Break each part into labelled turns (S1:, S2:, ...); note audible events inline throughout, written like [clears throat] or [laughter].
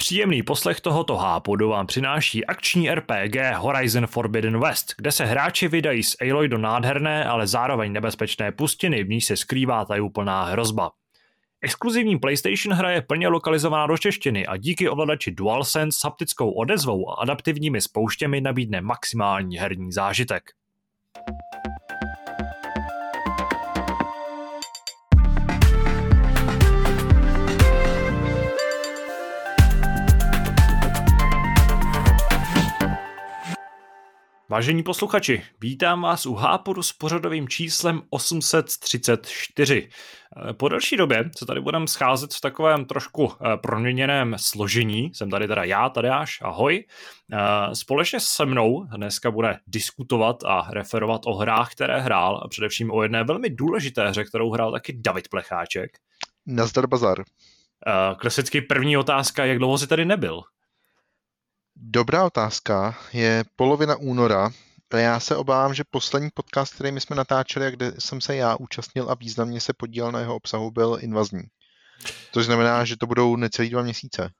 S1: Příjemný poslech tohoto hápodu vám přináší akční RPG Horizon Forbidden West, kde se hráči vydají z Aloy do nádherné, ale zároveň nebezpečné pustiny, v ní se skrývá tajuplná hrozba. Exkluzivní PlayStation hra je plně lokalizovaná do češtiny a díky ovladači DualSense s haptickou odezvou a adaptivními spouštěmi nabídne maximální herní zážitek. Vážení posluchači, vítám vás u Háporu s pořadovým číslem 834. Po delší době se tady budeme scházet v takovém trošku eh, proměněném složení. Jsem tady teda já, Tadeáš, ahoj. Eh, společně se mnou dneska bude diskutovat a referovat o hrách, které hrál a především o jedné velmi důležité hře, kterou hrál taky David Plecháček.
S2: Nazdar bazar.
S1: Eh, klasicky první otázka, jak dlouho jsi tady nebyl?
S2: Dobrá otázka. Je polovina února. A já se obávám, že poslední podcast, který my jsme natáčeli, kde jsem se já účastnil a významně se podílel na jeho obsahu, byl invazní. To znamená, že to budou necelý dva měsíce.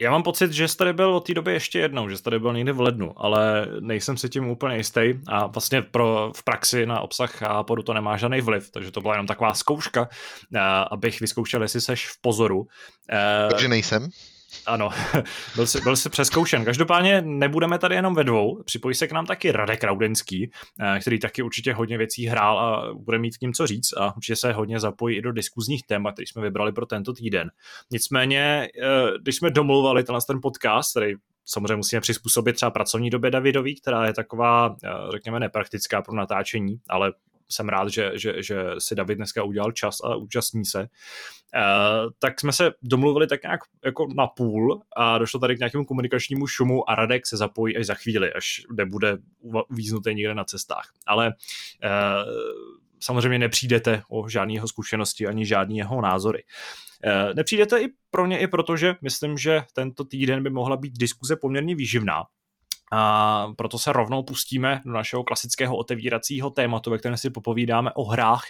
S1: Já mám pocit, že jsi tady byl od té doby ještě jednou, že jsi tady byl někdy v lednu, ale nejsem si tím úplně jistý a vlastně pro, v praxi na obsah a podu to nemá žádný vliv, takže to byla jenom taková zkouška, abych vyzkoušel, jestli seš v pozoru.
S2: Takže nejsem.
S1: Ano, [laughs] byl jsi, byl jsi přeskoušen. Každopádně nebudeme tady jenom ve dvou. Připojí se k nám taky Radek Raudenský, eh, který taky určitě hodně věcí hrál a bude mít k ním co říct a určitě se hodně zapojí i do diskuzních témat, který jsme vybrali pro tento týden. Nicméně, eh, když jsme domluvali tenhle ten podcast, který samozřejmě musíme přizpůsobit třeba pracovní době Davidový, která je taková, eh, řekněme, nepraktická pro natáčení, ale jsem rád, že, že, že si David dneska udělal čas a účastní se, uh, tak jsme se domluvili tak nějak jako na půl a došlo tady k nějakému komunikačnímu šumu a Radek se zapojí až za chvíli, až nebude uvíznutý někde na cestách. Ale uh, samozřejmě nepřijdete o žádný jeho zkušenosti ani žádný jeho názory. Uh, nepřijdete i pro ně i proto, že myslím, že tento týden by mohla být diskuze poměrně výživná, a proto se rovnou pustíme do našeho klasického otevíracího tématu, ve kterém si popovídáme o hrách,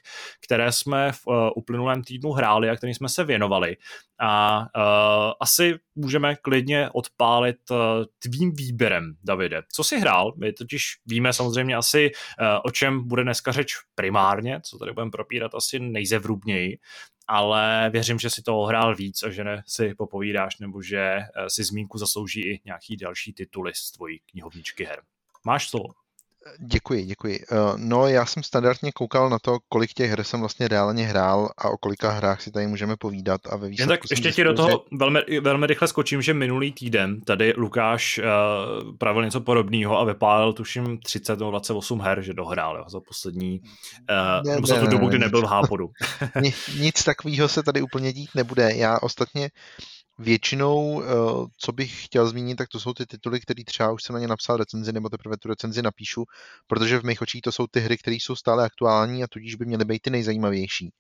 S1: které jsme v uh, uplynulém týdnu hráli a kterým jsme se věnovali. A uh, asi můžeme klidně odpálit uh, tvým výběrem, Davide. Co jsi hrál? My totiž víme samozřejmě asi, uh, o čem bude dneska řeč primárně, co tady budeme propírat asi nejzevrubněji, ale věřím, že si to hrál víc a že ne si popovídáš, nebo že eh, si zmínku zaslouží i nějaký další tituly z tvojí knihovničky her. Máš slovo.
S2: Děkuji, děkuji. Eh, no, já jsem standardně koukal na to, kolik těch her jsem vlastně reálně hrál a o kolika hrách si tady můžeme povídat a ve
S1: Jen tak ještě ti do toho velmi, velmi rychle skočím, že minulý týden tady Lukáš uh, pravil něco podobného a vypálil tuším 30 nebo 28 her, že dohrál jo, za poslední, uh, ne, za tu ne, dobu, ne, kdy nebyl v Hápodu. [laughs]
S2: Nic takového se tady úplně dít nebude. Já ostatně Většinou, eh, co bych chtěl zmínit, tak to jsou ty tituly, které třeba už jsem na ně napsal recenzi, nebo teprve tu recenzi napíšu, protože v mých očích to jsou ty hry, které jsou stále aktuální a tudíž by měly být ty nejzajímavější.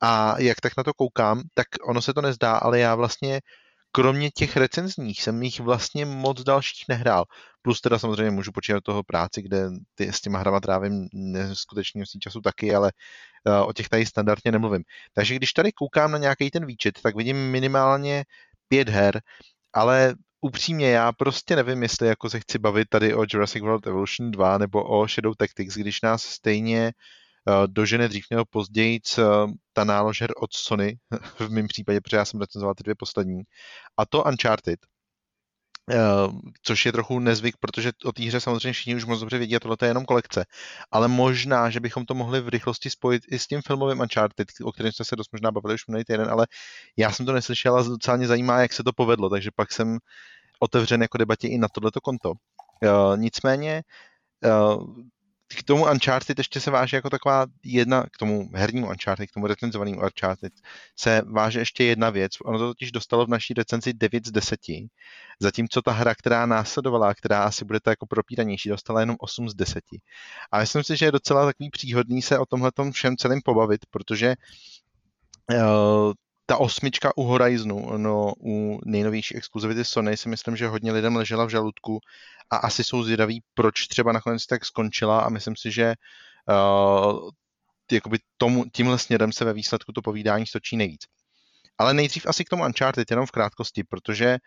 S2: A jak tak na to koukám, tak ono se to nezdá, ale já vlastně kromě těch recenzních jsem jich vlastně moc dalších nehrál. Plus teda samozřejmě můžu počítat toho práci, kde ty, s těma hrama trávím neskutečně množství času taky, ale uh, o těch tady standardně nemluvím. Takže když tady koukám na nějaký ten výčet, tak vidím minimálně pět her, ale upřímně já prostě nevím, jestli jako se chci bavit tady o Jurassic World Evolution 2 nebo o Shadow Tactics, když nás stejně uh, dožene dřív nebo později ta nálož her od Sony, [laughs] v mém případě, protože já jsem recenzoval ty dvě poslední, a to Uncharted, Uh, což je trochu nezvyk, protože o té hře samozřejmě všichni už moc dobře vědí a tohle je jenom kolekce. Ale možná, že bychom to mohli v rychlosti spojit i s tím filmovým Uncharted, o kterém jsme se dost možná bavili už minulý týden, ale já jsem to neslyšel a docela mě zajímá, jak se to povedlo, takže pak jsem otevřen jako debatě i na tohleto konto. Uh, nicméně k tomu Uncharted ještě se váže jako taková jedna, k tomu hernímu Uncharted, k tomu recenzovanému Uncharted, se váže ještě jedna věc. Ono to totiž dostalo v naší recenzi 9 z 10, zatímco ta hra, která následovala, která asi bude to jako propíranější, dostala jenom 8 z 10. A myslím si, že je docela takový příhodný se o tomhle všem celým pobavit, protože uh, ta osmička u Horizonu, no, u nejnovější exkluzivity Sony si myslím, že hodně lidem ležela v žaludku a asi jsou zvědaví, proč třeba nakonec tak skončila a myslím si, že uh, jakoby tomu, tímhle směrem se ve výsledku to povídání stočí nejvíc. Ale nejdřív asi k tomu Uncharted, jenom v krátkosti, protože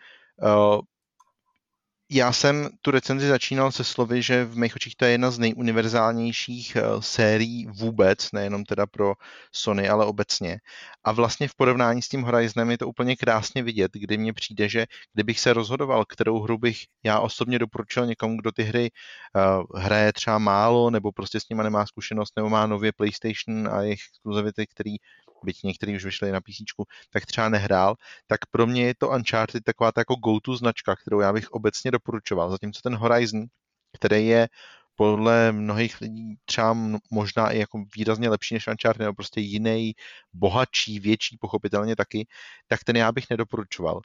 S2: já jsem tu recenzi začínal se slovy, že v mých očích to je jedna z nejuniverzálnějších uh, sérií vůbec, nejenom teda pro Sony, ale obecně. A vlastně v porovnání s tím Horizonem je to úplně krásně vidět, kdy mně přijde, že kdybych se rozhodoval, kterou hru bych já osobně doporučil někomu, kdo ty hry uh, hraje třeba málo, nebo prostě s nima nemá zkušenost, nebo má nově PlayStation a jejich exkluzivity, který byť některý už vyšli na PC, tak třeba nehrál, tak pro mě je to Uncharted taková ta jako go-to značka, kterou já bych obecně doporučoval. Zatímco ten Horizon, který je podle mnohých lidí třeba možná i jako výrazně lepší než Uncharted, nebo prostě jiný, bohatší, větší, pochopitelně taky, tak ten já bych nedoporučoval.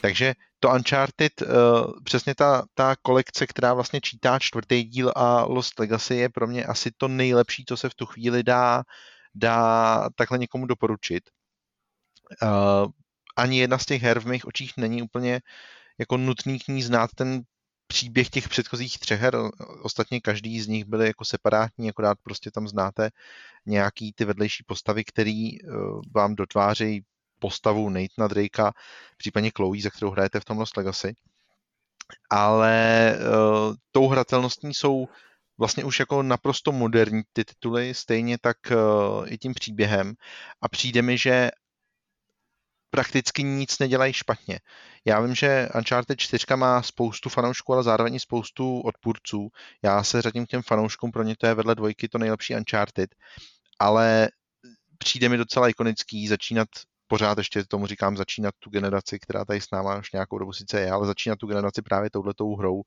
S2: Takže to Uncharted, uh, přesně ta, ta kolekce, která vlastně čítá čtvrtý díl a Lost Legacy je pro mě asi to nejlepší, co se v tu chvíli dá dá takhle někomu doporučit. Uh, ani jedna z těch her v mých očích není úplně jako nutný k ní znát ten příběh těch předchozích třech her. Ostatně každý z nich byly jako separátní, akorát prostě tam znáte nějaký ty vedlejší postavy, který uh, vám dotvářejí postavu Nathana Drakea, případně Chloe, za kterou hrajete v tom Lost Legacy. Ale uh, tou hratelností jsou vlastně už jako naprosto moderní ty tituly, stejně tak uh, i tím příběhem a přijde mi, že prakticky nic nedělají špatně. Já vím, že Uncharted 4 má spoustu fanoušků, ale zároveň i spoustu odpůrců. Já se řadím k těm fanouškům, pro ně to je vedle dvojky to nejlepší Uncharted, ale přijde mi docela ikonický začínat pořád ještě tomu říkám začínat tu generaci, která tady s náma už nějakou dobu sice je, ale začínat tu generaci právě touhletou hrou, uh,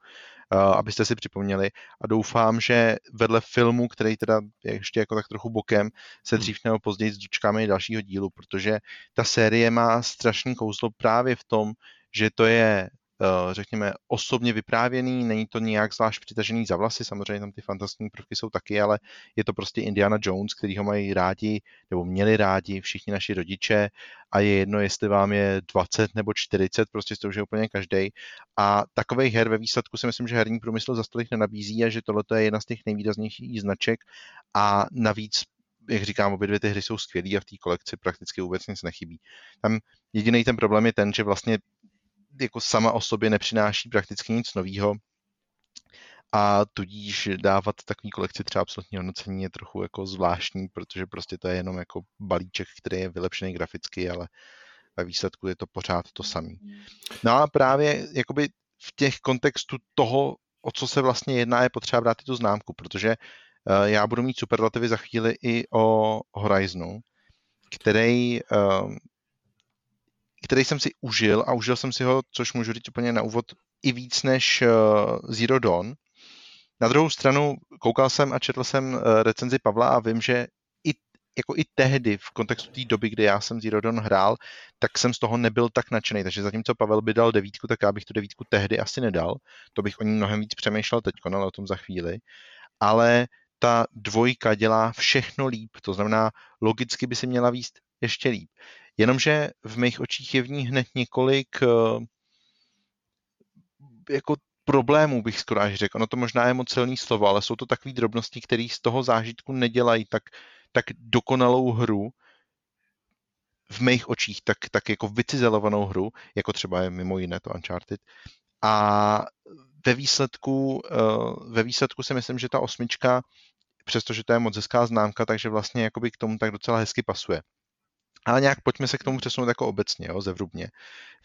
S2: abyste si připomněli a doufám, že vedle filmu, který teda je ještě jako tak trochu bokem, se hmm. dřív nebo později dočkáme i dalšího dílu, protože ta série má strašný kouzlo právě v tom, že to je Eh, řekněme, osobně vyprávěný, není to nějak zvlášť přitažený za vlasy, samozřejmě tam ty fantastické prvky jsou taky, ale je to prostě Indiana Jones, který ho mají rádi, nebo měli rádi všichni naši rodiče a je jedno, jestli vám je 20 nebo 40, prostě to už je úplně každý. A takových her ve výsledku si myslím, že herní průmysl za stolik nenabízí a že tohle je jedna z těch nejvýraznějších značek a navíc jak říkám, obě dvě ty hry jsou skvělé a v té kolekci prakticky vůbec nic nechybí. Tam jediný ten problém je ten, že vlastně jako sama o sobě nepřináší prakticky nic nového a tudíž dávat takový kolekci třeba absolutní hodnocení je trochu jako zvláštní, protože prostě to je jenom jako balíček, který je vylepšený graficky, ale ve výsledku je to pořád to samý. No a právě jakoby v těch kontextu toho, o co se vlastně jedná, je potřeba brát i tu známku, protože uh, já budu mít superlativy za chvíli i o Horizonu, který uh, který jsem si užil a užil jsem si ho, což můžu říct úplně na úvod, i víc než uh, Zero Dawn. Na druhou stranu koukal jsem a četl jsem uh, recenzi Pavla a vím, že i, jako i tehdy v kontextu té doby, kdy já jsem Zero Dawn hrál, tak jsem z toho nebyl tak nadšený. Takže zatímco Pavel by dal devítku, tak já bych tu devítku tehdy asi nedal. To bych o ní mnohem víc přemýšlel teď, ale o tom za chvíli. Ale ta dvojka dělá všechno líp, to znamená, logicky by si měla výst ještě líp. Jenomže v mých očích je v ní hned několik eh, jako problémů, bych skoro až řekl. Ono to možná je moc silný slovo, ale jsou to takové drobnosti, které z toho zážitku nedělají tak, tak dokonalou hru, v mých očích tak, tak jako vycizelovanou hru, jako třeba je mimo jiné to Uncharted. A ve výsledku, eh, ve výsledku si myslím, že ta osmička, přestože to je moc hezká známka, takže vlastně jakoby k tomu tak docela hezky pasuje. Ale nějak pojďme se k tomu přesunout jako obecně, jo, zevrubně.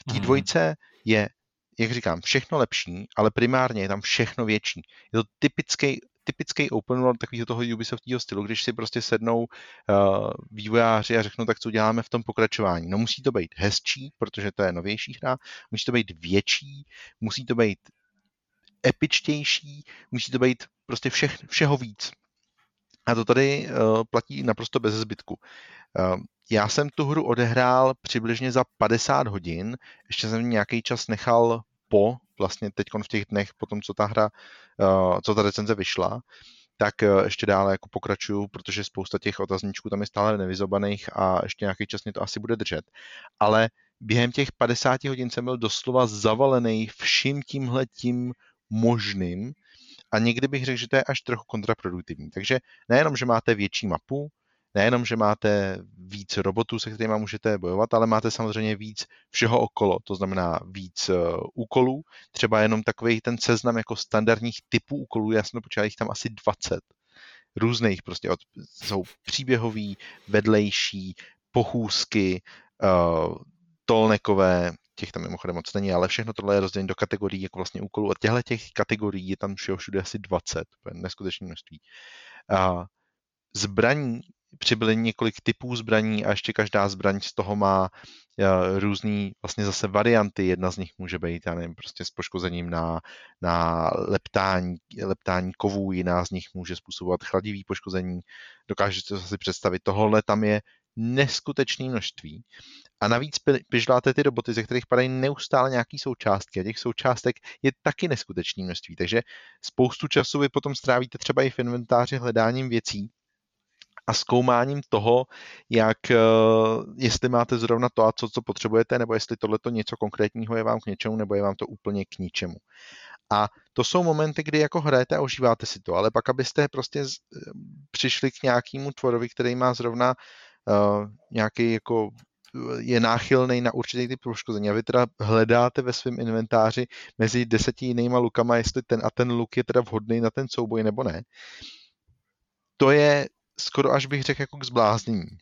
S2: V té mm. dvojce je, jak říkám, všechno lepší, ale primárně je tam všechno větší. Je to typický, typický open world takového toho Ubisoftího stylu, když si prostě sednou uh, vývojáři a řeknou, tak co děláme v tom pokračování. No musí to být hezčí, protože to je novější hra, musí to být větší, musí to být epičtější, musí to být prostě všech, všeho víc. A to tady uh, platí naprosto bez zbytku. Uh, já jsem tu hru odehrál přibližně za 50 hodin, ještě jsem nějaký čas nechal po, vlastně teď v těch dnech, po tom, co ta hra, uh, co ta recenze vyšla, tak uh, ještě dále jako pokračuju, protože spousta těch otazníčků tam je stále nevyzobaných a ještě nějaký čas mě to asi bude držet. Ale během těch 50 hodin jsem byl doslova zavalený vším tímhle tím možným a někdy bych řekl, že to je až trochu kontraproduktivní. Takže nejenom, že máte větší mapu, nejenom, že máte víc robotů, se kterými můžete bojovat, ale máte samozřejmě víc všeho okolo, to znamená víc uh, úkolů, třeba jenom takový ten seznam jako standardních typů úkolů, já jsem počítal, jich tam asi 20 různých, prostě od, jsou příběhový, vedlejší, pochůzky, uh, tolnekové, těch tam mimochodem moc není, ale všechno tohle je rozděleno do kategorií jako vlastně úkolů a těchto těch kategorií je tam všeho všude asi 20, to je neskutečné množství. Uh, zbraní přibyly několik typů zbraní a ještě každá zbraň z toho má uh, různý vlastně zase varianty. Jedna z nich může být, já nevím, prostě s poškozením na, na leptání, leptání kovů, jiná z nich může způsobovat chladivý poškození. Dokážete si představit, tohle tam je neskutečné množství. A navíc pižláte ty roboty, ze kterých padají neustále nějaký součástky a těch součástek je taky neskutečné množství. Takže spoustu času vy potom strávíte třeba i v inventáři hledáním věcí, a zkoumáním toho, jak, eh, jestli máte zrovna to a co, co potřebujete, nebo jestli tohleto něco konkrétního je vám k něčemu, nebo je vám to úplně k ničemu. A to jsou momenty, kdy jako hrajete a užíváte si to, ale pak abyste prostě eh, přišli k nějakému tvorovi, který má zrovna uh, nějaký jako je náchylný na určitý typ poškození a vy teda hledáte ve svém inventáři mezi deseti jinýma lukama, jestli ten a ten luk je teda vhodný na ten souboj nebo ne. To je skoro až bych řekl jako k zbláznění.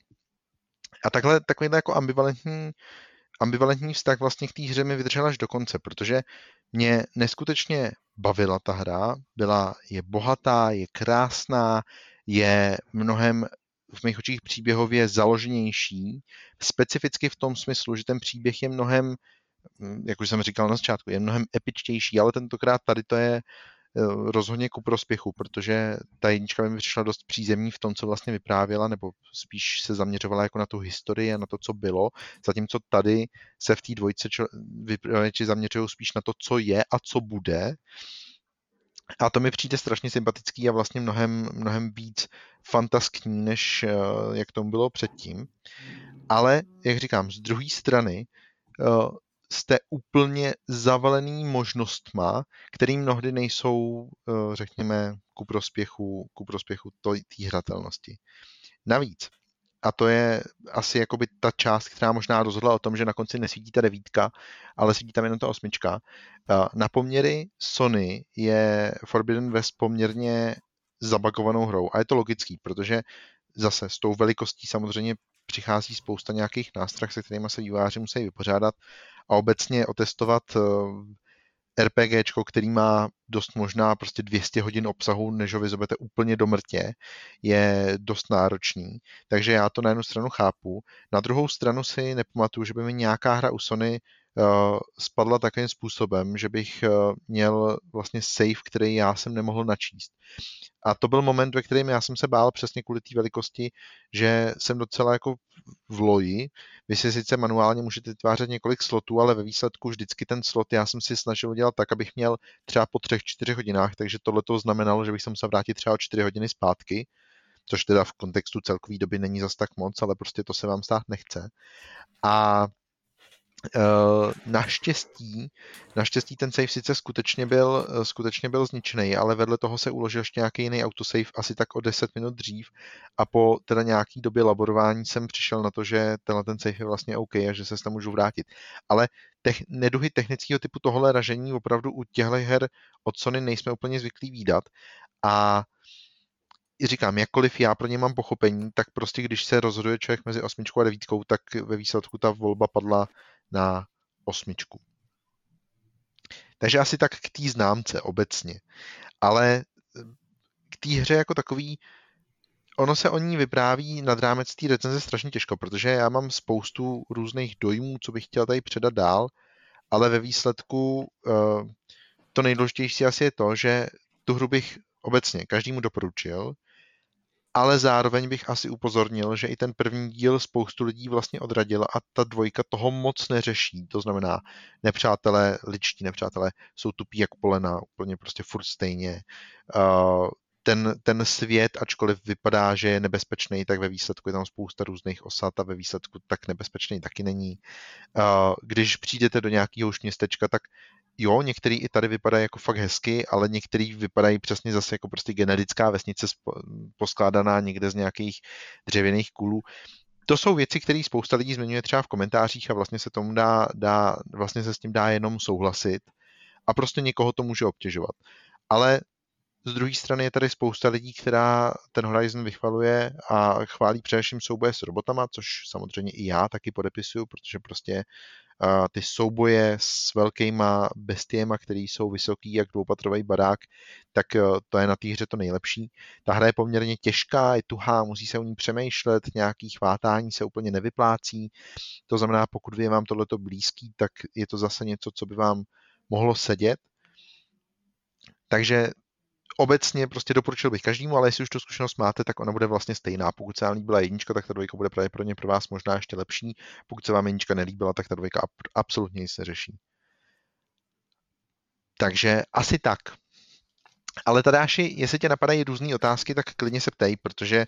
S2: A takhle, takovýhle jako ambivalentní, ambivalentní vztah vlastně k té hře mi vydržel až do konce, protože mě neskutečně bavila ta hra, byla, je bohatá, je krásná, je mnohem v mých očích příběhově založenější, specificky v tom smyslu, že ten příběh je mnohem, jak už jsem říkal na začátku, je mnohem epičtější, ale tentokrát tady to je rozhodně ku prospěchu, protože ta jednička mi přišla dost přízemní v tom, co vlastně vyprávěla, nebo spíš se zaměřovala jako na tu historii a na to, co bylo, zatímco tady se v té dvojce vypravěči zaměřují spíš na to, co je a co bude. A to mi přijde strašně sympatický a vlastně mnohem, mnohem víc fantaskní, než eh, jak tomu bylo předtím. Ale, jak říkám, z druhé strany eh, jste úplně zavalený možnostma, které mnohdy nejsou, eh, řekněme, ku prospěchu, ku prospěchu té hratelnosti. Navíc, a to je asi jakoby ta část, která možná rozhodla o tom, že na konci nesvítí ta devítka, ale svítí tam jenom ta osmička. Eh, na poměry Sony je Forbidden West poměrně zabagovanou hrou a je to logický, protože zase s tou velikostí samozřejmě přichází spousta nějakých nástrah, se kterými se výváři musí vypořádat a obecně otestovat eh, RPGčko, který má dost možná prostě 200 hodin obsahu, než ho vyzobete úplně do mrtě, je dost náročný. Takže já to na jednu stranu chápu. Na druhou stranu si nepamatuju, že by mi nějaká hra u Sony spadla takovým způsobem, že bych uh, měl vlastně save, který já jsem nemohl načíst. A to byl moment, ve kterém já jsem se bál přesně kvůli té velikosti, že jsem docela jako v loji. Vy si sice manuálně můžete vytvářet několik slotů, ale ve výsledku vždycky ten slot já jsem si snažil dělat tak, abych měl třeba po třech, čtyřech hodinách, takže tohle to znamenalo, že bych se musel vrátit třeba o čtyři hodiny zpátky, což teda v kontextu celkové doby není zas tak moc, ale prostě to se vám stát nechce. A Uh, naštěstí, naštěstí ten save sice skutečně byl, uh, skutečně byl zničený, ale vedle toho se uložil ještě nějaký jiný autosave asi tak o 10 minut dřív a po teda nějaký době laborování jsem přišel na to, že tenhle ten save je vlastně OK a že se tam můžu vrátit. Ale tech, neduhy technického typu tohle ražení opravdu u těchto her od Sony nejsme úplně zvyklí výdat a říkám, jakkoliv já pro ně mám pochopení, tak prostě když se rozhoduje člověk mezi osmičkou a devítkou, tak ve výsledku ta volba padla na osmičku. Takže asi tak k té známce obecně. Ale eh, k té hře jako takový, ono se o ní vypráví nad rámec té recenze strašně těžko, protože já mám spoustu různých dojmů, co bych chtěl tady předat dál, ale ve výsledku eh, to nejdůležitější asi je to, že tu hru bych obecně každému doporučil, ale zároveň bych asi upozornil, že i ten první díl spoustu lidí vlastně odradil a ta dvojka toho moc neřeší. To znamená, nepřátelé, ličtí nepřátelé jsou tupí jak polena, úplně prostě furt stejně. Uh, ten, ten svět, ačkoliv vypadá, že je nebezpečný, tak ve výsledku je tam spousta různých osad a ve výsledku tak nebezpečný taky není. Když přijdete do nějakého už městečka, tak jo, některý i tady vypadají jako fakt hezky, ale některý vypadají přesně zase jako prostě generická vesnice poskládaná někde z nějakých dřevěných kulů. To jsou věci, které spousta lidí zmiňuje třeba v komentářích a vlastně se tomu dá, dá, vlastně se s tím dá jenom souhlasit a prostě někoho to může obtěžovat. Ale z druhé strany je tady spousta lidí, která ten Horizon vychvaluje a chválí především souboje s robotama, což samozřejmě i já taky podepisuju, protože prostě ty souboje s velkýma bestiema, který jsou vysoký jak dvoupatrový barák, tak uh, to je na té hře to nejlepší. Ta hra je poměrně těžká, je tuhá, musí se o ní přemýšlet, nějaký chvátání se úplně nevyplácí. To znamená, pokud je vám tohleto blízký, tak je to zase něco, co by vám mohlo sedět. Takže obecně prostě doporučil bych každému, ale jestli už tu zkušenost máte, tak ona bude vlastně stejná. Pokud se vám líbila jednička, tak ta dvojka bude pravděpodobně pro vás možná ještě lepší. Pokud se vám jednička nelíbila, tak ta dvojka absolutně nic neřeší. Takže asi tak. Ale Tadáši, jestli tě napadají různé otázky, tak klidně se ptej, protože,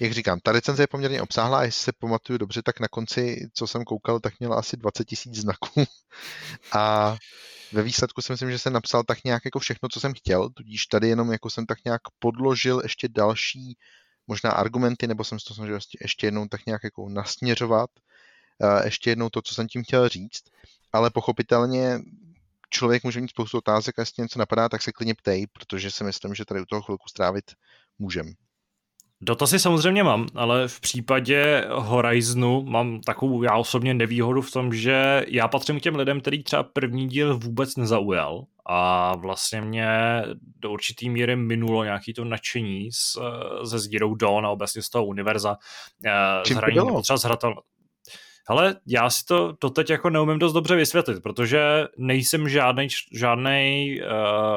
S2: jak říkám, ta recenze je poměrně obsáhlá, jestli se pamatuju dobře, tak na konci, co jsem koukal, tak měla asi 20 tisíc znaků. [laughs] A ve výsledku si myslím, že jsem napsal tak nějak jako všechno, co jsem chtěl, tudíž tady jenom jako jsem tak nějak podložil ještě další možná argumenty, nebo jsem se to snažil ještě, jednou tak nějak jako nasměřovat, ještě jednou to, co jsem tím chtěl říct, ale pochopitelně člověk může mít spoustu otázek a jestli něco napadá, tak se klidně ptej, protože si myslím, že tady u toho chvilku strávit můžem.
S1: Dotazy samozřejmě mám, ale v případě Horizonu mám takovou já osobně nevýhodu v tom, že já patřím k těm lidem, který třeba první díl vůbec nezaujal a vlastně mě do určitý míry minulo nějaký to nadšení z, ze Zero Dawn a obecně z toho univerza.
S2: Eh, Čím to bylo?
S1: Třeba zhratel, ale já si to doteď jako neumím dost dobře vysvětlit, protože nejsem žádný žádný uh,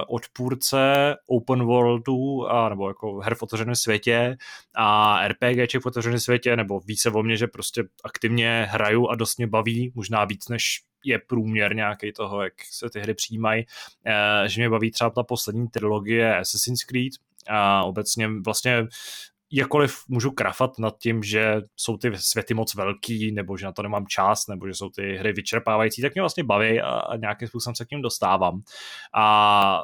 S1: odpůrce open worldu a, nebo jako her v otevřeném světě a RPGček v otevřeném světě, nebo více o mě, že prostě aktivně hraju a dost mě baví, možná víc než je průměr nějaký toho, jak se ty hry přijímají, uh, že mě baví třeba ta poslední trilogie Assassin's Creed, a obecně vlastně jakkoliv můžu krafat nad tím, že jsou ty světy moc velký, nebo že na to nemám čas, nebo že jsou ty hry vyčerpávající, tak mě vlastně baví a, nějakým způsobem se k ním dostávám. A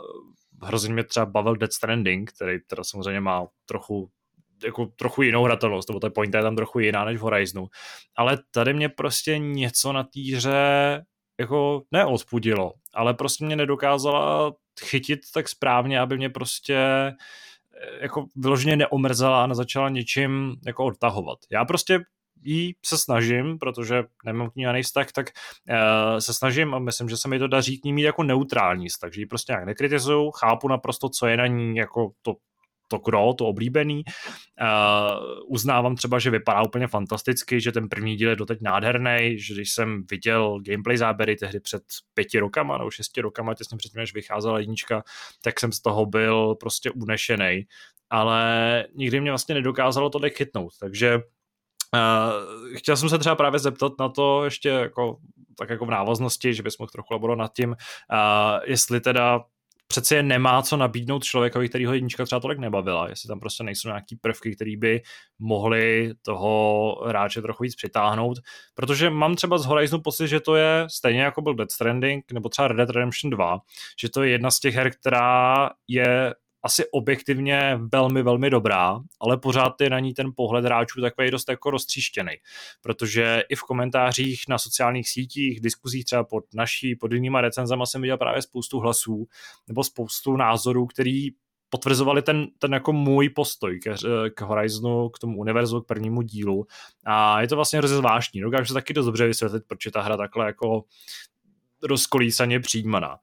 S1: hrozně mě třeba bavil Dead Stranding, který teda samozřejmě má trochu jako trochu jinou hratelnost, nebo ta pointa je tam trochu jiná než v Horizonu. Ale tady mě prostě něco na té hře jako neodpudilo, ale prostě mě nedokázala chytit tak správně, aby mě prostě jako vyloženě neomrzela a nezačala něčím jako odtahovat. Já prostě jí se snažím, protože nemám k ní žádný vztah, tak uh, se snažím a myslím, že se mi to daří k ní mít jako neutrální vztah, že ji prostě nějak nekritizuju, chápu naprosto, co je na ní jako to to kro, to oblíbený. Uh, uznávám třeba, že vypadá úplně fantasticky, že ten první díl je doteď nádherný, že když jsem viděl gameplay záběry tehdy před pěti rokama nebo šesti rokama, těsně předtím, než vycházela jednička, tak jsem z toho byl prostě unešený. Ale nikdy mě vlastně nedokázalo to chytnout, takže Uh, chtěl jsem se třeba právě zeptat na to ještě jako, tak jako v návaznosti, že bys mohl trochu laborovat nad tím, uh, jestli teda přece nemá co nabídnout člověkovi, který ho jednička třeba tolik nebavila, jestli tam prostě nejsou nějaký prvky, které by mohly toho hráče trochu víc přitáhnout, protože mám třeba z Horizonu pocit, že to je stejně jako byl Death Stranding nebo třeba Red Dead Redemption 2, že to je jedna z těch her, která je asi objektivně velmi, velmi dobrá, ale pořád je na ní ten pohled hráčů takový dost jako roztříštěný, protože i v komentářích na sociálních sítích, diskuzích třeba pod naší, pod jinýma recenzama jsem viděl právě spoustu hlasů nebo spoustu názorů, který potvrzovali ten, ten jako můj postoj k, k Horizonu, k tomu univerzu, k prvnímu dílu. A je to vlastně hrozně zvláštní. Dokážu se taky dost dobře vysvětlit, proč je ta hra takhle jako rozkolísaně přijímaná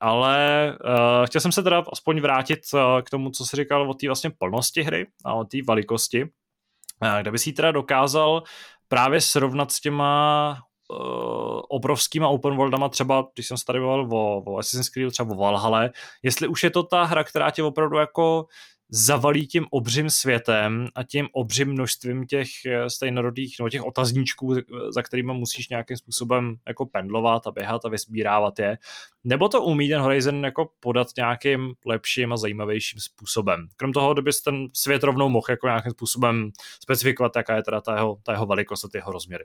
S1: ale uh, chtěl jsem se teda aspoň vrátit uh, k tomu, co jsi říkal o té vlastně plnosti hry a o té velikosti, uh, kde bys ji teda dokázal právě srovnat s těma uh, obrovskýma open worldama, třeba když jsem se tady bavil o, o Assassin's Creed, třeba o Valhalle, jestli už je to ta hra, která tě opravdu jako zavalí tím obřím světem a tím obřím množstvím těch eh, stejnorodých, no těch otazníčků, za kterými musíš nějakým způsobem jako pendlovat a běhat a vyzbírávat je. Nebo to umí ten Horizon jako podat nějakým lepším a zajímavějším způsobem. Krom toho, kdyby ten svět rovnou mohl jako nějakým způsobem specifikovat, jaká je teda ta jeho, ta jeho velikost a ty jeho rozměry.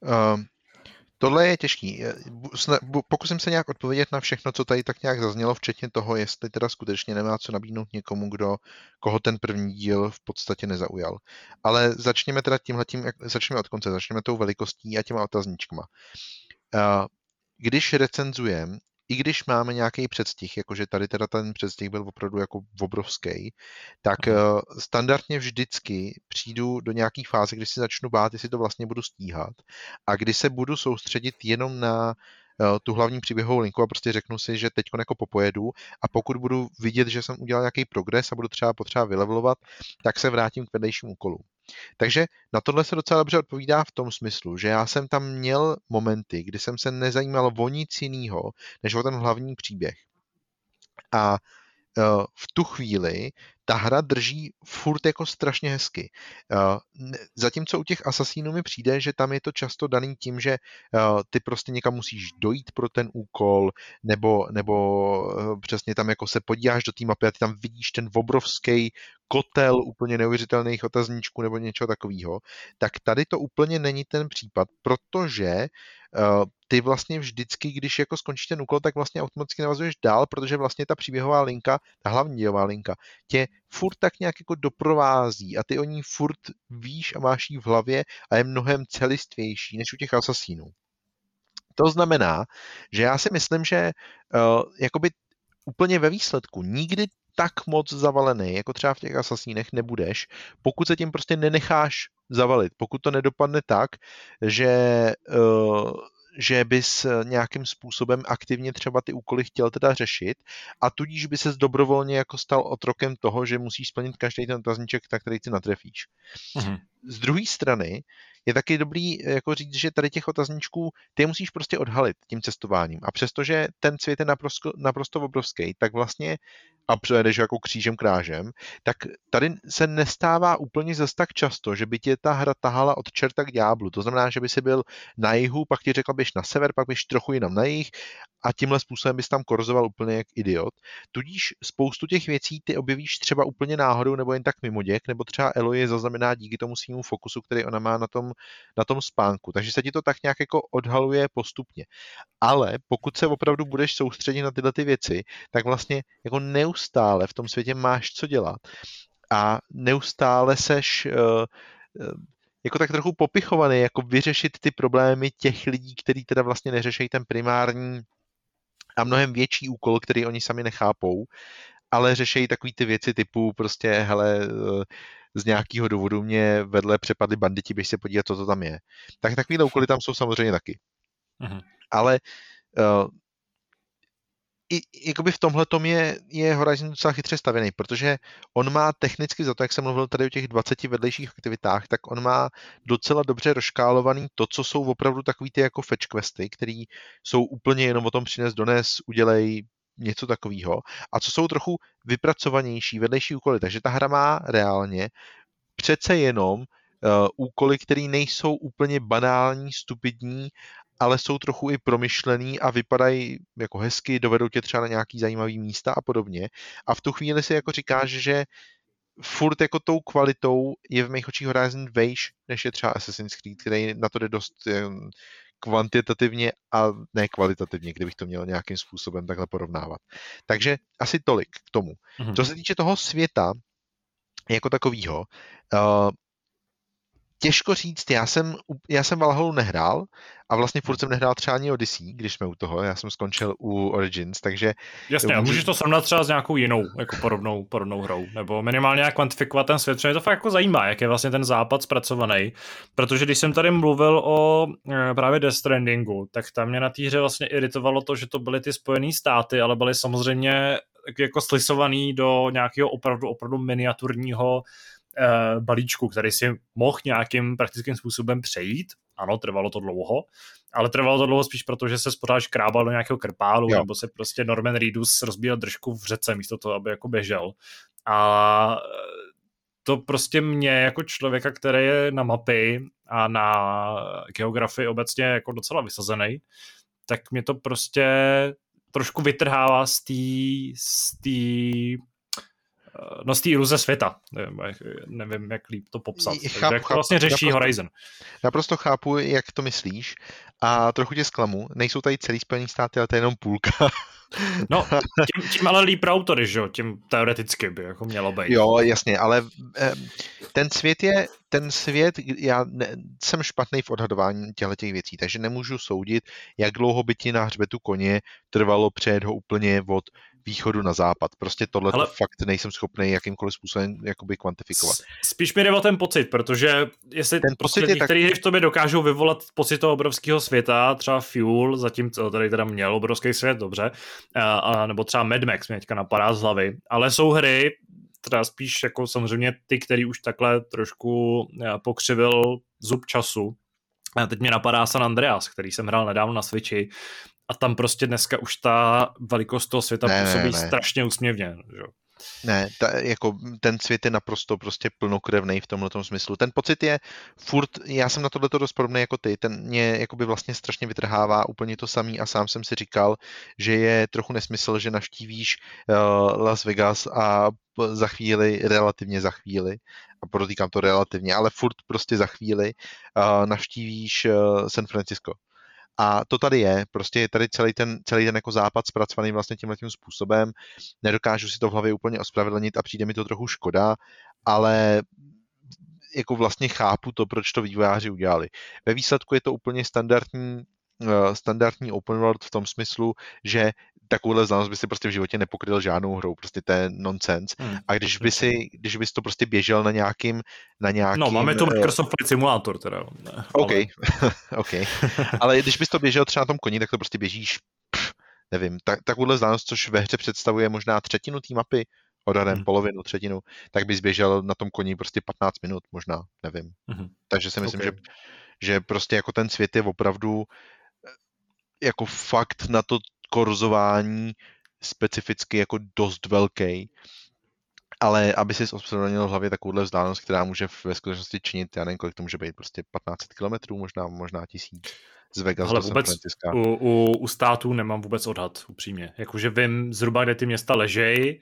S2: Um, Tohle je těžký. Pokusím se nějak odpovědět na všechno, co tady tak nějak zaznělo, včetně toho, jestli teda skutečně nemá co nabídnout někomu, kdo, koho ten první díl v podstatě nezaujal. Ale začněme teda tímhletím, začněme od konce, začněme tou velikostí a těma otazníčkama. Když recenzujeme i když máme nějaký předstih, jakože tady teda ten předstih byl opravdu jako obrovský, tak uh, standardně vždycky přijdu do nějaký fáze, kdy si začnu bát, jestli to vlastně budu stíhat a kdy se budu soustředit jenom na uh, tu hlavní příběhovou linku a prostě řeknu si, že teď jako popojedu a pokud budu vidět, že jsem udělal nějaký progres a budu třeba potřeba vylevelovat, tak se vrátím k vedlejším úkolům. Takže na tohle se docela dobře odpovídá v tom smyslu, že já jsem tam měl momenty, kdy jsem se nezajímal o nic jiného, než o ten hlavní příběh. A e, v tu chvíli ta hra drží furt jako strašně hezky. Uh, zatímco u těch asasínů mi přijde, že tam je to často daný tím, že uh, ty prostě někam musíš dojít pro ten úkol, nebo, nebo přesně tam jako se podíváš do té mapy a ty tam vidíš ten obrovský kotel úplně neuvěřitelných otazníčků nebo něčeho takového, tak tady to úplně není ten případ, protože uh, ty vlastně vždycky, když jako skončíš ten úkol, tak vlastně automaticky navazuješ dál, protože vlastně ta příběhová linka, ta hlavní dějová linka, tě furt tak nějak jako doprovází a ty o ní furt víš a máš ji v hlavě a je mnohem celistvější než u těch asasínů. To znamená, že já si myslím, že uh, jakoby úplně ve výsledku nikdy tak moc zavalený, jako třeba v těch asasínech nebudeš, pokud se tím prostě nenecháš zavalit. Pokud to nedopadne tak, že uh, že bys nějakým způsobem aktivně třeba ty úkoly chtěl teda řešit a tudíž by se dobrovolně jako stal otrokem toho, že musíš splnit každý ten otazníček, na který ty natrefíš. Mm-hmm. Z druhé strany je taky dobrý eh, jako říct, že tady těch otazníčků ty musíš prostě odhalit tím cestováním. A přestože ten svět je naprosto, naprosto obrovský, tak vlastně a přejedeš jako křížem krážem, tak tady se nestává úplně zase tak často, že by tě ta hra tahala od čerta k ďáblu. To znamená, že by si byl na jihu, pak ti řekla běž na sever, pak běž trochu jinam na jih a tímhle způsobem bys tam korzoval úplně jak idiot. Tudíž spoustu těch věcí ty objevíš třeba úplně náhodou nebo jen tak mimo děk, nebo třeba Elo je zaznamená díky tomu svýmu fokusu, který ona má na tom, na tom spánku. Takže se ti to tak nějak jako odhaluje postupně. Ale pokud se opravdu budeš soustředit na tyhle ty věci, tak vlastně jako neustále v tom světě máš co dělat. A neustále seš uh, jako tak trochu popichovaný, jako vyřešit ty problémy těch lidí, kteří teda vlastně neřešejí ten primární a mnohem větší úkol, který oni sami nechápou, ale řešejí takový ty věci typu prostě, hele, eh, z nějakého důvodu mě vedle přepadli banditi, běž se podívat, co to tam je. Tak takovýhle úkoly tam jsou samozřejmě taky. Uh-huh. Ale uh, i, jakoby v tomhle tom je, je Horizon docela chytře stavěný, protože on má technicky za to, jak jsem mluvil tady o těch 20 vedlejších aktivitách, tak on má docela dobře rozškálovaný to, co jsou opravdu takový ty jako fetch questy, které jsou úplně jenom o tom přines, dones, udělej něco takového a co jsou trochu vypracovanější vedlejší úkoly. Takže ta hra má reálně přece jenom uh, úkoly, které nejsou úplně banální, stupidní ale jsou trochu i promyšlený a vypadají jako hezky, dovedou tě třeba na nějaký zajímavý místa a podobně. A v tu chvíli si jako říkáš, že furt jako tou kvalitou je v mých očích Horizon vejš, než je třeba Assassin's Creed, který na to jde dost kvantitativně a ne kvalitativně, kdybych to měl nějakým způsobem takhle porovnávat. Takže asi tolik k tomu. Mm-hmm. Co se týče toho světa, jako takového, uh, těžko říct, já jsem, já jsem Valhalu nehrál a vlastně furt jsem nehrál třeba ani Odyssey, když jsme u toho, já jsem skončil u Origins, takže...
S1: Jasně, a můžeš to srovnat třeba s nějakou jinou, jako podobnou, podobnou hrou, nebo minimálně jak kvantifikovat ten svět, mě to fakt jako zajímá, jak je vlastně ten západ zpracovaný, protože když jsem tady mluvil o e, právě Death Strandingu, tak tam mě na té hře vlastně iritovalo to, že to byly ty spojené státy, ale byly samozřejmě jako slisovaný do nějakého opravdu, opravdu miniaturního uh, balíčku, který si mohl nějakým praktickým způsobem přejít ano, trvalo to dlouho, ale trvalo to dlouho spíš proto, že se pořád škrábal do nějakého krpálu, jo. nebo se prostě Norman Reedus rozbíjel držku v řece místo toho, aby jako běžel. A to prostě mě jako člověka, který je na mapy a na geografii obecně jako docela vysazený, tak mě to prostě trošku vytrhává z té eh, no z té iluze světa. Nevím, nevím, jak líp to popsat. Chápu, Takže jak to vlastně řeší naprosto, Horizon.
S2: Naprosto chápu, jak to myslíš a trochu tě zklamu. Nejsou tady celý Spojený státy, ale to je jenom půlka.
S1: No, tím, tím ale líp pro autory, že jo? Tím teoreticky by jako mělo být.
S2: Jo, jasně, ale eh, ten svět je, ten svět, já ne, jsem špatný v odhadování těchto těch věcí, takže nemůžu soudit, jak dlouho by ti na hřbetu koně trvalo přejet ho úplně od východu na západ. Prostě tohle Ale... fakt nejsem schopný jakýmkoliv způsobem jakoby kvantifikovat.
S1: Spíš mi jde o ten pocit, protože jestli ten prostě pocit některý tak... v tobě dokážou vyvolat pocit toho obrovského světa, třeba Fuel, zatím tady teda měl obrovský svět, dobře, a, a, nebo třeba Mad Max mě teďka napadá z hlavy, ale jsou hry, teda spíš jako samozřejmě ty, který už takhle trošku pokřivil zub času, a teď mě napadá San Andreas, který jsem hrál nedávno na Switchi a tam prostě dneska už ta velikost toho světa ne, působí ne, ne. strašně úsměvně. Že?
S2: Ne, ta, jako ten svět je naprosto prostě plnokrevný v tomhle smyslu. Ten pocit je furt, já jsem na tohle dost podobný jako ty, ten mě jakoby vlastně strašně vytrhává úplně to samý a sám jsem si říkal, že je trochu nesmysl, že navštívíš uh, Las Vegas a za chvíli, relativně za chvíli, a podotýkám to relativně, ale furt prostě za chvíli uh, navštívíš uh, San Francisco. A to tady je, prostě je tady celý ten, celý ten jako západ zpracovaný vlastně tímhle tím způsobem. Nedokážu si to v hlavě úplně ospravedlnit a přijde mi to trochu škoda, ale jako vlastně chápu to, proč to vývojáři udělali. Ve výsledku je to úplně standardní eh, standardní open world v tom smyslu, že takovouhle znalost by si prostě v životě nepokryl žádnou hrou, prostě to je nonsense. Hmm. A když by si, když bys to prostě běžel na nějakým, na nějakým...
S1: No, máme tu eh, Microsoft Flight Simulator teda.
S2: Ne, OK, ale... [laughs] OK. ale když bys to běžel třeba na tom koni, tak to prostě běžíš, pff, nevím, tak, takovouhle znalost, což ve hře představuje možná třetinu té mapy, odhadem hmm. polovinu, třetinu, tak bys běžel na tom koni prostě 15 minut možná, nevím. Hmm. Takže si myslím, okay. že, že prostě jako ten svět je opravdu eh, jako fakt na to korzování specificky jako dost velký, ale aby si ospravedlnil v hlavě takovouhle vzdálenost, která může ve skutečnosti činit, já nevím, kolik to může být, prostě 15 km, možná, možná tisíc z Vegas
S1: Ale vůbec u, u, u států nemám vůbec odhad, upřímně. Jakože vím zhruba, kde ty města ležejí,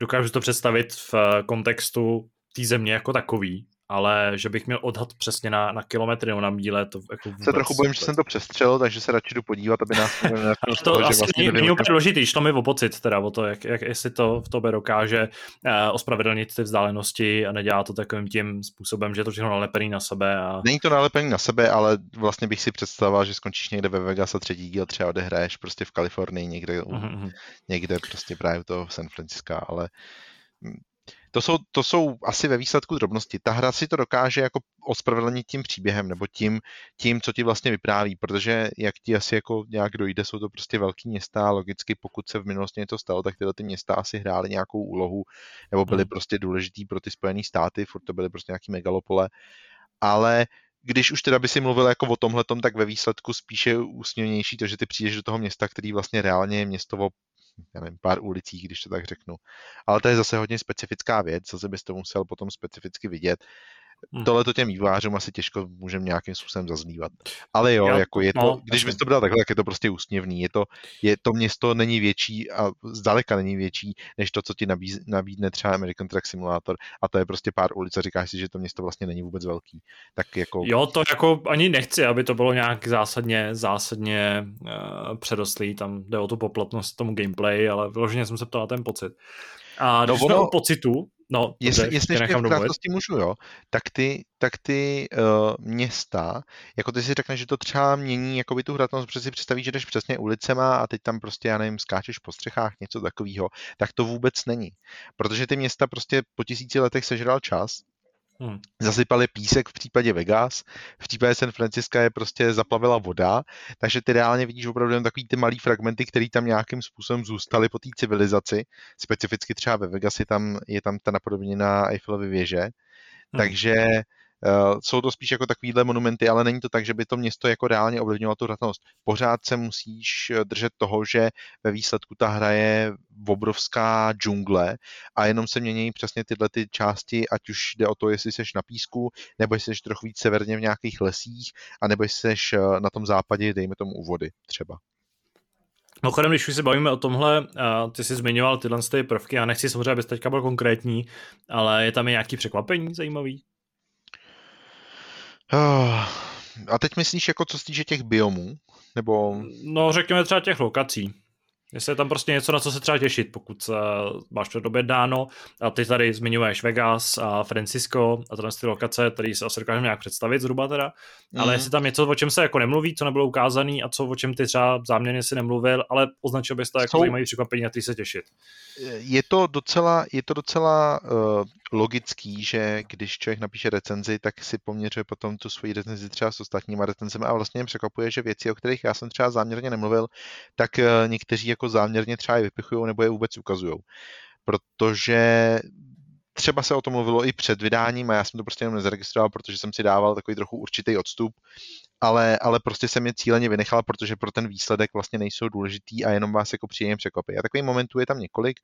S1: dokážu to představit v kontextu té země jako takový, ale že bych měl odhad přesně na, na kilometry nebo na míle, to jako
S2: vůbec, se trochu bojím, že jsem to přestřelil, takže se radši jdu podívat, aby nás
S1: to, to asi vlastně není úplně důležitý, šlo mi o pocit, teda o to, jak, jak jestli to v tobě dokáže uh, ospravedlnit ty vzdálenosti a nedělá to takovým tím způsobem, že je to všechno nalepený na sebe. A...
S2: Není to nalepený na sebe, ale vlastně bych si představoval, že skončíš někde ve Vegas a třetí díl třeba odehraješ prostě v Kalifornii, někde, uh-huh. někde prostě právě to San Francisco, ale to jsou, to jsou asi ve výsledku drobnosti. Ta hra si to dokáže jako ospravedlnit tím příběhem nebo tím, tím, co ti vlastně vypráví, protože jak ti asi jako nějak dojde, jsou to prostě velký města a logicky pokud se v minulosti něco stalo, tak tyhle ty města asi hrály nějakou úlohu nebo byly hmm. prostě důležitý pro ty Spojené státy, furt to byly prostě nějaký megalopole, ale když už teda by si mluvil jako o tomhle, tak ve výsledku spíše úsměvnější to, že ty přijdeš do toho města, který vlastně reálně je město já nevím, pár ulicí, když to tak řeknu. Ale to je zase hodně specifická věc, zase bys to musel potom specificky vidět. Hmm. Tohle to těm vývářům asi těžko můžeme nějakým způsobem zazlívat. Ale jo, jo jako je to, no, když bys to bral takhle, tak je to prostě úsměvný. Je to, je, to město není větší a zdaleka není větší, než to, co ti nabíz, nabídne třeba American Truck Simulator a to je prostě pár ulic a říkáš si, že to město vlastně není vůbec velký. Tak jako...
S1: Jo, to jako ani nechci, aby to bylo nějak zásadně, zásadně uh, předostlý, tam jde o tu poplatnost tomu gameplay, ale vyloženě jsem se ptal na ten pocit. A když no, ono, o pocitu, No,
S2: jestli, dobře, jestli ještě v krátkosti můžu, jo, tak ty, tak ty uh, města, jako ty si řekneš, že to třeba mění jakoby tu hratnost, protože si představíš, že jdeš přesně ulicema a teď tam prostě, já nevím, skáčeš po střechách, něco takového, tak to vůbec není. Protože ty města prostě po tisíci letech sežral čas Hmm. Zasypali písek v případě Vegas, v případě San Francisca je prostě zaplavila voda, takže ty reálně vidíš opravdu jen takový ty malý fragmenty, které tam nějakým způsobem zůstaly po té civilizaci. Specificky třeba ve Vegas je tam, je tam ta napodobněná Eiffelovy věže. Hmm. Takže jsou to spíš jako takovýhle monumenty, ale není to tak, že by to město jako reálně ovlivňovalo tu hratnost. Pořád se musíš držet toho, že ve výsledku ta hra je obrovská džungle a jenom se mění přesně tyhle ty části, ať už jde o to, jestli jsi na písku, nebo jestli jsi trochu víc severně v nějakých lesích, a nebo jestli jsi na tom západě, dejme tomu u vody třeba.
S1: Mimochodem, když už se bavíme o tomhle, ty jsi zmiňoval tyhle ty prvky, já nechci samozřejmě, abys teďka byl konkrétní, ale je tam i nějaký překvapení zajímavý?
S2: A teď myslíš, jako co se týče těch biomů? Nebo...
S1: No, řekněme třeba těch lokací. Jestli je tam prostě něco, na co se třeba těšit, pokud uh, máš to době dáno. A ty tady zmiňuješ Vegas a Francisco a tohle ty lokace, které se asi dokážeme nějak představit zhruba teda. Mm. Ale mhm. jestli tam něco, o čem se jako nemluví, co nebylo ukázané a co o čem ty třeba záměrně si nemluvil, ale označil bys to jako Jsou... zajímavý překvapení, na který se těšit.
S2: Je to docela, je to docela uh, logický, že když člověk napíše recenzi, tak si poměřuje potom tu svoji recenzi třeba s ostatníma recenzemi a vlastně mě překvapuje, že věci, o kterých já jsem třeba záměrně nemluvil, tak uh, někteří jako záměrně třeba je vypichují nebo je vůbec ukazují. Protože třeba se o tom mluvilo i před vydáním a já jsem to prostě jenom nezaregistroval, protože jsem si dával takový trochu určitý odstup, ale, ale prostě jsem je cíleně vynechal, protože pro ten výsledek vlastně nejsou důležitý a jenom vás jako příjemně překvapí. A takových momentů je tam několik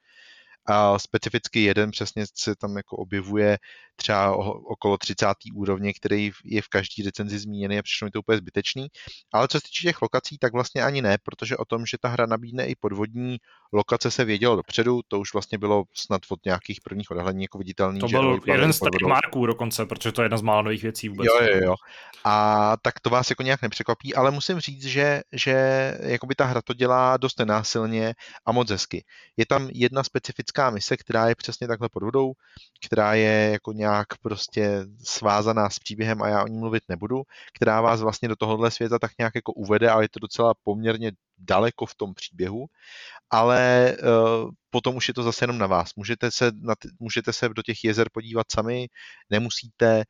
S2: a specificky jeden přesně se tam jako objevuje třeba okolo 30. úrovně, který je v každý recenzi zmíněný a přišlo mi to úplně zbytečný. Ale co se týče těch lokací, tak vlastně ani ne, protože o tom, že ta hra nabídne i podvodní lokace se vědělo dopředu, to už vlastně bylo snad od nějakých prvních odhalení jako viditelný.
S1: To byl jeden z těch marků dokonce, protože to je jedna z mála nových věcí vůbec.
S2: Jo, jo, jo. A tak to vás jako nějak nepřekvapí, ale musím říct, že, že jakoby ta hra to dělá dost nenásilně a moc hezky. Je tam jedna specifická mise, která je přesně takhle pod vodou, která je jako nějak prostě svázaná s příběhem a já o ní mluvit nebudu, která vás vlastně do tohohle světa tak nějak jako uvede, ale je to docela poměrně daleko v tom příběhu, ale uh, potom už je to zase jenom na vás. Můžete se, na můžete se do těch jezer podívat sami, nemusíte.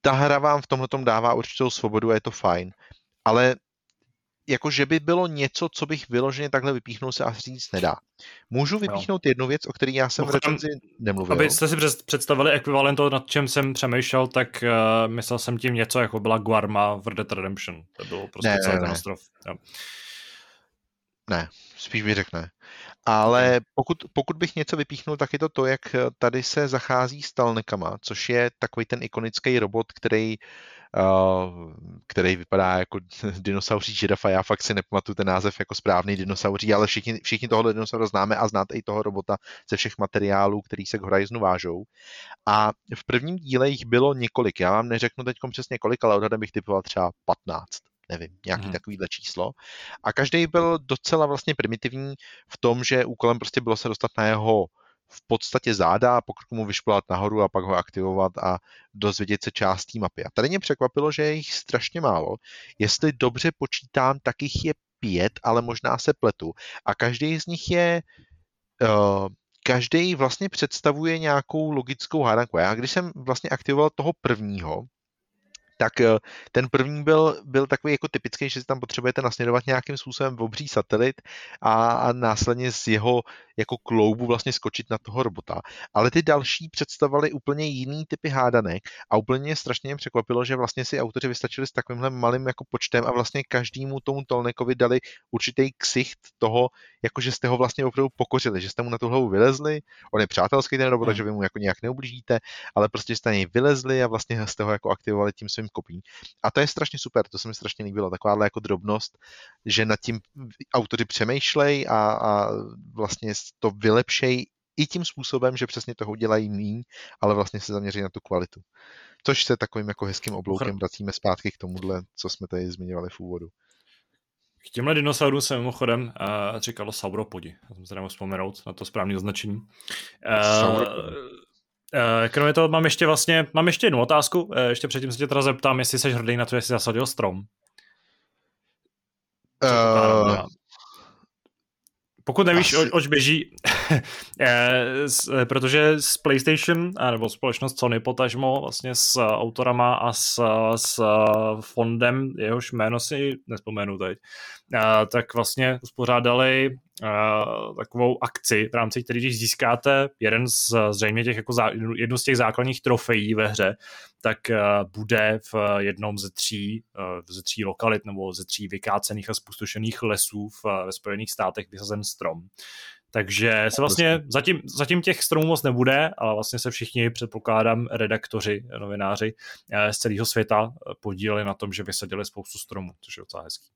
S2: Ta hra vám v tomhle dává určitou svobodu a je to fajn. Ale jako že by bylo něco, co bych vyloženě takhle vypíchnul, se asi říct nedá. Můžu vypíchnout no. jednu věc, o které já jsem Pochodem, v recenzi nemluvil.
S1: Abyste si představili ekvivalent toho, nad čem jsem přemýšlel, tak uh, myslel jsem tím něco, jako byla Guarma v Red Dead Redemption. To bylo prostě ne, celý ne, ten ostrov. Jo.
S2: Ne, spíš bych řekl ne. Ale pokud, pokud bych něco vypíchnul, tak je to to, jak tady se zachází s talnekama, což je takový ten ikonický robot, který uh, který vypadá jako [laughs] dinosauří žirafa. Já fakt si nepamatuju ten název jako správný dinosauří, ale všichni, všichni tohle dinosaura známe a znáte i toho robota ze všech materiálů, který se k Horizonu vážou. A v prvním díle jich bylo několik. Já vám neřeknu teď přesně kolik, ale odhadem bych typoval třeba 15 nevím, nějaký hmm. takovýhle číslo. A každý byl docela vlastně primitivní v tom, že úkolem prostě bylo se dostat na jeho v podstatě záda a pokud mu vyšplat nahoru a pak ho aktivovat a dozvědět se část té mapy. A tady mě překvapilo, že je jich strašně málo. Jestli dobře počítám, tak jich je pět, ale možná se pletu. A každý z nich je uh, každý vlastně představuje nějakou logickou hádanku. Já když jsem vlastně aktivoval toho prvního, tak eh, ten první byl, byl takový jako typický, že si tam potřebujete nasměrovat nějakým způsobem obří satelit a, a následně z jeho jako kloubu vlastně skočit na toho robota. Ale ty další představovaly úplně jiný typy hádanek a úplně strašně mě překvapilo, že vlastně si autoři vystačili s takovýmhle malým jako počtem a vlastně každému tomu Tolnekovi dali určitý ksicht toho, jako že jste ho vlastně opravdu pokořili, že jste mu na tu hlavu vylezli, on je přátelský ten robot, hmm. takže vy mu jako nějak neublížíte, ale prostě jste na něj vylezli a vlastně jste ho jako aktivovali tím svým kopí. A to je strašně super, to se mi strašně líbilo, takováhle jako drobnost, že nad tím autoři přemýšlej a, a vlastně to vylepšej i tím způsobem, že přesně toho dělají míň, ale vlastně se zaměří na tu kvalitu. Což se takovým jako hezkým obloukem vracíme zpátky k tomuhle, co jsme tady zmiňovali v úvodu.
S1: K těmhle dinosaurům se mimochodem uh, říkalo sauropodi. Já jsem se nemohl vzpomenout na to správné označení. Uh, kromě toho mám ještě vlastně, mám ještě jednu otázku. Uh, ještě předtím se tě teda zeptám, jestli jsi hrdý na to, jestli zasadil strom. Uh, pokud nevíš, Asi... oč běží, [laughs] protože s PlayStation, nebo společnost Sony potažmo vlastně s autorama a s, s fondem, jehož jméno si nespomenu teď, tak vlastně uspořádali takovou akci, v rámci které, když získáte jeden z zřejmě těch jako zá, jednu z těch základních trofejí ve hře, tak bude v jednom ze tří, ze tří lokalit nebo ze tří vykácených a spustošených lesů v, ve Spojených státech vysazen strom. Takže se vlastně zatím, zatím těch stromů moc nebude, ale vlastně se všichni, předpokládám, redaktoři, novináři z celého světa podíleli na tom, že vysadili spoustu stromů, což je docela hezký.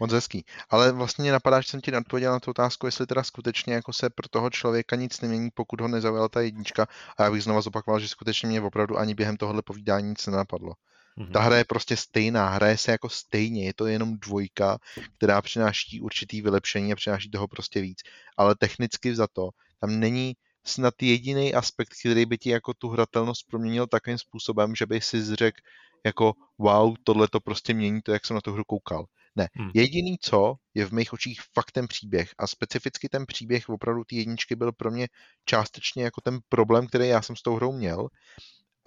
S2: Moc hezký. Ale vlastně napadá, že jsem ti odpověděl na tu otázku, jestli teda skutečně jako se pro toho člověka nic nemění, pokud ho nezaujala ta jednička. A já bych znova zopakoval, že skutečně mě opravdu ani během tohohle povídání nic nenapadlo. Mm-hmm. Ta hra je prostě stejná, hraje se jako stejně, je to jenom dvojka, která přináší určitý vylepšení a přináší toho prostě víc. Ale technicky za to, tam není snad jediný aspekt, který by ti jako tu hratelnost proměnil takovým způsobem, že by si řekl jako wow, tohle to prostě mění to, jak jsem na tu hru koukal. Ne. Hmm. Jediný co je v mých očích fakt ten příběh a specificky ten příběh opravdu ty jedničky byl pro mě částečně jako ten problém, který já jsem s tou hrou měl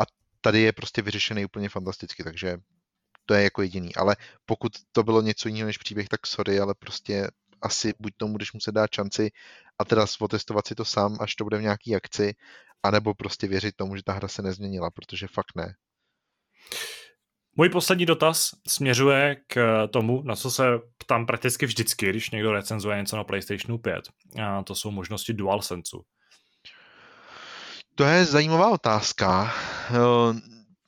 S2: a tady je prostě vyřešený úplně fantasticky, takže to je jako jediný. Ale pokud to bylo něco jiného než příběh, tak sorry, ale prostě asi buď tomu budeš muset dát šanci a teda otestovat si to sám, až to bude v nějaký akci, anebo prostě věřit tomu, že ta hra se nezměnila, protože fakt ne.
S1: Můj poslední dotaz směřuje k tomu, na co se ptám prakticky vždycky, když někdo recenzuje něco na PlayStationu 5. A to jsou možnosti DualSense.
S2: To je zajímavá otázka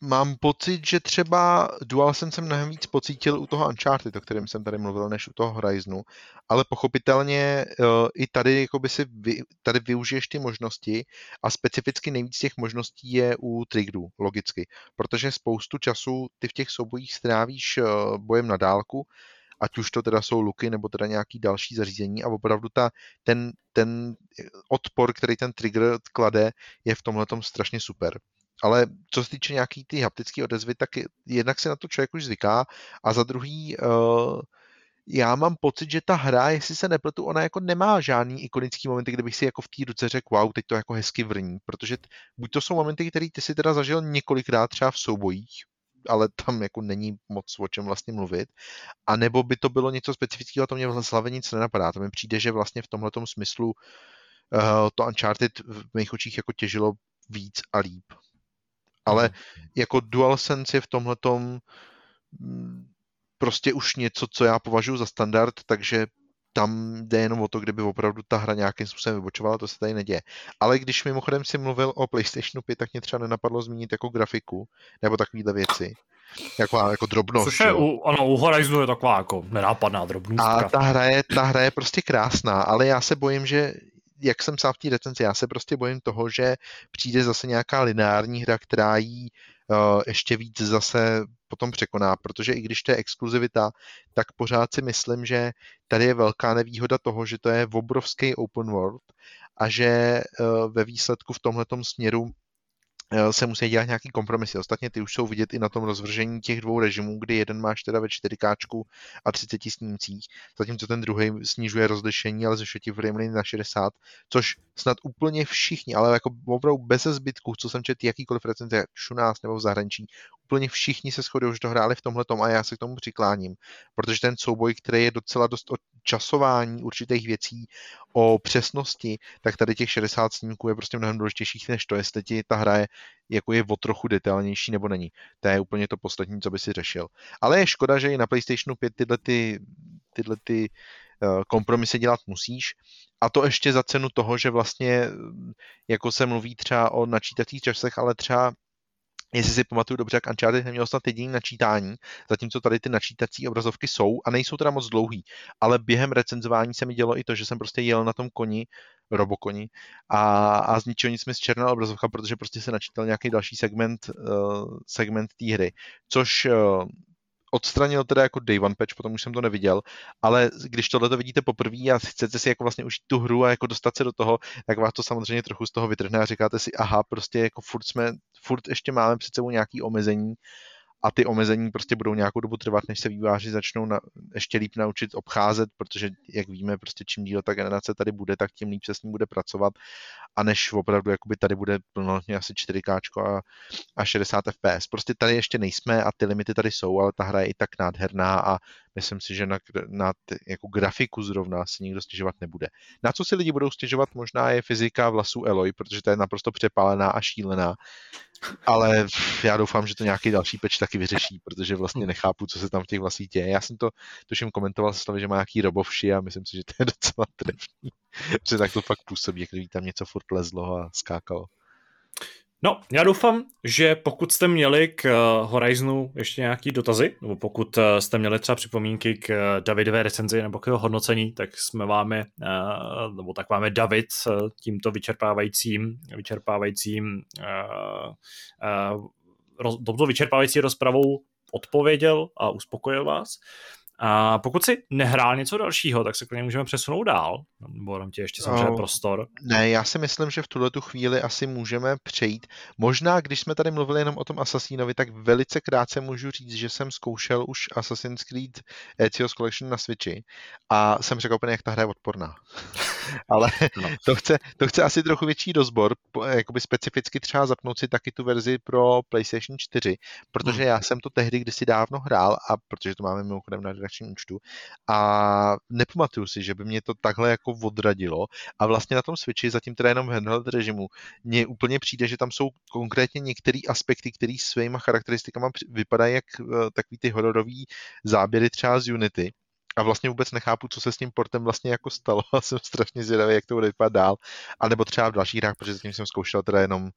S2: mám pocit, že třeba DualSense jsem mnohem víc pocítil u toho Uncharted, o kterém jsem tady mluvil, než u toho Horizonu, ale pochopitelně uh, i tady jakoby si vy, tady využiješ ty možnosti a specificky nejvíc těch možností je u triggerů, logicky, protože spoustu času ty v těch soubojích strávíš uh, bojem na dálku, ať už to teda jsou luky nebo teda nějaký další zařízení a opravdu ta, ten, ten odpor, který ten trigger klade, je v tomhle strašně super ale co se týče nějaký ty haptické odezvy, tak jednak se na to člověk už zvyká a za druhý uh, já mám pocit, že ta hra, jestli se nepletu, ona jako nemá žádný ikonický momenty, kde bych si jako v té ruce řekl, wow, teď to jako hezky vrní, protože buď to jsou momenty, které ty si teda zažil několikrát třeba v soubojích, ale tam jako není moc o čem vlastně mluvit, a nebo by to bylo něco specifického, to mě v hlavě nic nenapadá. To mi přijde, že vlastně v tomhle smyslu uh, to Uncharted v mých očích jako těžilo víc a líp ale mhm. jako DualSense je v tomhletom mm, prostě už něco, co já považuji za standard, takže tam jde jenom o to, kdyby opravdu ta hra nějakým způsobem vybočovala, to se tady neděje. Ale když mimochodem si mluvil o PlayStationu 5, tak mě třeba nenapadlo zmínit jako grafiku, nebo takovýhle věci. Jako, jako drobnost.
S1: Což je, u, ano, u Horizonu je taková jako nenápadná drobnost.
S2: A ta hra, je, ta hra je prostě krásná, ale já se bojím, že jak jsem sám v té recenzi, já se prostě bojím toho, že přijde zase nějaká lineární hra, která jí uh, ještě víc zase potom překoná, protože i když to je exkluzivita, tak pořád si myslím, že tady je velká nevýhoda toho, že to je obrovský open world a že uh, ve výsledku v tomhletom směru Eh, se musí dělat nějaký kompromisy. Ostatně ty už jsou vidět i na tom rozvržení těch dvou režimů, kdy jeden máš teda ve 4K a 30 snímcích, zatímco ten druhý snižuje rozlišení, ale ze frame na 60, což snad úplně všichni, ale jako opravdu bez zbytku, co jsem četl jakýkoliv recenze, u nás nebo v zahraničí, úplně všichni se shodují, že to hráli v tomhle tom a já se k tomu přikláním, protože ten souboj, který je docela dost o časování určitých věcí, o přesnosti, tak tady těch 60 snímků je prostě mnohem důležitějších než to, jestli ti ta hra je, jako je o trochu detailnější nebo není. To je úplně to poslední, co by si řešil. Ale je škoda, že i na PlayStationu 5 tyhle, ty, tyhle ty eh, kompromisy dělat musíš. A to ještě za cenu toho, že vlastně, jako se mluví třeba o načítacích časech, ale třeba jestli si pamatuju dobře, jak Uncharted neměl snad jediný načítání, zatímco tady ty načítací obrazovky jsou a nejsou teda moc dlouhý, ale během recenzování se mi dělo i to, že jsem prostě jel na tom koni, robokoni a, a z ničeho nic mi zčernala obrazovka, protože prostě se načítal nějaký další segment, uh, segment té hry, což uh, odstranil teda jako day one patch, potom už jsem to neviděl, ale když tohle to vidíte poprvé a chcete si jako vlastně užít tu hru a jako dostat se do toho, tak vás to samozřejmě trochu z toho vytrhne a říkáte si, aha, prostě jako furt jsme, furt ještě máme před sebou nějaký omezení a ty omezení prostě budou nějakou dobu trvat, než se výváři začnou na, ještě líp naučit obcházet, protože jak víme, prostě čím díl ta generace tady bude, tak tím líp se s ním bude pracovat a než opravdu jakoby tady bude plnotně asi 4K a, a 60 FPS. Prostě tady ještě nejsme a ty limity tady jsou, ale ta hra je i tak nádherná a myslím si, že na, na jako grafiku zrovna si nikdo stěžovat nebude. Na co si lidi budou stěžovat možná je fyzika vlasů Eloy, protože ta je naprosto přepálená a šílená ale já doufám, že to nějaký další peč taky vyřeší, protože vlastně nechápu, co se tam v těch vlasích děje. Já jsem to tuším komentoval se slovy, že má nějaký robovši a myslím si, že to je [laughs] docela trefný, protože tak to fakt působí, jak kdyby tam něco furt lezlo a skákalo.
S1: No, já doufám, že pokud jste měli k eh, Horizonu ještě nějaký dotazy, nebo pokud eh, jste měli třeba připomínky k eh, Davidové recenzi nebo k jeho hodnocení, tak jsme vámi, nebo tak máme David tímto vyčerpávajícím, vyčerpávajícím, touto vyčerpávající rozpravou odpověděl a uspokojil vás. A pokud si nehrál něco dalšího, tak se k němu můžeme přesunout dál, nebo nám tě ještě samozřejmě oh, prostor.
S2: Ne, já si myslím, že v tuhle tu chvíli asi můžeme přejít. Možná, když jsme tady mluvili jenom o tom Assassinovi, tak velice krátce můžu říct, že jsem zkoušel už Assassin's Creed Ezio's Collection na Switchi a jsem překvapený, jak ta hra je odporná. [laughs] Ale no. to, chce, to chce asi trochu větší rozbor, jakoby specificky třeba zapnout si taky tu verzi pro PlayStation 4, protože hmm. já jsem to tehdy kdysi dávno hrál a protože to máme mimochodem na redakčním účtu. A nepamatuju si, že by mě to takhle jako odradilo. A vlastně na tom Switchi, zatím teda jenom v handheld režimu, mně úplně přijde, že tam jsou konkrétně některé aspekty, které svýma charakteristikama vypadají jak eh, takový ty hororový záběry třeba z Unity, a vlastně vůbec nechápu, co se s tím portem vlastně jako stalo. [laughs] A jsem strašně zvědavý, jak to bude vypadat dál. A nebo třeba v dalších hrách, protože zatím jsem zkoušel teda jenom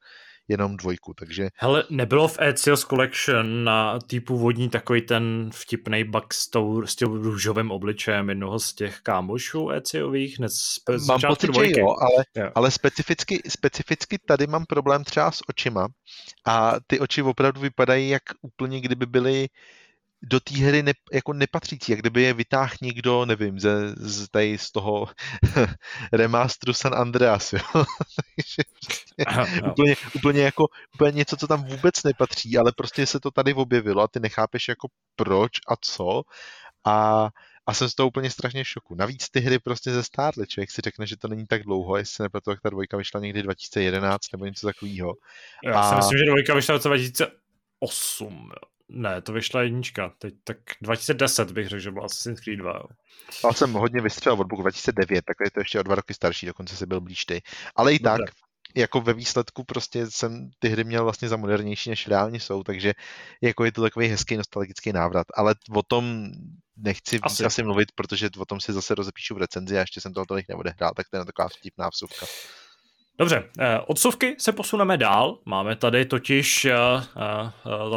S2: jenom dvojku, takže...
S1: Hele, nebylo v Ezio's Collection na té původní takový ten vtipný bug s, tou, s tím růžovým obličejem jednoho z těch kámošů Eziových? Ne,
S2: mám pocit, že jo, ale, jo. ale specificky, specificky tady mám problém třeba s očima a ty oči opravdu vypadají jak úplně kdyby byly do té hry ne, jako nepatřící, jak kdyby je vytáhl někdo, nevím, ze, z, tady z toho [laughs] remasteru San Andreas, jo. [laughs] Takže prostě úplně, úplně, jako, úplně něco, co tam vůbec nepatří, ale prostě se to tady objevilo a ty nechápeš jako proč a co a a jsem z toho úplně strašně v šoku. Navíc ty hry prostě ze stárly. Člověk si řekne, že to není tak dlouho, jestli se nepletu, jak ta dvojka vyšla někdy 2011 nebo něco takového.
S1: Já a... si myslím, že dvojka vyšla v 2008. Jo. Ne, to vyšla jednička. Teď tak 2010 bych řekl, že byl Assassin's Creed 2. Jo.
S2: Já jsem hodně vystřelil od boku 2009, tak je to ještě o dva roky starší, dokonce se byl blíž ty. Ale i Dobře. tak, jako ve výsledku prostě jsem ty hry měl vlastně za modernější, než reálně jsou, takže jako je to takový hezký nostalgický návrat, ale o tom nechci asi. asi mluvit, protože o tom si zase rozepíšu v recenzi a ještě jsem toho tolik neodehrál, tak to je taková vtipná vsuvka.
S1: Dobře, eh, odsuvky se posuneme dál. Máme tady totiž uh,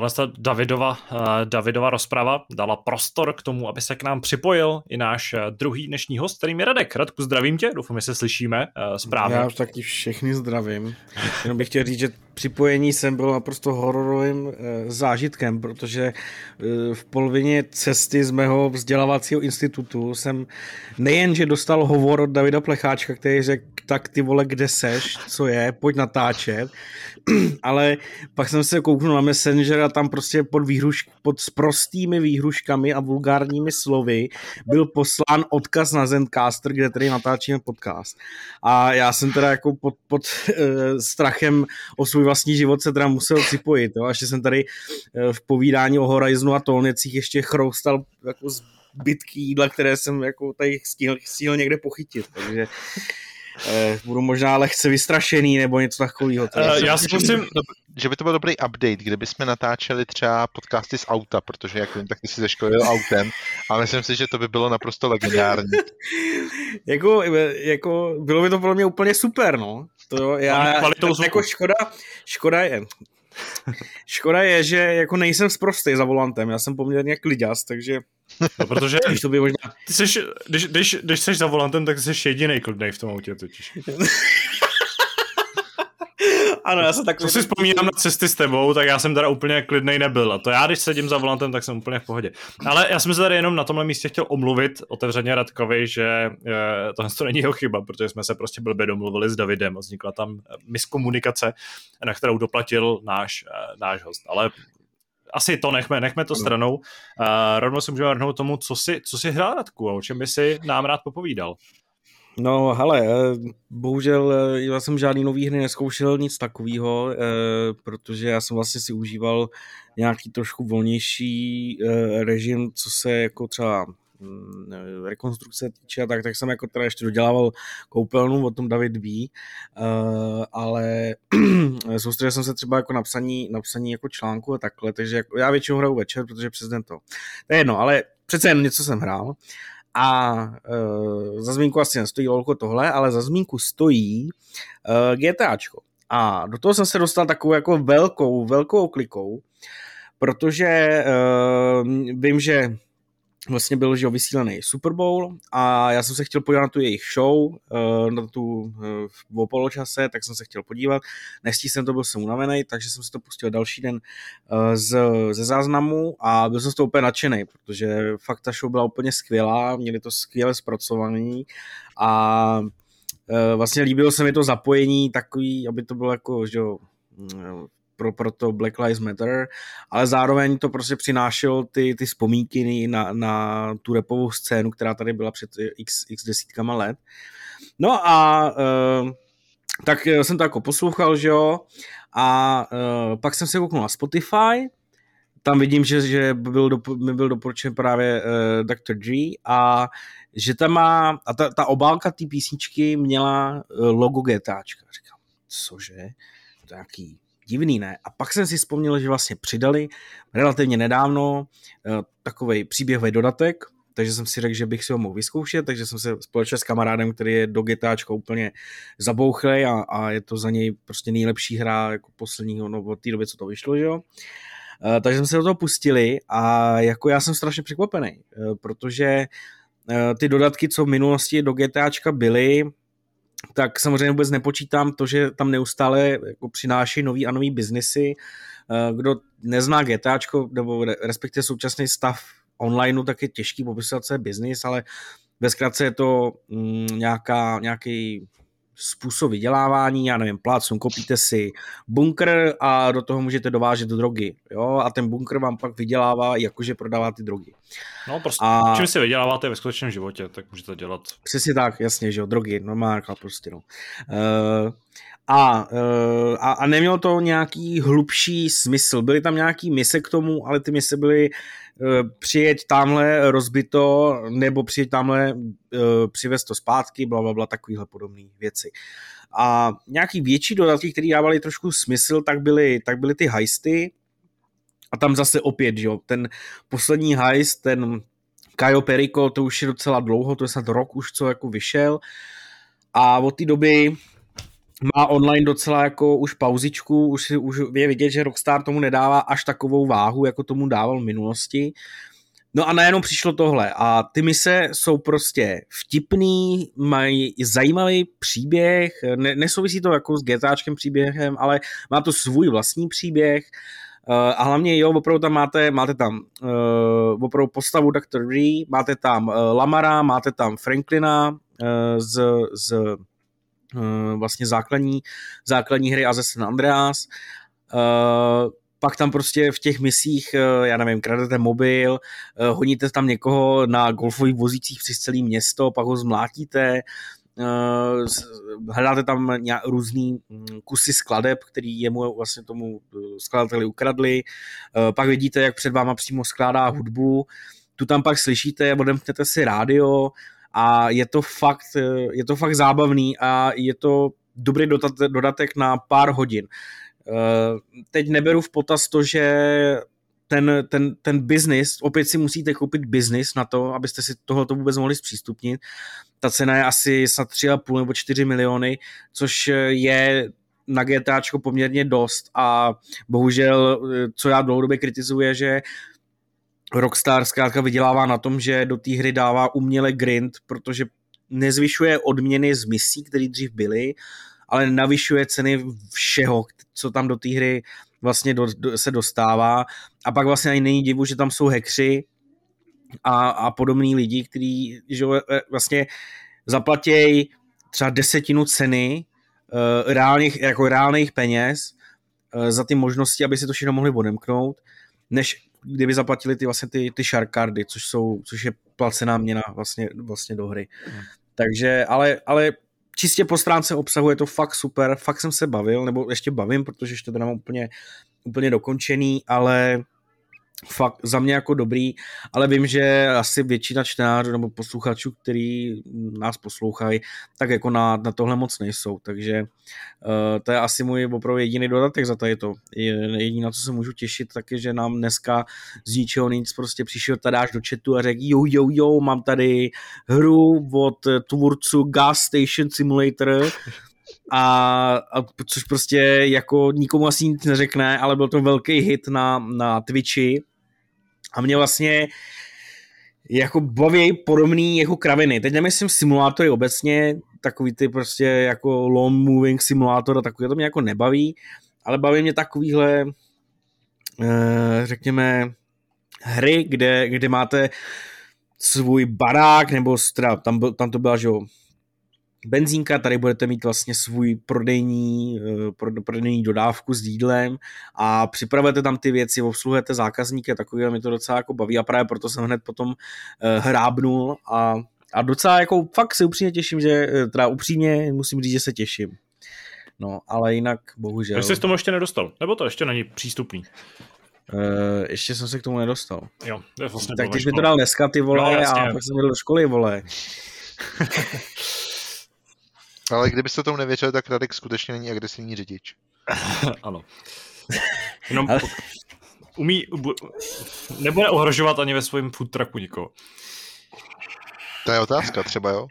S1: uh, Davidova, uh, Davidova rozprava dala prostor k tomu, aby se k nám připojil i náš druhý dnešní host, kterým je Radek. Radku, zdravím tě, doufám, že se slyšíme správně.
S3: Já už taky všechny zdravím. Jenom bych chtěl říct, že připojení jsem byl naprosto hororovým e, zážitkem, protože e, v polovině cesty z mého vzdělávacího institutu jsem nejenže dostal hovor od Davida Plecháčka, který řekl, tak ty vole, kde seš, co je, pojď natáčet, [clears throat] ale pak jsem se kouknul na Messenger a tam prostě pod, výhruš, pod sprostými výhruškami a vulgárními slovy byl poslán odkaz na Zencaster, kde tady natáčíme podcast. A já jsem teda jako pod, pod uh, strachem o svůj vlastní život se teda musel připojit, jo? až jsem tady uh, v povídání o Horizonu a Tolněcích ještě chroustal jako zbytky jídla, které jsem jako tady stihl, stihl někde pochytit, takže eh, budu možná lehce vystrašený nebo něco takového.
S1: Uh, já si myslím,
S2: že by to byl dobrý update, kdyby jsme natáčeli třeba podcasty z auta, protože jak vím, tak ty jsi ze školy autem a myslím si, že to by bylo naprosto legendární. [laughs]
S3: jako, jako, bylo by to pro mě úplně super, no. To já, jako škoda, škoda je, [laughs] Škoda je, že jako nejsem zprostý za volantem, já jsem poměrně kliděs, takže
S1: No, protože když to by možná... ty jsi, když, když, když jsi za volantem, tak jsi jediný klidnej v tom autě totiž. [laughs]
S3: ano, já jsem takový...
S1: Co si vzpomínám na cesty s tebou, tak já jsem teda úplně klidnej nebyl. A to já, když sedím za volantem, tak jsem úplně v pohodě. Ale já jsem se tady jenom na tomhle místě chtěl omluvit otevřeně Radkovi, že e, tohle to není jeho chyba, protože jsme se prostě blbě domluvili s Davidem a vznikla tam miskomunikace, na kterou doplatil náš, e, náš host. Ale asi to nechme, nechme to stranou. Uh, rovnou se můžeme vrhnout tomu, co si, co si hrál Radku a o čem by si nám rád popovídal.
S3: No, hele, bohužel já jsem žádný nový hry neskoušel, nic takového, protože já jsem vlastně si užíval nějaký trošku volnější režim, co se jako třeba rekonstrukce týče a tak, tak jsem jako teda ještě dodělával koupelnu, o tom David ví, uh, ale [clears throat] soustředil jsem se třeba jako napsaní, napsaní jako článku a takhle, takže jako, já většinou hraju večer, protože přes den to. To je jedno, ale přece jen něco jsem hrál a uh, za zmínku asi nestojí velko tohle, ale za zmínku stojí uh, GTAčko. A do toho jsem se dostal takovou jako velkou, velkou klikou, protože uh, vím, že vlastně byl že vysílený Super Bowl a já jsem se chtěl podívat na tu jejich show, eh, na tu eh, v poločase, tak jsem se chtěl podívat. Nestí jsem to, byl jsem unavený, takže jsem si to pustil další den eh, z, ze záznamu a byl jsem z toho úplně nadšený, protože fakt ta show byla úplně skvělá, měli to skvěle zpracovaný a vlastně líbilo se mi to zapojení takový, aby to bylo jako, že jo, pro, pro to Black Lives Matter, ale zároveň to prostě přinášelo ty, ty vzpomínky na, na tu repovou scénu, která tady byla před x, x desítkama let. No a uh, tak jsem to jako poslouchal, že jo, a uh, pak jsem se kouknul na Spotify, tam vidím, že, že byl do, mi byl doporučen právě uh, Dr. G a že tam má, a ta, ta obálka té písničky měla logo GTAčka. Říkám, cože? To nějaký divný, ne? A pak jsem si vzpomněl, že vlastně přidali relativně nedávno uh, takový příběhový dodatek, takže jsem si řekl, že bych si ho mohl vyzkoušet, takže jsem se společně s kamarádem, který je do GTAčka úplně zabouchlej a, a je to za něj prostě nejlepší hra jako posledního, no od té doby, co to vyšlo, že jo. Uh, takže jsme se do toho pustili a jako já jsem strašně překvapený, uh, protože ty dodatky, co v minulosti do GTAčka byly, tak samozřejmě vůbec nepočítám to, že tam neustále jako přináší nový a nový biznesy. Eh, kdo nezná GTAčko, nebo respektive současný stav online, tak je těžký popisovat, co je biznis, ale ve zkratce je to mm, nějaká, nějaký způsob vydělávání, já nevím, plácnu, kopíte si bunkr a do toho můžete dovážet drogy, jo, a ten bunkr vám pak vydělává, jakože prodává ty drogy.
S1: No prostě, a... čím si vyděláváte ve skutečném životě, tak můžete dělat.
S3: Přesně tak, jasně, že jo, drogy, normálně prostě, no. Uh, a, uh, a, a nemělo to nějaký hlubší smysl. Byly tam nějaký mise k tomu, ale ty mise byly uh, přijeď tamhle rozbito, nebo přijeď tamhle uh, přivez to zpátky, bla, bla, bla, takovýhle podobné věci. A nějaký větší dodatky, které dávaly trošku smysl, tak byly, tak byly ty heisty. A tam zase opět, jo, ten poslední heist, ten Kajo Perico, to už je docela dlouho, to je snad rok už, co jako vyšel. A od té doby má online docela jako už pauzičku, už, už je vidět, že Rockstar tomu nedává až takovou váhu, jako tomu dával v minulosti. No a najednou přišlo tohle a ty mise jsou prostě vtipný, mají zajímavý příběh, ne, nesouvisí to jako s GTAčkem příběhem, ale má to svůj vlastní příběh uh, a hlavně jo, opravdu tam máte, máte tam uh, opravdu postavu Dr. Dre, máte tam uh, Lamara, máte tam Franklina uh, z, z Eh, vlastně základní, základní hry a ze Andreas. Uh, pak tam prostě v těch misích, uh, já nevím, kradete mobil, honíte tam někoho na golfových vozících přes celé město, pak ho zmlátíte, hledáte tam různý mm, kusy skladeb, který jemu vlastně tomu skladateli ukradli, pak vidíte, jak před váma přímo skládá hudbu, tu tam pak slyšíte, odemknete si rádio, a je to fakt, eh, je to fakt zábavný a je to dobrý dodatek na pár hodin. Eh, teď neberu v potaz to, že ten, ten, ten business, opět si musíte koupit business na to, abyste si tohoto vůbec mohli zpřístupnit. Ta cena je asi snad 3,5 nebo 4 miliony, což je na GTAčko poměrně dost a bohužel, eh, co já dlouhodobě kritizuji, že Rockstar zkrátka vydělává na tom, že do té hry dává uměle grind, protože nezvyšuje odměny z misí, které dřív byly, ale navyšuje ceny všeho, co tam do té hry vlastně do, do, se dostává. A pak vlastně ani není divu, že tam jsou hekři a, a podobní lidi, kteří e, vlastně zaplatějí třeba desetinu ceny uh, reálných, jako reálných peněz uh, za ty možnosti, aby si to všechno mohli odemknout než kdyby zaplatili ty vlastně ty, ty sharkardy, což jsou, což je placená měna vlastně, vlastně do hry. Hmm. Takže, ale, ale čistě po stránce obsahu je to fakt super, fakt jsem se bavil, nebo ještě bavím, protože ještě to nemám úplně, úplně dokončený, ale fakt za mě jako dobrý, ale vím, že asi většina čtenářů nebo posluchačů, který nás poslouchají, tak jako na, na tohle moc nejsou, takže uh, to je asi můj opravdu jediný dodatek za tady to. Jediný, na co se můžu těšit, tak je, že nám dneska z ničeho nic prostě přišel až do chatu a řekl, jo, jo, jo, mám tady hru od tvůrců Gas Station Simulator, a, a což prostě jako nikomu asi nic neřekne, ale byl to velký hit na, na Twitchi a mě vlastně jako baví podobný jako kraviny. Teď nemyslím simulátory obecně, takový ty prostě jako long moving simulátor a takový, to mě jako nebaví, ale baví mě takovýhle eh, řekněme hry, kde, kde máte svůj barák, nebo teda, tam, byl, tam to byla, že jo, benzínka, tady budete mít vlastně svůj prodejní, eh, prodejní dodávku s jídlem a připravujete tam ty věci, obsluhujete zákazníky takový mi to docela jako baví a právě proto jsem hned potom eh, hrábnul a, a docela jako fakt se upřímně těším, že eh, teda upřímně musím říct, že se těším. No, ale jinak bohužel.
S1: Jsi se k tomu ještě nedostal, nebo to ještě není přístupný?
S3: Uh, ještě jsem se k tomu nedostal.
S1: Jo, to je vlastně
S3: Tak když mi to dal dneska ty vole no, a pak jsem jel do školy vole. [laughs]
S2: Ale kdybyste tomu nevěřili, tak Radek skutečně není agresivní řidič. [laughs]
S1: ano. [laughs] Jenom Ale... umí, nebude ohrožovat ani ve svém food trucku nikoho.
S2: To je otázka třeba, jo?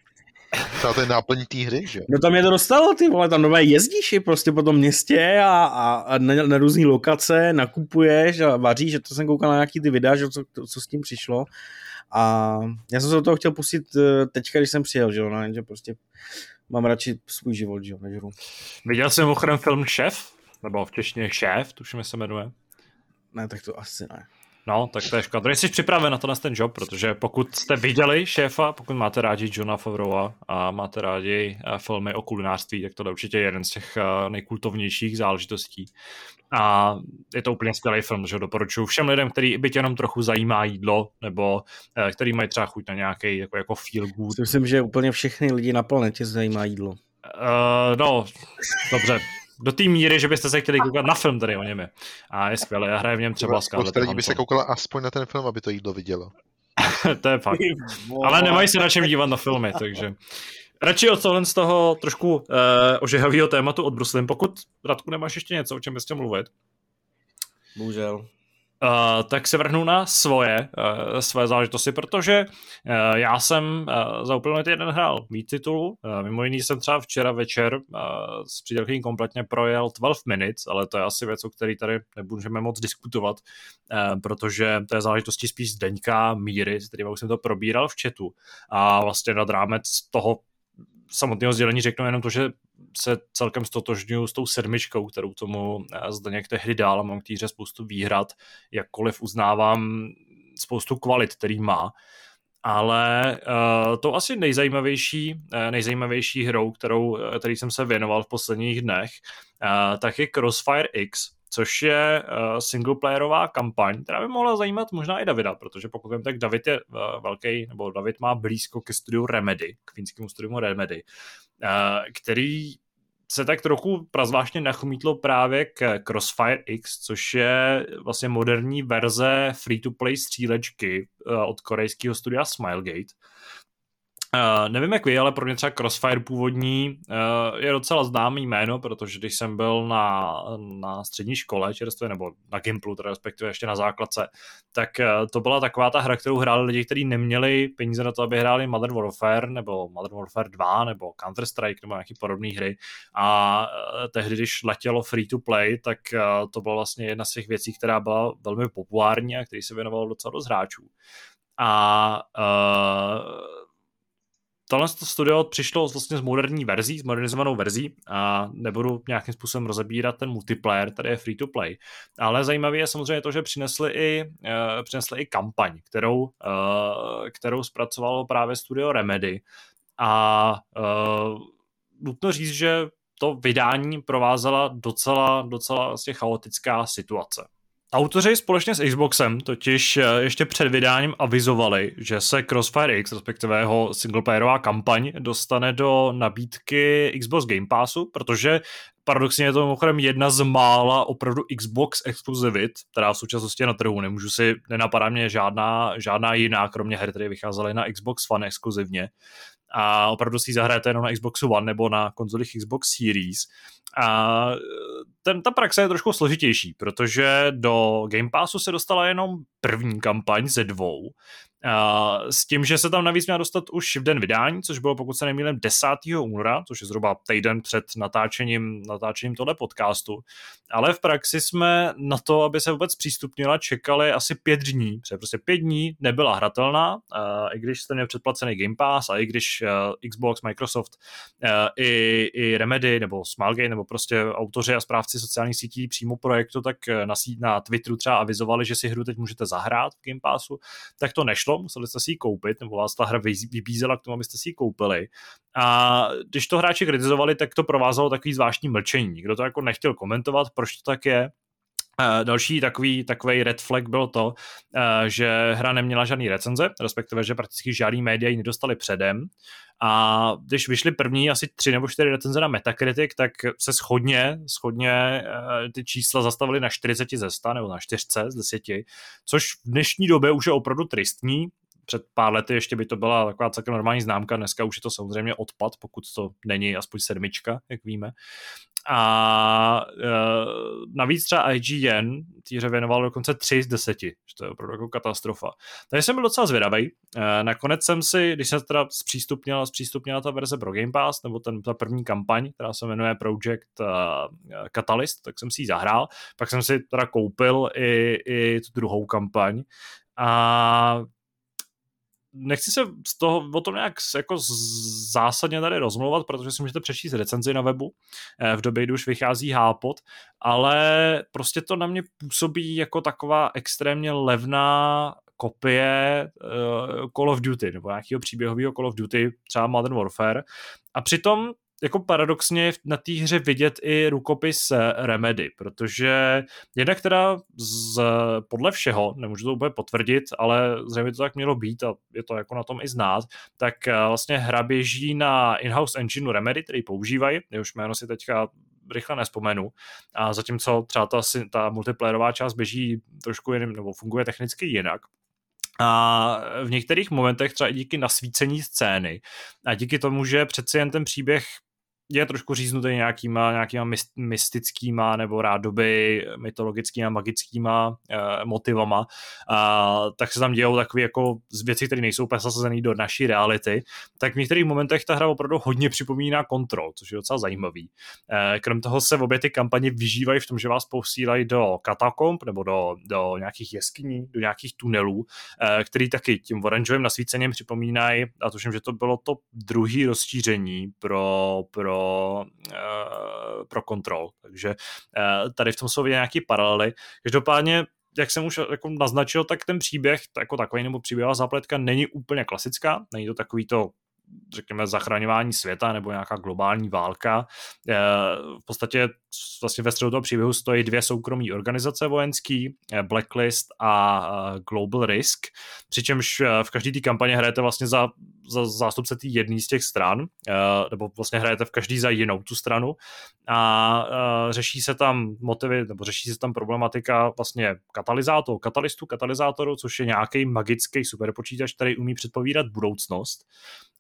S2: Třeba to je náplň té hry, že?
S3: No tam je to dostalo, ty vole, tam nové jezdíš prostě po tom městě a, a, a na, na různé lokace nakupuješ a vaříš, že to jsem koukal na nějaký ty videa, že co, co s tím přišlo. A já jsem se do toho chtěl pustit eh, teďka, když jsem přijel, že jo, no, že prostě mám radši svůj život, že jo, než hru.
S1: Viděl jsem ochrém film Šéf? Nebo v češtině Šéf, tuším, se jmenuje.
S3: Ne, tak to asi ne.
S1: No, tak to je škoda. Jsi připraven na to na ten job, protože pokud jste viděli šéfa, pokud máte rádi Johna Favreau a máte rádi eh, filmy o kulinářství, tak to je určitě jeden z těch eh, nejkultovnějších záležitostí. A je to úplně skvělý film, že doporučuji všem lidem, který by tě jenom trochu zajímá jídlo, nebo eh, který mají třeba chuť na nějaký jako, jako feel good.
S3: Myslím, že úplně všechny lidi na planetě zajímá jídlo. Uh,
S1: no, dobře, do té míry, že byste se chtěli koukat na film tady o něm. A je skvělé, já hraje v něm třeba
S2: Scarlett lidí by se koukala aspoň na ten film, aby to jídlo vidělo. [laughs]
S1: to je fakt. Ale nemají se na čem dívat na filmy, takže... Radši od tohle z toho trošku uh, ožehavého tématu odbruslím, pokud, Radku, nemáš ještě něco, o čem bys chtěl mluvit.
S3: Bohužel.
S1: Uh, tak se vrhnu na svoje, uh, své záležitosti, protože uh, já jsem uh, za úplně jeden hrál víc titulů. Uh, mimo jiný jsem třeba včera večer uh, s přítelkyní kompletně projel 12 minutes, ale to je asi věc, o který tady nebudeme moc diskutovat, uh, protože to je záležitosti spíš Zdeňka Míry, s kterým už jsem to probíral v chatu. A vlastně nad rámec toho samotného sdělení řeknu jenom to, že se celkem stotožňuju s tou sedmičkou, kterou tomu eh, Zdeněk tehdy dál mám k týře spoustu výhrad, jakkoliv uznávám spoustu kvalit, který má. Ale uh, to asi nejzajímavější, uh, nejzajímavější hrou, kterou, který jsem se věnoval v posledních dnech, tak je Crossfire X, což je uh, singleplayerová kampaň, která by mohla zajímat možná i Davida, protože pokud vím, tak David je uh, velký, nebo David má blízko ke studiu Remedy, k finskému studiu Remedy, uh, který se tak trochu prazvážně nachmítlo právě k Crossfire X, což je vlastně moderní verze free-to-play střílečky od korejského studia Smilegate. Uh, nevím jak vy, ale pro mě třeba Crossfire původní uh, je docela známý jméno, protože když jsem byl na, na střední škole čerstvě, nebo na Gimplu, teda respektive ještě na základce, tak uh, to byla taková ta hra, kterou hráli lidi, kteří neměli peníze na to, aby hráli Modern Warfare, nebo Modern Warfare 2, nebo Counter-Strike, nebo nějaké podobné hry. A uh, tehdy, když letělo free to play, tak uh, to byla vlastně jedna z těch věcí, která byla velmi populární a který se věnovalo docela dost hráčů. A uh, tohle studio přišlo vlastně s moderní verzí, s modernizovanou verzí a nebudu nějakým způsobem rozebírat ten multiplayer, tady je free to play, ale zajímavé je samozřejmě to, že přinesli i, uh, přinesli i kampaň, kterou, uh, kterou zpracovalo právě studio Remedy a uh, nutno říct, že to vydání provázela docela, docela vlastně chaotická situace. Autoři společně s Xboxem totiž eh, ještě před vydáním avizovali, že se Crossfire X, respektive jeho singleplayerová kampaň, dostane do nabídky Xbox Game Passu, protože paradoxně je to mimochodem jedna z mála opravdu Xbox exkluzivit, která v současnosti je na trhu. Nemůžu si, nenapadá mě žádná, žádná jiná, kromě her, které vycházely na Xbox One exkluzivně a opravdu si ji zahrajete jenom na Xbox One nebo na konzolích Xbox Series. A ten, ta praxe je trošku složitější, protože do Game Passu se dostala jenom první kampaň ze dvou, s tím, že se tam navíc měla dostat už v den vydání, což bylo, pokud se nemýlím, 10. února, což je zhruba týden před natáčením, natáčením tohle podcastu. Ale v praxi jsme na to, aby se vůbec přístupnila, čekali asi pět dní, protože prostě pět dní nebyla hratelná, i když jste měl předplacený Game Pass a i když Xbox, Microsoft, i, i Remedy nebo Smilegate nebo prostě autoři a správci sociálních sítí přímo projektu, tak na, na Twitteru třeba avizovali, že si hru teď můžete zahrát v Game Passu, tak to nešlo nešlo, museli jste si ji koupit, nebo vás ta hra vybízela k tomu, abyste si ji koupili. A když to hráči kritizovali, tak to provázelo takový zvláštní mlčení. Nikdo to jako nechtěl komentovat, proč to tak je. Další takový, takový red flag byl to, že hra neměla žádný recenze, respektive, že prakticky žádný média ji nedostali předem. A když vyšly první asi tři nebo čtyři recenze na Metacritic, tak se schodně, schodně ty čísla zastavily na 40 ze 100 nebo na 4 z 10, což v dnešní době už je opravdu tristní, před pár lety ještě by to byla taková celkem normální známka, dneska už je to samozřejmě odpad, pokud to není aspoň sedmička, jak víme. A e, navíc třeba IGN týře věnoval dokonce 3 z 10, že to je opravdu jako katastrofa. Takže jsem byl docela zvědavý. E, nakonec jsem si, když se teda zpřístupnila, zpřístupnila ta verze pro Game Pass, nebo ten, ta první kampaň, která se jmenuje Project uh, Catalyst, tak jsem si ji zahrál. Pak jsem si teda koupil i, i tu druhou kampaň. A nechci se z toho o tom nějak jako zásadně tady rozmluvat, protože si můžete přečíst recenzi na webu eh, v době, kdy už vychází Hápot, ale prostě to na mě působí jako taková extrémně levná kopie uh, Call of Duty, nebo nějakého příběhového Call of Duty, třeba Modern Warfare. A přitom jako paradoxně na té hře vidět i rukopis eh, Remedy, protože jedna, která z, podle všeho, nemůžu to úplně potvrdit, ale zřejmě to tak mělo být a je to jako na tom i znát, tak eh, vlastně hra běží na in-house engineu Remedy, který používají, jehož jméno si teďka rychle nespomenu. A zatímco třeba ta, ta multiplayerová část běží trošku jiným, nebo funguje technicky jinak, a v některých momentech třeba i díky nasvícení scény a díky tomu, že přeci jen ten příběh je trošku říznutý nějakýma, nějakýma mystickýma nebo rádoby mytologickýma, magickýma uh, motivama, uh, tak se tam dějou takové jako z věci, které nejsou zasazené do naší reality, tak v některých momentech ta hra opravdu hodně připomíná kontrol, což je docela zajímavý. Uh, krom toho se obě ty kampaně vyžívají v tom, že vás posílají do katakomb nebo do, do nějakých jeskyní, do nějakých tunelů, uh, který taky tím oranžovým nasvícením připomínají, a tuším, že to bylo to druhý rozšíření pro, pro pro kontrol. Takže uh, tady v tom jsou nějaké paralely. Každopádně jak jsem už jako naznačil, tak ten příběh jako takový nebo příběhová zápletka není úplně klasická, není to takový to řekněme, zachraňování světa nebo nějaká globální válka. V podstatě vlastně ve středu toho příběhu stojí dvě soukromé organizace vojenský, Blacklist a Global Risk, přičemž v každé té kampaně hrajete vlastně za, za zástupce té jedné z těch stran, nebo vlastně hrajete v každý za jinou tu stranu. A řeší se tam motivy, nebo řeší se tam problematika vlastně katalyzátor, katalystu, katalyzátoru, což je nějaký magický superpočítač, který umí předpovídat budoucnost.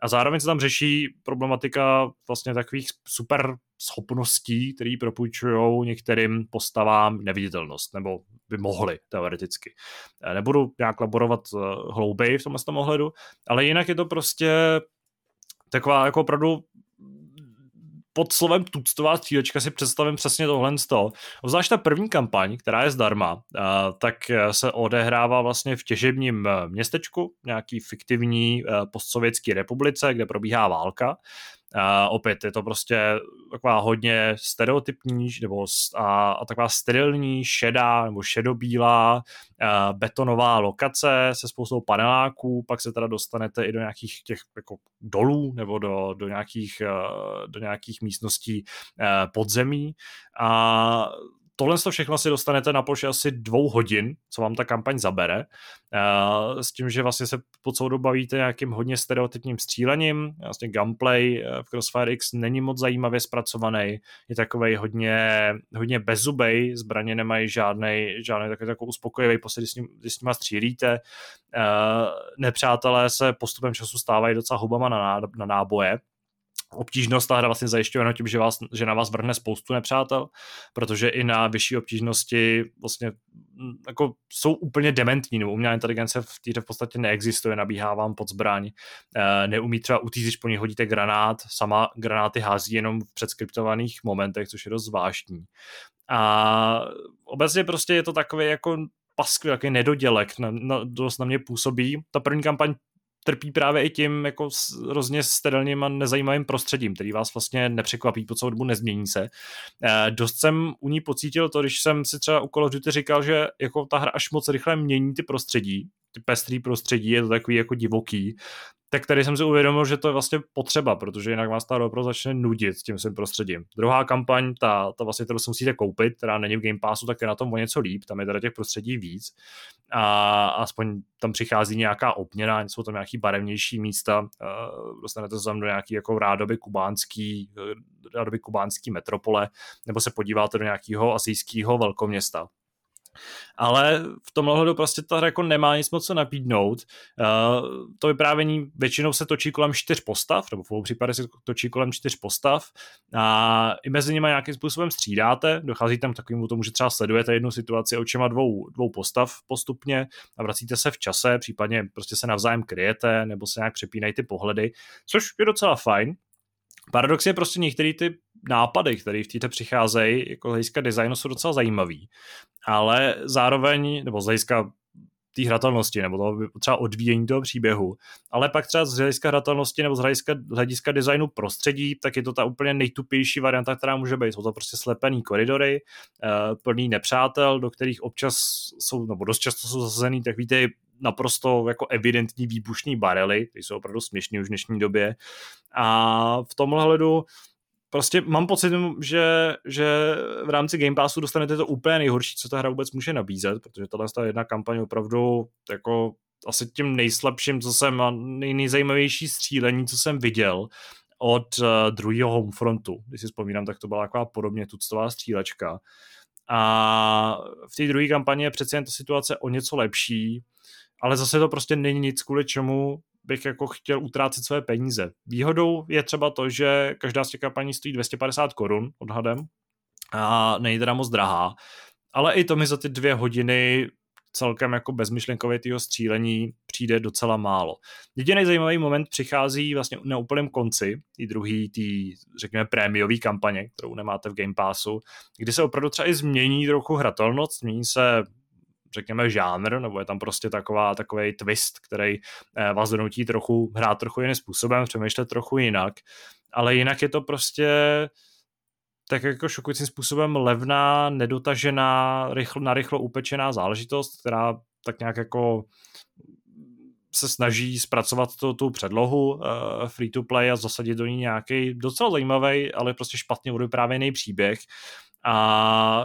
S1: A zároveň se tam řeší problematika vlastně takových super schopností, které propůjčují některým postavám neviditelnost, nebo by mohly teoreticky. Nebudu nějak laborovat eh, hlouběji v tomhle ohledu, ale jinak je to prostě taková jako opravdu pod slovem tuctová střílečka si představím přesně tohle z toho. Zvlášť ta první kampaň, která je zdarma, tak se odehrává vlastně v těžebním eh, městečku, nějaký fiktivní eh, postsovětské republice, kde probíhá válka a opět je to prostě taková hodně stereotypní nebo a, a taková sterilní, šedá nebo šedobílá a betonová lokace se spoustou paneláků, pak se teda dostanete i do nějakých těch jako dolů nebo do, do, nějakých, do nějakých místností podzemí. A tohle to všechno si dostanete na ploše asi dvou hodin, co vám ta kampaň zabere, s tím, že vlastně se po celou dobu bavíte nějakým hodně stereotypním střílením, vlastně gameplay v Crossfire X není moc zajímavě zpracovaný, je takový hodně, hodně bezzubej, zbraně nemají žádný, žádný takový, takový uspokojivý pocit, když s, ním, když s nima střílíte, nepřátelé se postupem času stávají docela hubama na, na náboje, obtížnost ta hra vlastně zajišťuje tím, že, vás, že na vás vrhne spoustu nepřátel, protože i na vyšší obtížnosti vlastně mm, jako jsou úplně dementní, nebo umělá inteligence v té v podstatě neexistuje, nabíhá vám pod zbraň, e, neumí třeba utíct, po ní hodíte granát, sama granáty hází jenom v předskriptovaných momentech, což je dost zvláštní. A obecně prostě je to takový jako paskvil, jaký nedodělek, na, na, dost na mě působí. Ta první kampaň trpí právě i tím jako hrozně sterilním a nezajímavým prostředím, který vás vlastně nepřekvapí po celou dobu, nezmění se. E, dost jsem u ní pocítil to, když jsem si třeba u Call of Duty říkal, že jako ta hra až moc rychle mění ty prostředí, pestrý prostředí, je to takový jako divoký, tak tady jsem si uvědomil, že to je vlastně potřeba, protože jinak vás ta opravdu začne nudit tím svým prostředím. Druhá kampaň, ta, ta vlastně, kterou si musíte koupit, která není v Game Passu, tak je na tom o něco líp, tam je teda těch prostředí víc a aspoň tam přichází nějaká obměna, jsou tam nějaký barevnější místa, dostanete se tam do nějaký jako rádoby kubánský, rádoby kubánský metropole, nebo se podíváte do nějakého asijského velkoměsta ale v tomhle hledu prostě ta hra jako nemá nic moc co napídnout. Uh, to vyprávění většinou se točí kolem čtyř postav, nebo v obou případech se točí kolem čtyř postav a i mezi nimi nějakým způsobem střídáte, dochází tam k takovému tomu, že třeba sledujete jednu situaci očima dvou, dvou postav postupně a vracíte se v čase, případně prostě se navzájem kryjete nebo se nějak přepínají ty pohledy, což je docela fajn. Paradox je prostě některý ty nápady, které v této přicházejí, jako z hlediska designu jsou docela zajímavý, ale zároveň, nebo z hlediska té hratelnosti, nebo toho třeba odvíjení toho příběhu. Ale pak třeba z hlediska hratelnosti nebo z hlediska, hlediska designu prostředí, tak je to ta úplně nejtupější varianta, která může být. Jsou to prostě slepený koridory, uh, plný nepřátel, do kterých občas jsou, nebo dost často jsou zasazený, tak víte, naprosto jako evidentní výbušní barely, ty jsou opravdu směšný už v dnešní době. A v tomhle hledu prostě mám pocit, že, že v rámci Game Passu dostanete to úplně nejhorší, co ta hra vůbec může nabízet, protože tahle ta jedna kampaň opravdu jako asi tím nejslabším, co jsem a nej, nejzajímavější střílení, co jsem viděl od uh, druhého Homefrontu. Když si vzpomínám, tak to byla taková podobně tuctová střílečka. A v té druhé kampani je přece jen ta situace o něco lepší, ale zase to prostě není nic, kvůli čemu bych jako chtěl utrácet své peníze. Výhodou je třeba to, že každá z těch kampaní stojí 250 korun odhadem a není teda moc drahá, ale i to mi za ty dvě hodiny celkem jako bezmyšlenkově týho střílení přijde docela málo. Jediný zajímavý moment přichází vlastně na úplném konci, i druhý tý, řekněme, prémiový kampaně, kterou nemáte v Game Passu, kdy se opravdu třeba i změní trochu hratelnost, změní se řekněme, žánr, nebo je tam prostě taková, takový twist, který eh, vás donutí trochu hrát trochu jiným způsobem, přemýšlet trochu jinak, ale jinak je to prostě tak jako šokujícím způsobem levná, nedotažená, rychl, narychlo upečená záležitost, která tak nějak jako se snaží zpracovat to, tu předlohu uh, free to play a zasadit do ní nějaký docela zajímavý, ale prostě špatně odvyprávěný příběh. A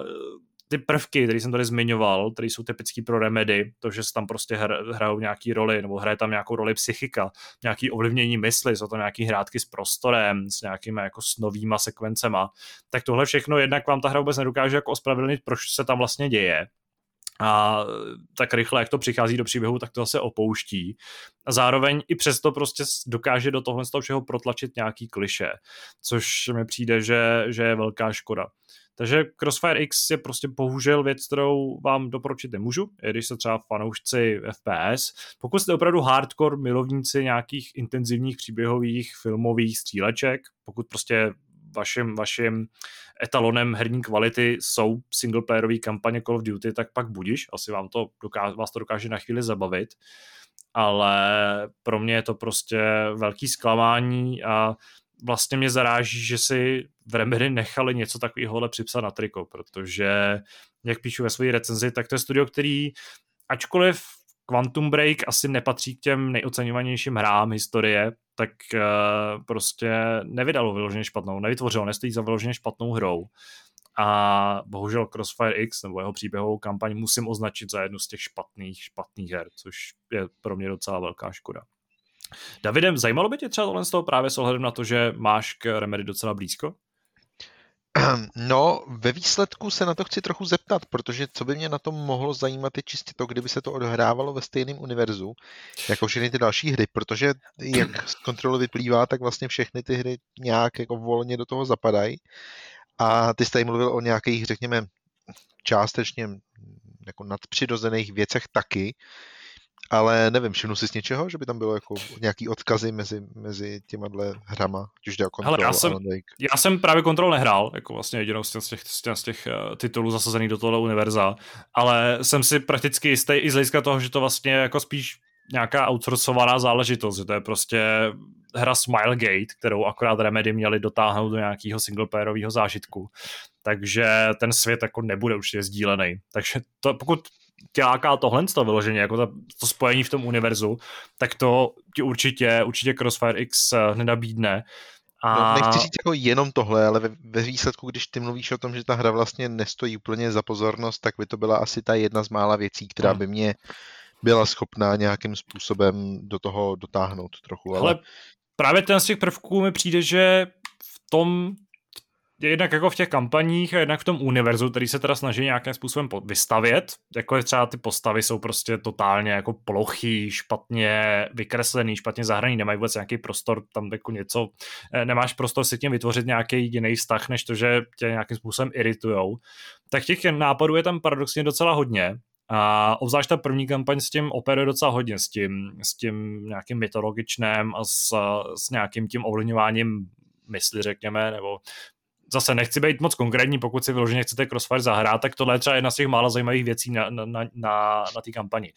S1: ty prvky, které jsem tady zmiňoval, které jsou typické pro Remedy, to, že se tam prostě hrajou nějaký roli, nebo hraje tam nějakou roli psychika, nějaký ovlivnění mysli, jsou to nějaký hrátky s prostorem, s nějakými jako s novýma sekvencema, tak tohle všechno jednak vám ta hra vůbec nedokáže jako ospravedlnit, proč se tam vlastně děje a tak rychle, jak to přichází do příběhu, tak to zase opouští. A zároveň i přesto prostě dokáže do tohle z toho všeho protlačit nějaký kliše, což mi přijde, že, že je velká škoda. Takže Crossfire X je prostě bohužel věc, kterou vám doporučit nemůžu, i když se třeba fanoušci FPS. Pokud jste opravdu hardcore milovníci nějakých intenzivních příběhových filmových stříleček, pokud prostě vaším, vaším etalonem herní kvality jsou singleplayerové kampaně Call of Duty, tak pak budiš, asi vám to dokáže, vás to dokáže na chvíli zabavit, ale pro mě je to prostě velký zklamání a vlastně mě zaráží, že si v Remedy nechali něco takového připsat na triko, protože, jak píšu ve své recenzi, tak to je studio, který ačkoliv Quantum Break asi nepatří k těm nejoceňovanějším hrám historie, tak uh, prostě nevydalo vyloženě špatnou, nevytvořilo, nestojí za vyloženě špatnou hrou. a bohužel Crossfire X nebo jeho příběhovou kampaň musím označit za jednu z těch špatných, špatných her, což je pro mě docela velká škoda. Davidem, zajímalo by tě třeba tohle z toho právě s ohledem na to, že máš k Remedy docela blízko? [clears throat]
S2: No, ve výsledku se na to chci trochu zeptat, protože co by mě na tom mohlo zajímat je čistě to, kdyby se to odhrávalo ve stejném univerzu, jako všechny ty další hry, protože jak z kontroly vyplývá, tak vlastně všechny ty hry nějak jako volně do toho zapadají. A ty jsi tady mluvil o nějakých, řekněme, částečně jako nadpřirozených věcech taky, ale nevím, všimnu si z něčeho, že by tam bylo jako nějaký odkazy mezi, mezi těma dle hrama, když jde o Control
S1: Hele, já, jsem, já jsem právě Control nehrál, jako vlastně jedinou z těch, z těch, z těch, uh, titulů zasazených do tohle univerza, ale jsem si prakticky jistý i z hlediska toho, že to vlastně jako spíš nějaká outsourcovaná záležitost, že to je prostě hra Smilegate, kterou akorát Remedy měli dotáhnout do nějakého singleplayerového zážitku. Takže ten svět jako nebude určitě sdílený. Takže to, pokud tě láká tohle to vyloženě, jako to, to spojení v tom univerzu, tak to ti určitě, určitě Crossfire X eh, nenabídne.
S2: A... No, nechci říct jako jenom tohle, ale ve, ve výsledku, když ty mluvíš o tom, že ta hra vlastně nestojí úplně za pozornost, tak by to byla asi ta jedna z mála věcí, která hmm. by mě byla schopná nějakým způsobem do toho dotáhnout trochu. Ale, ale
S1: právě ten z těch prvků mi přijde, že v tom jednak jako v těch kampaních a jednak v tom univerzu, který se teda snaží nějakým způsobem vystavět, jako je třeba ty postavy jsou prostě totálně jako plochý, špatně vykreslený, špatně zahraný, nemají vůbec nějaký prostor, tam jako něco, eh, nemáš prostor si tím vytvořit nějaký jiný vztah, než to, že tě nějakým způsobem iritujou. Tak těch nápadů je tam paradoxně docela hodně, a obzvlášť ta první kampaň s tím operuje docela hodně, s tím, s tím nějakým mytologičným a s, s nějakým tím ovlivňováním mysli, řekněme, nebo zase nechci být moc konkrétní, pokud si vyloženě chcete Crossfire zahrát, tak tohle je třeba jedna z těch málo zajímavých věcí na, na, na, na, na té kampani.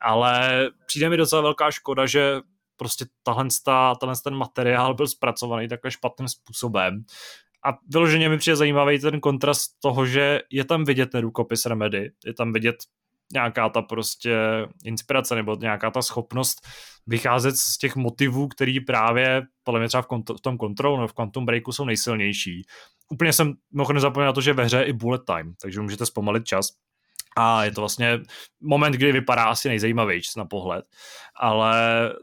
S1: Ale přijde mi docela velká škoda, že prostě tahle, tahle ten materiál byl zpracovaný takhle špatným způsobem. A vyloženě mi přijde zajímavý ten kontrast toho, že je tam vidět ten rukopis Remedy, je tam vidět nějaká ta prostě inspirace nebo nějaká ta schopnost vycházet z těch motivů, který právě podle mě třeba v, kont- v tom Control nebo v Quantum Breaku jsou nejsilnější. Úplně jsem mohl zapomněl na to, že ve hře je i bullet time, takže můžete zpomalit čas. A je to vlastně moment, kdy vypadá asi nejzajímavější na pohled. Ale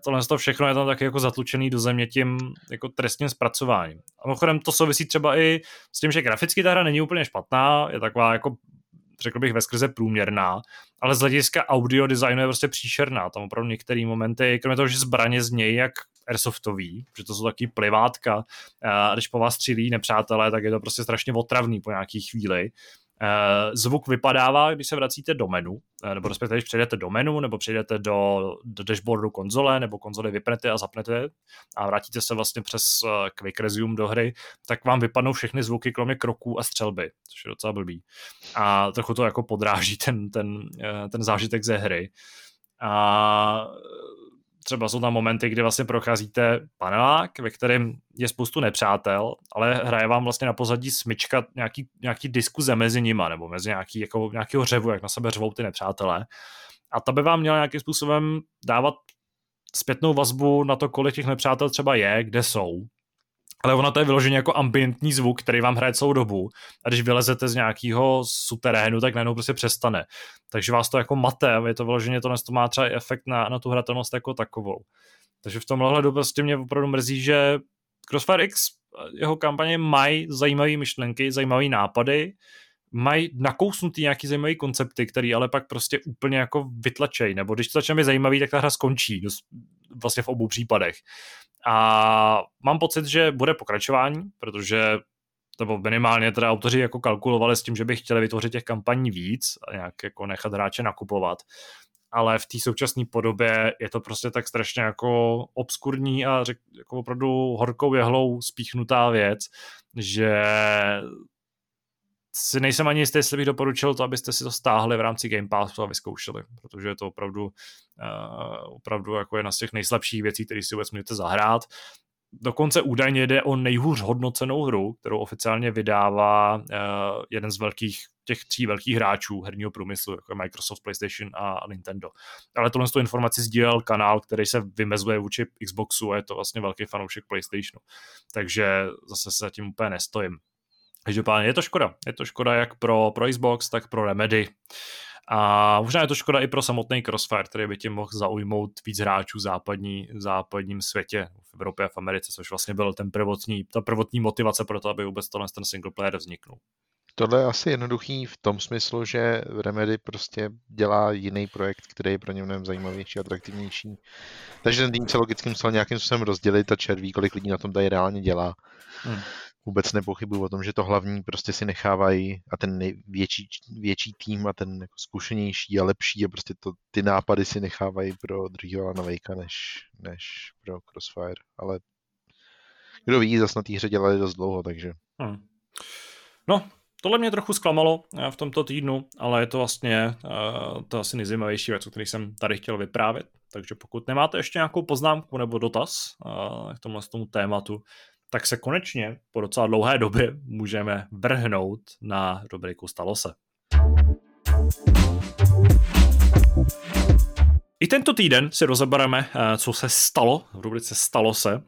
S1: tohle to všechno je tam taky jako zatlučený do země tím jako trestním zpracováním. A mimochodem to souvisí třeba i s tím, že graficky ta hra není úplně špatná, je taková jako řekl bych, ve skrze průměrná, ale z hlediska audio designu je prostě příšerná. Tam opravdu některé momenty, kromě toho, že zbraně z něj jak airsoftový, že to jsou taky plivátka, a když po vás střílí nepřátelé, tak je to prostě strašně otravný po nějaký chvíli. Eh, zvuk vypadává, když se vracíte do menu, eh, nebo respektive když přejdete do menu, nebo přejdete do, do dashboardu konzole, nebo konzole vypnete a zapnete a vrátíte se vlastně přes eh, Quick Resume do hry, tak vám vypadnou všechny zvuky, kromě kroků a střelby, což je docela blbý. A trochu to jako podráží ten, ten, ten zážitek ze hry. A třeba jsou tam momenty, kdy vlastně procházíte panelák, ve kterém je spoustu nepřátel, ale hraje vám vlastně na pozadí smyčka nějaký, nějaký diskuze mezi nima, nebo mezi nějaký, jako, nějakého řevu, jak na sebe řvou ty nepřátelé. A ta by vám měla nějakým způsobem dávat zpětnou vazbu na to, kolik těch nepřátel třeba je, kde jsou, ale ono to je vyloženě jako ambientní zvuk, který vám hraje celou dobu a když vylezete z nějakého suterénu, tak najednou prostě přestane. Takže vás to jako mate, je to vyloženě, to, to má třeba i efekt na, na tu hratelnost jako takovou. Takže v tomhle hledu prostě mě opravdu mrzí, že Crossfire X, jeho kampaně mají zajímavé myšlenky, zajímavé nápady, mají nakousnutý nějaký zajímavý koncepty, který ale pak prostě úplně jako vytlačej, nebo když to začne být zajímavý, tak ta hra skončí, vlastně v obou případech. A mám pocit, že bude pokračování, protože nebo minimálně teda autoři jako kalkulovali s tím, že by chtěli vytvořit těch kampaní víc a nějak jako nechat hráče nakupovat. Ale v té současné podobě je to prostě tak strašně jako obskurní a řek, jako opravdu horkou jehlou spíchnutá věc, že si nejsem ani jistý, jestli bych doporučil to, abyste si to stáhli v rámci Game Passu a vyzkoušeli, protože je to opravdu, uh, opravdu jako jedna z těch nejslabších věcí, které si vůbec můžete zahrát. Dokonce údajně jde o nejhůř hodnocenou hru, kterou oficiálně vydává uh, jeden z velkých těch tří velkých hráčů herního průmyslu, jako Microsoft, PlayStation a Nintendo. Ale tohle tu informaci sdílel kanál, který se vymezuje vůči Xboxu a je to vlastně velký fanoušek PlayStationu. Takže zase se zatím úplně nestojím. Každopádně je to škoda. Je to škoda jak pro, pro Xbox, tak pro Remedy. A možná je to škoda i pro samotný Crossfire, který by tím mohl zaujmout víc hráčů v, západní, v západním světě, v Evropě a v Americe, což vlastně byl ten prvotní, ta prvotní motivace pro to, aby vůbec tohle ten single player vzniknul.
S2: Tohle je asi jednoduchý v tom smyslu, že Remedy prostě dělá jiný projekt, který je pro ně mnohem zajímavější a atraktivnější. Takže ten tým se logicky musel nějakým způsobem rozdělit a červí, kolik lidí na tom tady reálně dělá. Hmm vůbec nepochybuju o tom, že to hlavní prostě si nechávají a ten největší, větší tým a ten jako zkušenější a lepší a prostě to, ty nápady si nechávají pro druhého Alana Wakea než, než pro Crossfire, ale kdo ví, zase na té hře dělali dost dlouho, takže. Hmm.
S1: No, tohle mě trochu zklamalo eh, v tomto týdnu, ale je to vlastně uh, to asi nejzajímavější věc, o který jsem tady chtěl vyprávět. Takže pokud nemáte ještě nějakou poznámku nebo dotaz uh, k tomu tématu, tak se konečně po docela dlouhé době můžeme vrhnout na rubriku Stalo se. I tento týden si rozebereme, eh, co se stalo v rubrice Stalo se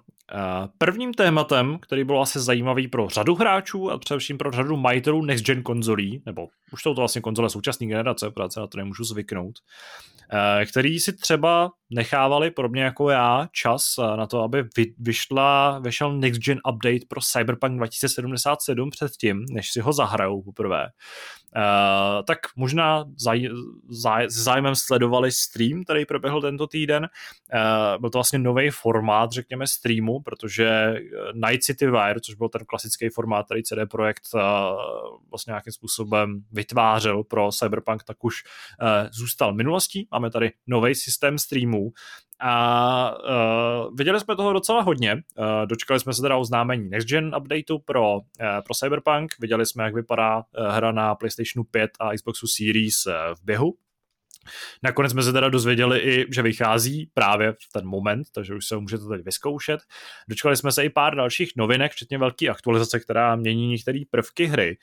S1: Prvním tématem, který byl asi zajímavý pro řadu hráčů a především pro řadu majitelů next gen konzolí, nebo už jsou to vlastně konzole současné generace, protože na to nemůžu zvyknout, který si třeba nechávali, podobně jako já, čas na to, aby vyšla, vyšel next gen update pro Cyberpunk 2077 předtím, než si ho zahrajou poprvé. Uh, tak možná zaj, zaj, s zájmem sledovali stream, který proběhl tento týden. Uh, byl to vlastně nový formát, řekněme, streamu, protože Night City Wire, což byl ten klasický formát, který CD Projekt uh, vlastně nějakým způsobem vytvářel pro Cyberpunk, tak už uh, zůstal minulostí. Máme tady nový systém streamů a uh, viděli jsme toho docela hodně. Uh, dočkali jsme se teda oznámení Next Gen updateu pro, uh, pro Cyberpunk. Viděli jsme, jak vypadá uh, hra na PlayStationu 5 a Xboxu Series uh, v běhu. Nakonec jsme se teda dozvěděli i, že vychází právě v ten moment, takže už se můžete teď vyzkoušet. Dočkali jsme se i pár dalších novinek, včetně velké aktualizace, která mění některé prvky hry.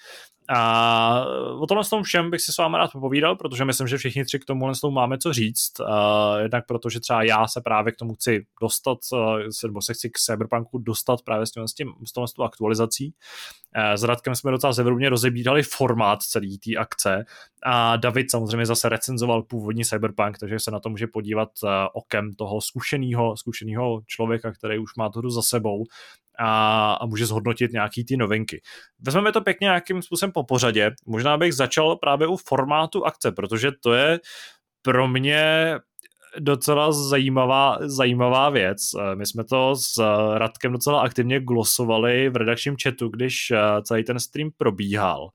S1: A o tomhle tom všem bych si s vámi rád popovídal, protože myslím, že všichni tři k tomu tomu máme co říct. Uh, jednak protože třeba já se právě k tomu chci dostat, uh, nebo se chci k Cyberpunku dostat právě s, tím, s, tím, s, tou aktualizací. Uh, s Radkem jsme docela zevrubně rozebírali formát celé té akce a David samozřejmě zase recenzoval původní Cyberpunk, takže se na to může podívat uh, okem toho zkušeného, zkušeného člověka, který už má to za sebou a, a může zhodnotit nějaký ty novinky. Vezmeme to pěkně nějakým způsobem po pořadě. Možná bych začal právě u formátu akce, protože to je pro mě docela zajímavá, zajímavá věc. My jsme to s Radkem docela aktivně glosovali v redakčním chatu, když celý ten stream probíhal.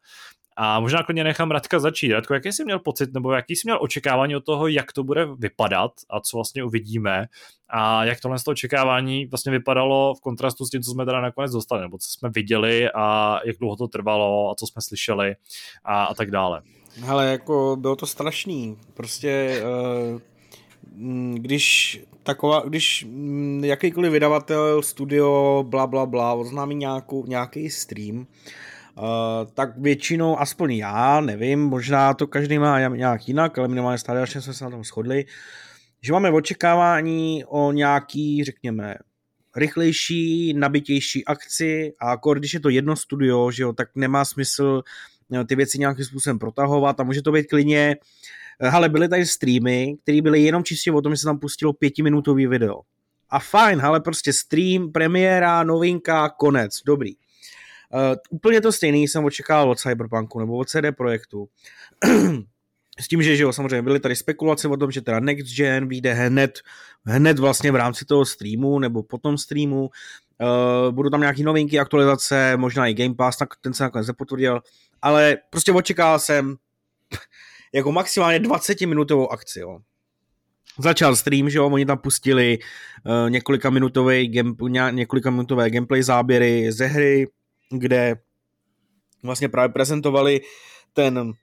S1: A možná klidně nechám Radka začít. Radko, jaký jsi měl pocit, nebo jaký jsi měl očekávání od toho, jak to bude vypadat a co vlastně uvidíme a jak tohle z toho očekávání vlastně vypadalo v kontrastu s tím, co jsme teda nakonec dostali, nebo co jsme viděli a jak dlouho to trvalo a co jsme slyšeli a, a tak dále.
S3: Hele, jako bylo to strašný. Prostě uh, když taková, když jakýkoliv vydavatel, studio, bla, bla, bla, oznámí nějakou, nějaký stream, tak většinou, aspoň já, nevím, možná to každý má nějak jinak, ale minimálně stále jsme se na tom shodli, že máme očekávání o nějaký, řekněme, rychlejší, nabitější akci a jako když je to jedno studio, že jo, tak nemá smysl eh, ty věci nějakým způsobem protahovat a může to být klidně, ale byly tady streamy, které byly jenom čistě o tom, že se tam pustilo pětiminutový video. A fajn, ale prostě stream, premiéra, novinka, konec, dobrý. Uh, úplně to stejný jsem očekával od Cyberpunku nebo od CD Projektu. [clears throat] S tím, že, že jo, samozřejmě byly tady spekulace o tom, že teda Next Gen vyjde hned, hned vlastně v rámci toho streamu nebo po tom streamu. Uh, budou tam nějaké novinky, aktualizace, možná i Game Pass, tak ten se nakonec nepotvrdil, ale prostě očekával jsem [laughs] jako maximálně 20 minutovou akci, jo. Začal stream, že jo, oni tam pustili uh, několika, minutový game, několika minutové gameplay záběry ze hry, kde vlastně právě prezentovali ten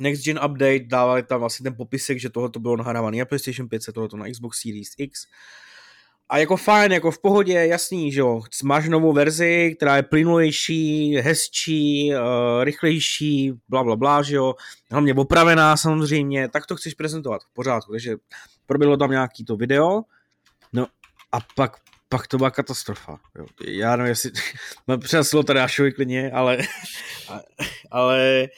S3: Next Gen Update, dávali tam vlastně ten popisek, že tohle to bylo nahrávané na PlayStation 5, tohle na Xbox Series X. A jako fajn, jako v pohodě, jasný, že jo, máš novou verzi, která je plynulejší, hezčí, uh, rychlejší, bla, bla, bla, že jo, hlavně opravená samozřejmě, tak to chceš prezentovat v pořádku, takže proběhlo tam nějaký to video, no a pak pak to byla katastrofa. Jo. Já nevím, jestli [laughs] tady Ašovi klidně, ale, [laughs] ale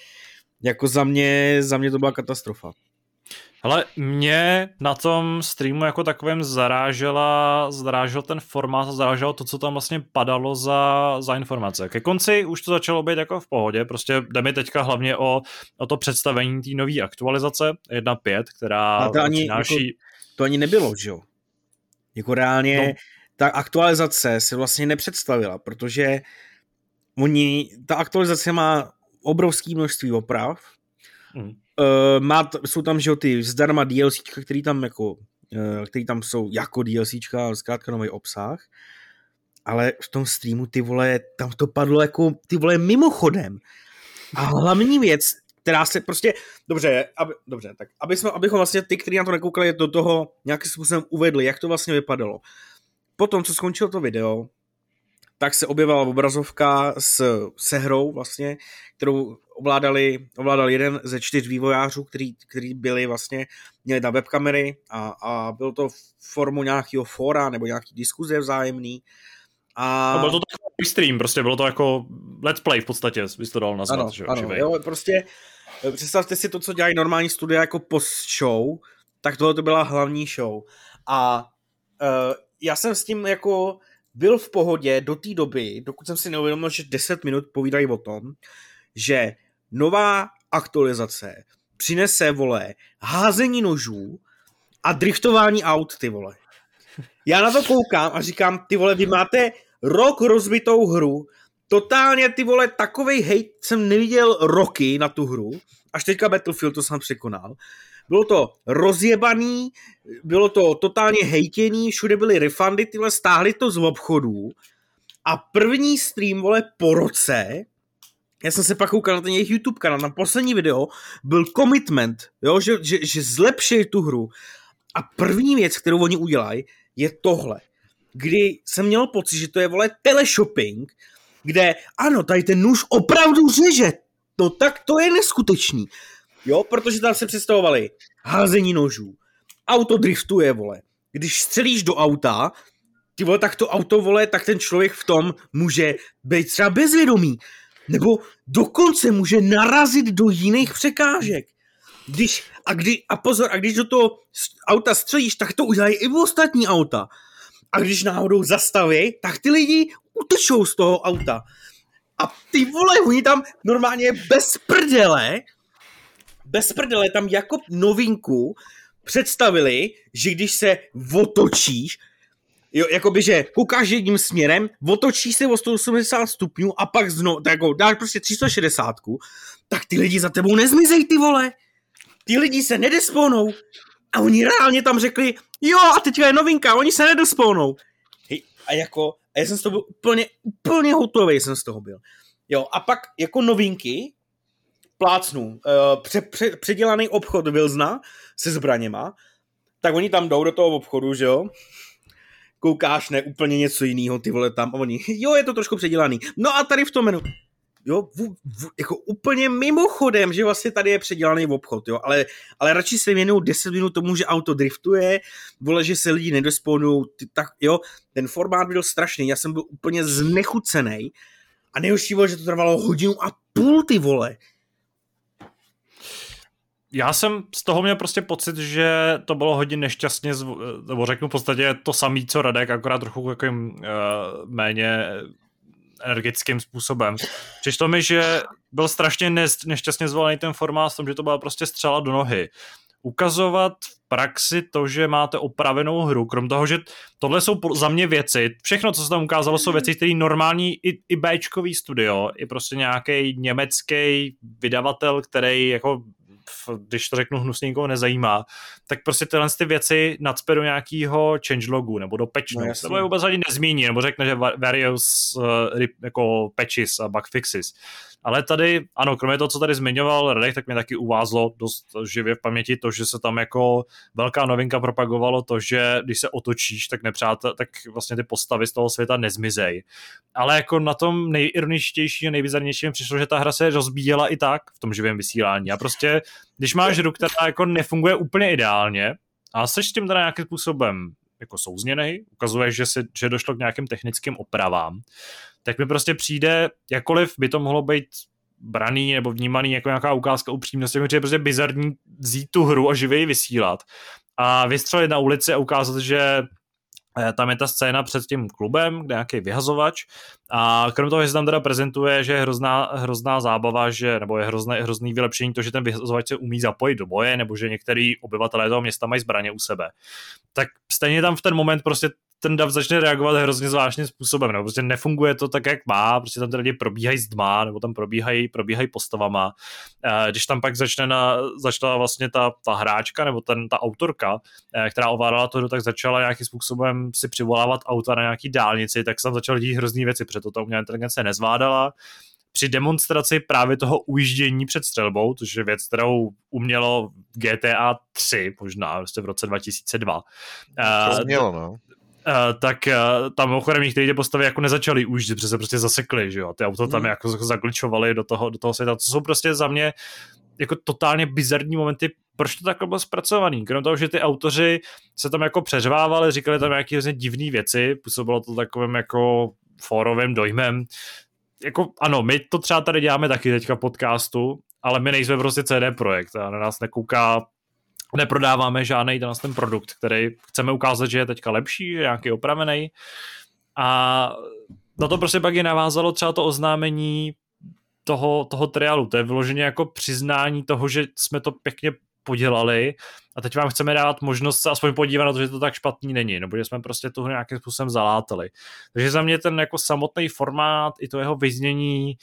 S3: jako za mě, za mě to byla katastrofa.
S1: Ale mě na tom streamu jako takovém zarážela, zarážel ten formát a zaráželo to, co tam vlastně padalo za, za informace. Ke konci už to začalo být jako v pohodě, prostě jde mi teďka hlavně o, o to představení té nové aktualizace 1.5, která
S3: a to ani, přináší... Jako, to ani nebylo, že jo? Jako reálně no. Ta aktualizace se vlastně nepředstavila, protože oni, ta aktualizace má obrovské množství oprav, mm uh, má, jsou tam, že ty zdarma DLC, který tam jako, uh, který tam jsou jako DLC, zkrátka nový obsah, ale v tom streamu, ty vole, tam to padlo jako, ty vole, mimochodem. A hlavní věc, která se prostě, dobře, aby, dobře, tak aby jsme, abychom vlastně ty, kteří na to nekoukali, do toho nějakým způsobem uvedli, jak to vlastně vypadalo. Potom, co skončilo to video, tak se objevila obrazovka s, se hrou vlastně, kterou ovládali, ovládal jeden ze čtyř vývojářů, který, který byli vlastně, měli tam webkamery a, a byl to formu nějakého fora nebo nějaký diskuze vzájemný. A...
S1: No, byl to takový stream, prostě bylo to jako let's play v podstatě, bys to dal nazvat.
S3: Ano,
S1: že,
S3: ano jo, prostě eh, představte si to, co dělají normální studia jako post show, tak tohle to byla hlavní show. A uh, já jsem s tím jako byl v pohodě do té doby, dokud jsem si neuvědomil, že 10 minut povídají o tom, že nová aktualizace přinese, vole, házení nožů a driftování aut, ty vole. Já na to koukám a říkám, ty vole, vy máte rok rozbitou hru, totálně, ty vole, takovej hate jsem neviděl roky na tu hru, až teďka Battlefield to jsem překonal. Bylo to rozjebaný, bylo to totálně hejtěný, všude byly refundy, tyhle stáhli to z obchodů a první stream, vole, po roce, já jsem se pak koukal na ten jejich YouTube kanál, na poslední video, byl commitment, jo, že, že, že zlepší tu hru. A první věc, kterou oni udělají, je tohle. Kdy jsem měl pocit, že to je, vole, teleshopping, kde, ano, tady ten nůž opravdu řeže. No tak to je neskutečný. Jo, protože tam se představovali házení nožů, auto driftuje, vole. Když střelíš do auta, ty vole, tak to auto, vole, tak ten člověk v tom může být třeba bezvědomý. Nebo dokonce může narazit do jiných překážek. Když, a, kdy, a pozor, a když do toho auta střelíš, tak to udělají i v ostatní auta. A když náhodou zastaví, tak ty lidi utečou z toho auta. A ty vole, oni tam normálně bez prdele bez prdele tam jako novinku představili, že když se otočíš, jo, jakoby, že koukáš jedním směrem, otočíš se o 180 stupňů a pak znovu, tak jako dáš prostě 360, tak ty lidi za tebou nezmizej, ty vole. Ty lidi se nedespónou. A oni reálně tam řekli, jo, a teďka je novinka, oni se nedespónou. Hej, a jako, a já jsem z toho byl úplně, úplně hotový jsem z toho byl. Jo, a pak jako novinky, plácnu, uh, pře, pře, předělaný obchod Vilzna se zbraněma, tak oni tam jdou do toho obchodu, že jo? Koukáš, ne, úplně něco jiného, ty vole tam, a oni, [laughs] jo, je to trošku předělaný. No a tady v tom menu, jo, v, v, jako úplně mimochodem, že vlastně tady je předělaný obchod, jo, ale, ale radši se věnují 10 minut tomu, že auto driftuje, vole, že se lidi nedosponují, tak jo, ten formát byl strašný, já jsem byl úplně znechucený a nejhorší že to trvalo hodinu a půl, ty vole
S1: já jsem z toho měl prostě pocit, že to bylo hodně nešťastně, zv- nebo řeknu v podstatě to samé, co Radek, akorát trochu takovým uh, méně energickým způsobem. Přišlo mi, že byl strašně ne- nešťastně zvolený ten formát v tom, že to byla prostě střela do nohy. Ukazovat v praxi to, že máte opravenou hru, krom toho, že tohle jsou za mě věci, všechno, co se tam ukázalo, jsou věci, které normální i, i Bčkový studio, i prostě nějaký německý vydavatel, který jako když to řeknu hnusně nikoho nezajímá, tak prostě tyhle ty věci nadspe do nějakého changelogu nebo do patch no, nebo je vůbec ani nezmíní, nebo řekne, že various uh, jako patches a bug fixes. Ale tady, ano, kromě toho, co tady zmiňoval Radek, tak mě taky uvázlo dost živě v paměti to, že se tam jako velká novinka propagovalo to, že když se otočíš, tak nepřátel, tak vlastně ty postavy z toho světa nezmizej. Ale jako na tom nejironičtější a nejbizarnější mi přišlo, že ta hra se rozbíjela i tak v tom živém vysílání. A prostě, když máš hru, která jako nefunguje úplně ideálně, a seš s tím teda nějakým způsobem jako souzněný, ukazuje, že, si, že došlo k nějakým technickým opravám, tak mi prostě přijde, jakkoliv by to mohlo být braný nebo vnímaný jako nějaká ukázka upřímnosti, protože je prostě bizarní vzít tu hru a živě vysílat a vystřelit na ulici a ukázat, že Eh, tam je ta scéna před tím klubem, kde nějaký vyhazovač a krom toho, že se tam teda prezentuje, že je hrozná, hrozná zábava, že, nebo je hrozné, hrozný vylepšení to, že ten vyhazovač se umí zapojit do boje, nebo že některý obyvatelé toho města mají zbraně u sebe. Tak stejně tam v ten moment prostě ten dav začne reagovat hrozně zvláštním způsobem, nebo prostě nefunguje to tak, jak má, prostě tam ty lidi probíhají s dma, nebo tam probíhají, probíhají postavama. Když tam pak začne na, začala vlastně ta, ta hráčka, nebo ten, ta autorka, eh, která ovládala to, tak začala nějakým způsobem si přivolávat auta na nějaký dálnici, tak se tam začaly dít hrozný věci, protože to umělá inteligence nezvládala při demonstraci právě toho ujíždění před střelbou, což je věc, kterou umělo GTA 3, možná prostě v roce 2002.
S2: To umělo, no.
S1: Uh, tak uh, tam mimochodem některé ty postavy jako nezačaly už, protože se prostě zasekly, že jo, ty auto tam mm. jako zagličovaly do toho, do toho světa, to jsou prostě za mě jako totálně bizarní momenty, proč to takhle bylo zpracovaný, krom toho, že ty autoři se tam jako přeřvávali, říkali tam nějaké hrozně divné věci, působilo to takovým jako fórovým dojmem, jako ano, my to třeba tady děláme taky teďka podcastu, ale my nejsme prostě CD Projekt a na nás nekouká neprodáváme žádný ten, ten produkt, který chceme ukázat, že je teďka lepší, že nějaký opravený. A na to prostě pak je navázalo třeba to oznámení toho, toho triálu. To je vyloženě jako přiznání toho, že jsme to pěkně podělali a teď vám chceme dát možnost se aspoň podívat na to, že to tak špatný není, nebo že jsme prostě tu nějakým způsobem zalátali. Takže za mě ten jako samotný formát i to jeho vyznění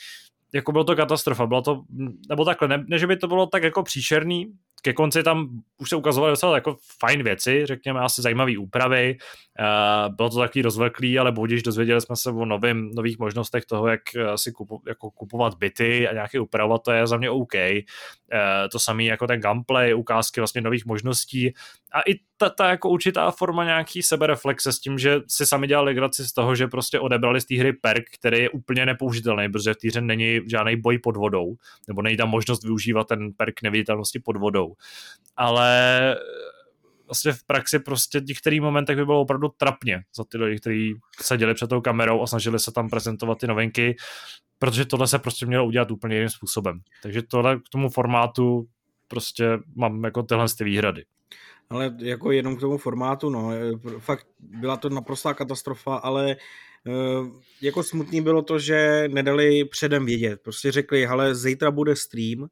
S1: jako bylo to katastrofa, bylo to, nebo takhle, ne, ne že by to bylo tak jako příšerný, ke konci tam už se ukazovaly docela jako fajn věci, řekněme asi zajímavé úpravy, uh, bylo to takový rozvleklý, ale budíš dozvěděli jsme se o novým, nových možnostech toho, jak eh, si kupo, jako kupovat byty a nějaké upravovat, to je za mě OK. Uh, to samé jako ten gameplay, ukázky vlastně nových možností a i ta, ta jako určitá forma nějaký sebereflexe s tím, že si sami dělali legraci z toho, že prostě odebrali z té hry perk, který je úplně nepoužitelný, protože v té hře není žádný boj pod vodou, nebo není tam možnost využívat ten perk neviditelnosti pod vodou. Ale vlastně v praxi prostě v některých momentech by bylo opravdu trapně za ty lidi, kteří seděli před tou kamerou a snažili se tam prezentovat ty novinky, protože tohle se prostě mělo udělat úplně jiným způsobem. Takže tohle k tomu formátu prostě mám jako tyhle ty výhrady.
S3: Ale jako jenom k tomu formátu, no, fakt byla to naprostá katastrofa, ale eh, jako smutný bylo to, že nedali předem vědět. Prostě řekli, hele, zítra bude stream, eh,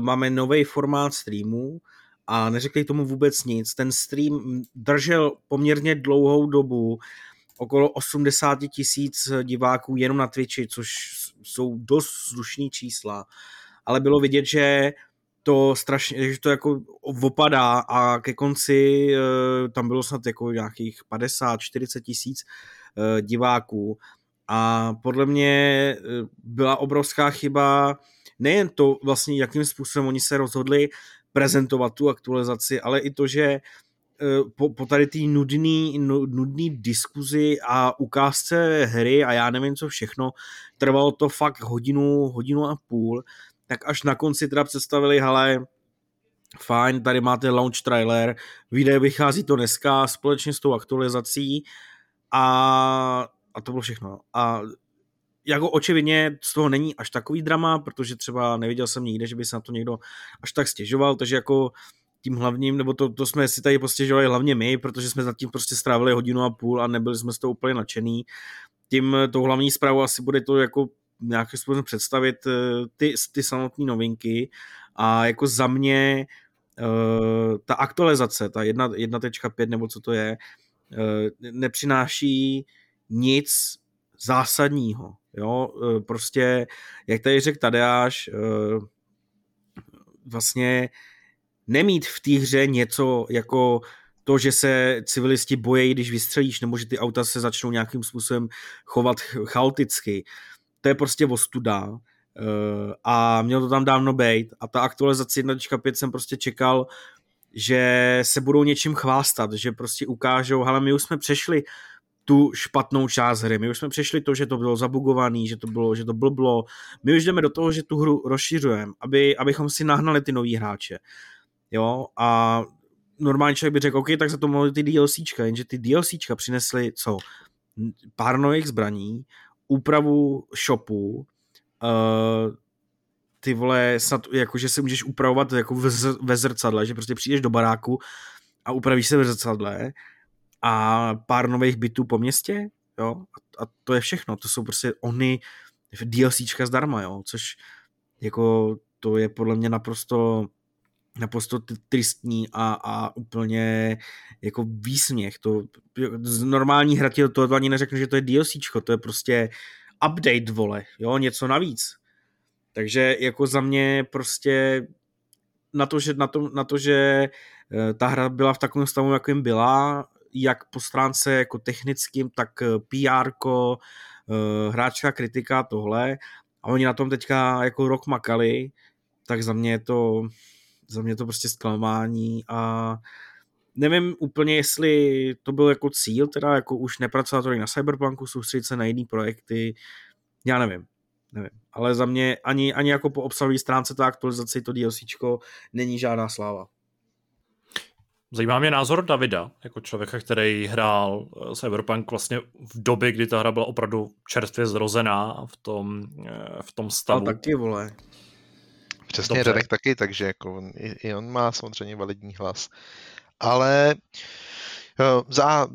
S3: máme nový formát streamu a neřekli tomu vůbec nic. Ten stream držel poměrně dlouhou dobu, okolo 80 tisíc diváků jenom na Twitchi, což jsou dost slušný čísla, ale bylo vidět, že to strašně, že to jako opadá a ke konci eh, tam bylo snad jako nějakých 50-40 tisíc eh, diváků a podle mě eh, byla obrovská chyba nejen to vlastně, jakým způsobem oni se rozhodli prezentovat tu aktualizaci, ale i to, že po, po tady té nudný, nudný diskuzi a ukázce hry a já nevím co všechno, trvalo to fakt hodinu, hodinu a půl tak až na konci teda představili, hele, fajn, tady máte launch trailer, video vychází to dneska společně s tou aktualizací a, a to bylo všechno. A jako očividně z toho není až takový drama, protože třeba neviděl jsem nikde, že by se na to někdo až tak stěžoval, takže jako tím hlavním, nebo to, to jsme si tady postěžovali hlavně my, protože jsme zatím prostě strávili hodinu a půl a nebyli jsme z toho úplně nadšený. Tím tou hlavní zprávou asi bude to jako nějakým způsobem představit eh, ty, ty samotné novinky a jako za mě eh, ta aktualizace, ta 1.5 nebo co to je, eh, nepřináší nic zásadního. Jo? Prostě, jak tady řekl Tadeáš, vlastně nemít v té hře něco jako to, že se civilisti bojejí, když vystřelíš, nebo že ty auta se začnou nějakým způsobem chovat chaoticky to je prostě ostuda uh, a měl to tam dávno být a ta aktualizace 1.5 jsem prostě čekal, že se budou něčím chvástat, že prostě ukážou, ale my už jsme přešli tu špatnou část hry. My už jsme přešli to, že to bylo zabugovaný, že to bylo, že to blblo. My už jdeme do toho, že tu hru rozšiřujeme, aby, abychom si nahnali ty nový hráče. Jo, a normální člověk by řekl, OK, tak za to mohly ty DLCčka, jenže ty DLCčka přinesly co? Pár nových zbraní, úpravu shopu, uh, ty vole, snad, jako, že si můžeš upravovat jako ve zrcadle, že prostě přijdeš do baráku a upravíš se ve zrcadle a pár nových bytů po městě, jo, a, a to je všechno, to jsou prostě ony DLCčka zdarma, jo, což jako to je podle mě naprosto naprosto tristní a, a úplně jako výsměch. To, z normální hra to, to ani neřekne, že to je DLCčko, to je prostě update, vole, jo, něco navíc. Takže jako za mě prostě na to, že, na to, na to, že eh, ta hra byla v takovém stavu, jakým byla, jak po stránce jako technickým, tak eh, PR, eh, hráčská kritika, tohle. A oni na tom teďka jako rok makali, tak za mě je to, za mě to prostě zklamání a nevím úplně, jestli to byl jako cíl, teda jako už nepracovat tolik na Cyberpunku, soustředit se na jiný projekty, já nevím, nevím. Ale za mě ani, ani jako po obsahové stránce to aktualizaci, to DLCčko není žádná sláva.
S1: Zajímá mě názor Davida, jako člověka, který hrál eh, Cyberpunk vlastně v době, kdy ta hra byla opravdu čerstvě zrozená v tom, eh, v tom stavu.
S3: Ale taky, vole.
S2: Přesně, Dobře. Radek taky, takže jako on, i, i on má samozřejmě validní hlas. Ale eh, za,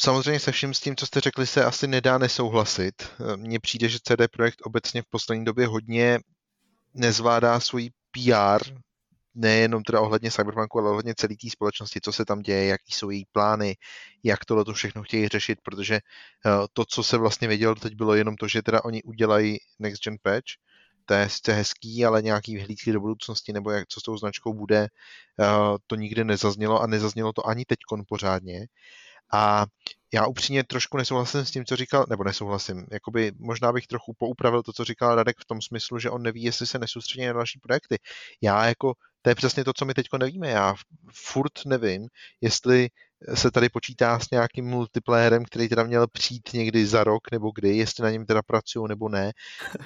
S2: samozřejmě se vším s tím, co jste řekli, se asi nedá nesouhlasit. Mně přijde, že CD Projekt obecně v poslední době hodně nezvládá svůj PR nejenom teda ohledně Cyberpunku, ale ohledně celé té společnosti, co se tam děje, jaký jsou její plány, jak tohle to všechno chtějí řešit, protože eh, to, co se vlastně vědělo teď bylo jenom to, že teda oni udělají Next Gen Patch, to je sice hezký, ale nějaký vyhlídky do budoucnosti nebo jak, co s tou značkou bude, eh, to nikdy nezaznělo a nezaznělo to ani teď pořádně. A já upřímně trošku nesouhlasím s tím, co říkal, nebo nesouhlasím, jakoby možná bych trochu poupravil to, co říkal Radek v tom smyslu, že on neví, jestli se nesoustředí na další projekty. Já jako to je přesně to, co my teď nevíme. Já furt nevím, jestli se tady počítá s nějakým multiplayerem, který teda měl přijít někdy za rok nebo kdy, jestli na něm teda pracují nebo ne.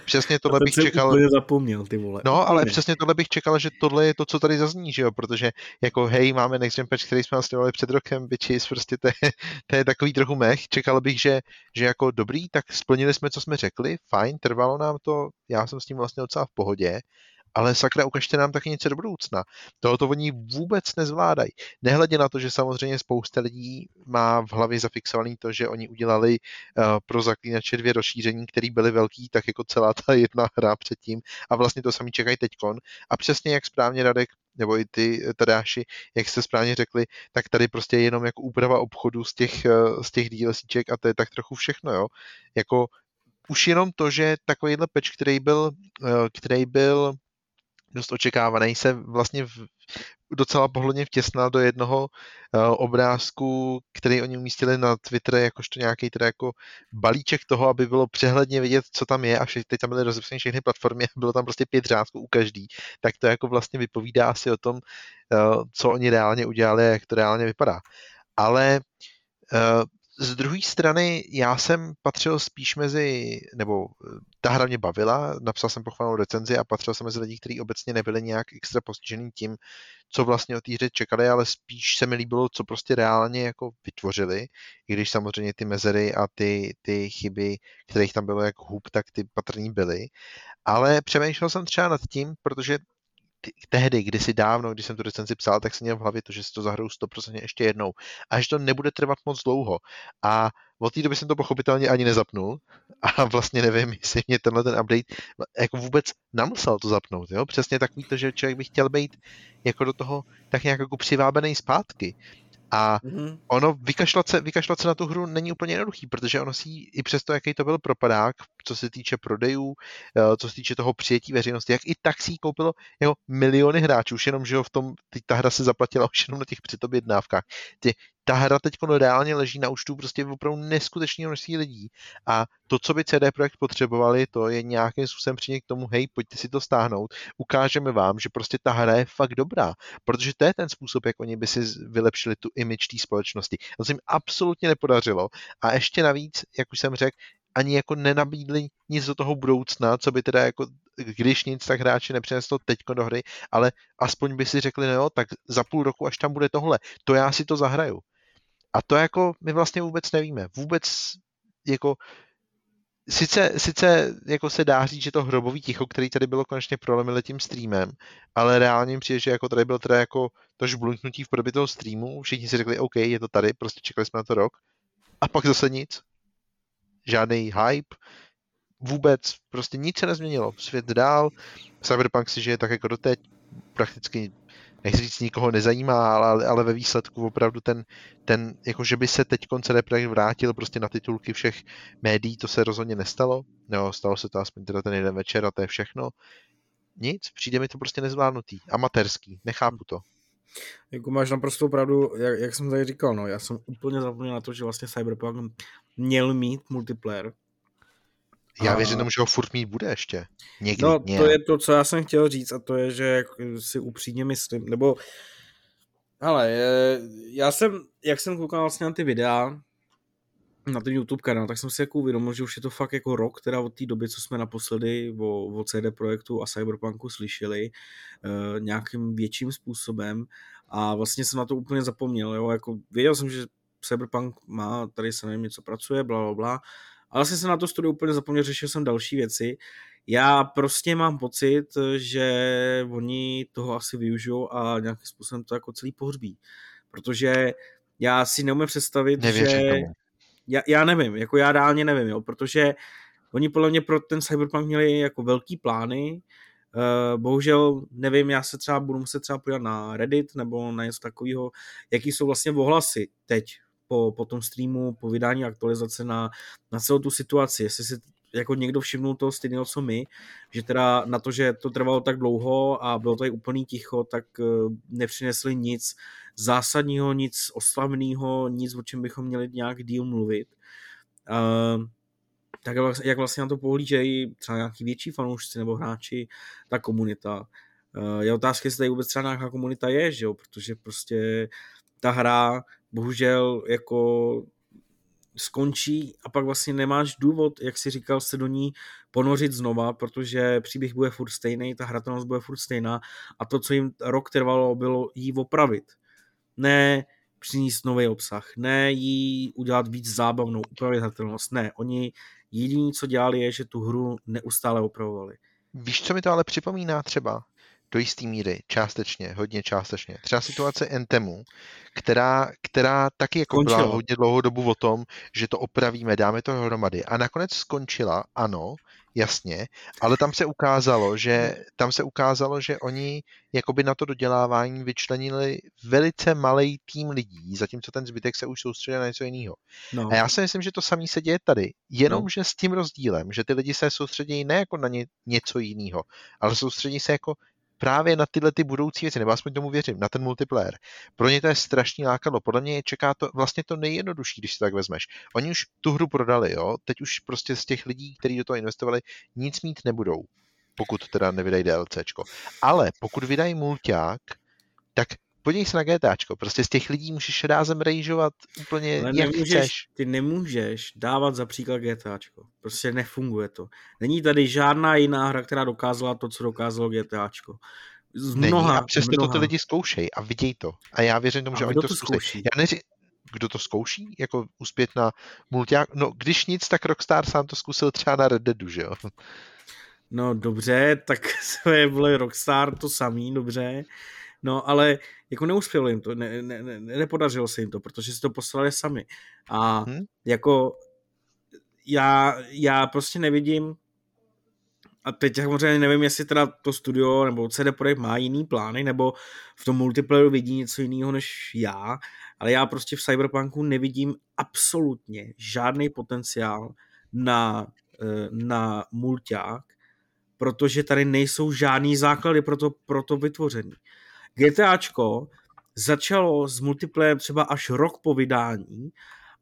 S2: Přesně tohle bych čekal.
S3: zapomněl, ty vole.
S2: No, ale přesně tohle bych čekal, že tohle je to, co tady zazní, že jo, protože jako hej, máme Next Gen Patch, který jsme nastavili před rokem, bitches, prostě to je, to je takový trochu mech. Čekal bych, že, že jako dobrý, tak splnili jsme, co jsme řekli, fajn, trvalo nám to, já jsem s tím vlastně docela v pohodě, ale sakra, ukažte nám taky něco do budoucna. Tohoto oni vůbec nezvládají. Nehledě na to, že samozřejmě spousta lidí má v hlavě zafixovaný to, že oni udělali uh, pro zaklínače dvě rozšíření, které byly velký, tak jako celá ta [laughs] jedna hra předtím a vlastně to sami čekají teďkon. A přesně jak správně Radek nebo i ty eh, Tadáši, jak jste správně řekli, tak tady prostě je jenom jako úprava obchodu z těch, eh, z těch DLCček a to je tak trochu všechno, jo. Jako už jenom to, že takovýhle peč, který byl, který byl dost očekávaný, se vlastně v, docela pohodlně vtěsnal do jednoho uh, obrázku, který oni umístili na Twitter jakožto nějaký teda jako balíček toho, aby bylo přehledně vidět, co tam je. A vše, teď tam byly rozepsané všechny platformy a bylo tam prostě pět řádků u každý, tak to jako vlastně vypovídá asi o tom, uh, co oni reálně udělali a jak to reálně vypadá. Ale uh, z druhé strany já jsem patřil spíš mezi, nebo eh, ta hra mě bavila, napsal jsem pochvalnou recenzi a patřil jsem mezi lidi, kteří obecně nebyli nějak extra postižený tím, co vlastně od té hry čekali, ale spíš se mi líbilo, co prostě reálně jako vytvořili, i když samozřejmě ty mezery a ty, ty chyby, kterých tam bylo jak hub, tak ty patrní byly. Ale přemýšlel jsem třeba nad tím, protože tehdy, kdysi dávno, když jsem tu recenzi psal, tak jsem měl v hlavě to, že si to zahraju 100% ještě jednou. A že to nebude trvat moc dlouho. A od té doby jsem to pochopitelně ani nezapnul a [laughs] vlastně nevím, jestli mě tenhle ten update jako vůbec namusel to zapnout. Jo? Přesně takový to, že člověk by chtěl být jako do toho tak nějak jako přivábený zpátky. A mm-hmm. ono vykašlat se, vykašlat se na tu hru není úplně jednoduchý, protože ono si i přesto, jaký to byl propadák, co se týče prodejů, eh, co se týče toho přijetí veřejnosti, jak i tak si koupilo jako miliony hráčů, už jenom, že jo, v tom, ta hra se zaplatila už jenom na těch předobjednávkách. Ty, ta hra teď reálně leží na účtu prostě opravdu neskutečného množství lidí a to, co by CD Projekt potřebovali, to je nějakým způsobem přijít k tomu, hej, pojďte si to stáhnout, ukážeme vám, že prostě ta hra je fakt dobrá, protože to je ten způsob, jak oni by si vylepšili tu image té společnosti. To se jim absolutně nepodařilo a ještě navíc, jak už jsem řekl, ani jako nenabídli nic do toho budoucna, co by teda jako když nic, tak hráči nepřinesl teď do hry, ale aspoň by si řekli, no jo, tak za půl roku, až tam bude tohle, to já si to zahraju. A to jako my vlastně vůbec nevíme. Vůbec jako sice, sice jako se dá říct, že to hrobový ticho, který tady bylo konečně prolomili tím streamem, ale reálně přijde, že jako tady byl teda jako to žblunknutí v podobě toho streamu, všichni si řekli, OK, je to tady, prostě čekali jsme na to rok, a pak zase nic. Žádný hype, vůbec, prostě nic se nezměnilo. Svět dál, Cyberpunk si žije tak jako doteď, prakticky nechci říct, nikoho nezajímá, ale, ale ve výsledku opravdu ten, ten, jako že by se teď CD Projekt vrátil prostě na titulky všech médií, to se rozhodně nestalo. No, stalo se to aspoň teda ten jeden večer a to je všechno. Nic, přijde mi to prostě nezvládnutý, amatérský, nechápu to.
S3: Jako máš naprosto pravdu, jak, jak jsem tady říkal, no, já jsem úplně zapomněl na to, že vlastně Cyberpunk měl mít multiplayer,
S2: já věřím tomu, že ho furt mít bude ještě. Někdy,
S3: no, nějak. to je to, co já jsem chtěl říct a to je, že si upřímně myslím, nebo ale já jsem, jak jsem koukal vlastně na ty videa, na ten YouTube kanál, tak jsem si jako uvědomil, že už je to fakt jako rok, teda od té doby, co jsme naposledy o, o CD Projektu a Cyberpunku slyšeli uh, nějakým větším způsobem a vlastně jsem na to úplně zapomněl, jo, jako věděl jsem, že Cyberpunk má, tady se nevím, něco pracuje, bla, bla, bla, ale vlastně jsem na to studiu úplně zapomněl, řešil jsem další věci. Já prostě mám pocit, že oni toho asi využijou a nějakým způsobem to jako celý pohřbí. Protože já si neumím představit, Nevěřím že... Tomu. Já, já nevím, jako já reálně nevím, jo, protože oni podle mě pro ten Cyberpunk měli jako velký plány, Uh, bohužel nevím, já se třeba budu muset třeba podívat na Reddit nebo na něco takového, jaký jsou vlastně ohlasy teď po, po tom streamu, po vydání aktualizace na, na celou tu situaci, jestli si jako někdo všimnul toho stejného, co my, že teda na to, že to trvalo tak dlouho a bylo tady úplný ticho, tak eh, nepřinesli nic zásadního, nic oslavného, nic, o čem bychom měli nějak díl mluvit. Uh, tak jak vlastně na to pohlížejí třeba nějaký větší fanoušci nebo hráči, ta komunita. Uh, je otázka, jestli tady vůbec třeba nějaká komunita je, že jo? protože prostě ta hra bohužel jako skončí a pak vlastně nemáš důvod, jak si říkal, se do ní ponořit znova, protože příběh bude furt stejný, ta hratelnost bude furt stejná a to, co jim rok trvalo, bylo jí opravit. Ne přinést nový obsah, ne jí udělat víc zábavnou, upravit hratelnost, ne, oni jediný, co dělali, je, že tu hru neustále opravovali.
S2: Víš, co mi to ale připomíná třeba? Do jisté míry, částečně, hodně částečně. Třeba situace Entemu, která, která taky jako skončila. byla hodně dlouhou dobu o tom, že to opravíme, dáme to hromady. A nakonec skončila, ano, jasně, ale tam se ukázalo, že tam se ukázalo, že oni jakoby na to dodělávání vyčlenili velice malý tým lidí, zatímco ten zbytek se už soustředil na něco jiného. No. A já si myslím, že to samé se děje tady, jenom no. že s tím rozdílem, že ty lidi se soustředí ne jako na ně, něco jiného, ale soustředí se jako právě na tyhle ty budoucí věci, nebo aspoň tomu věřím, na ten multiplayer. Pro ně to je strašný lákadlo. Podle mě čeká to vlastně to nejjednodušší, když si tak vezmeš. Oni už tu hru prodali, jo? Teď už prostě z těch lidí, kteří do toho investovali, nic mít nebudou pokud teda nevydají DLCčko. Ale pokud vydají mulťák, tak podívej se na GTAčko, prostě z těch lidí můžeš rázem rejžovat úplně Ale jak
S3: nemůžeš, chceš. Ty nemůžeš dávat za příklad GTAčko. Prostě nefunguje to. Není tady žádná jiná hra, která dokázala to, co dokázalo GTAčko.
S2: Z mnoha, Není, a přesto mnoha. to ty lidi zkoušejí a vidějí to. A já věřím tomu, že oni to, to zkouší. Já neři... Kdo to zkouší? Jako uspět na multiák? No, když nic, tak Rockstar sám to zkusil třeba na Red Deadu, že jo?
S3: No dobře, tak [laughs] jsme byli Rockstar to samý, dobře. No, ale jako neuspělo jim to, ne, ne, ne, nepodařilo se jim to, protože si to poslali sami. A hmm? jako já, já prostě nevidím, a teď samozřejmě nevím, jestli teda to studio nebo CD Projekt má jiný plány, nebo v tom multiplayeru vidí něco jiného než já, ale já prostě v Cyberpunku nevidím absolutně žádný potenciál na, eh, na mulťák, protože tady nejsou žádný základy pro to, pro to vytvoření. GTAčko začalo s multiplayerem třeba až rok po vydání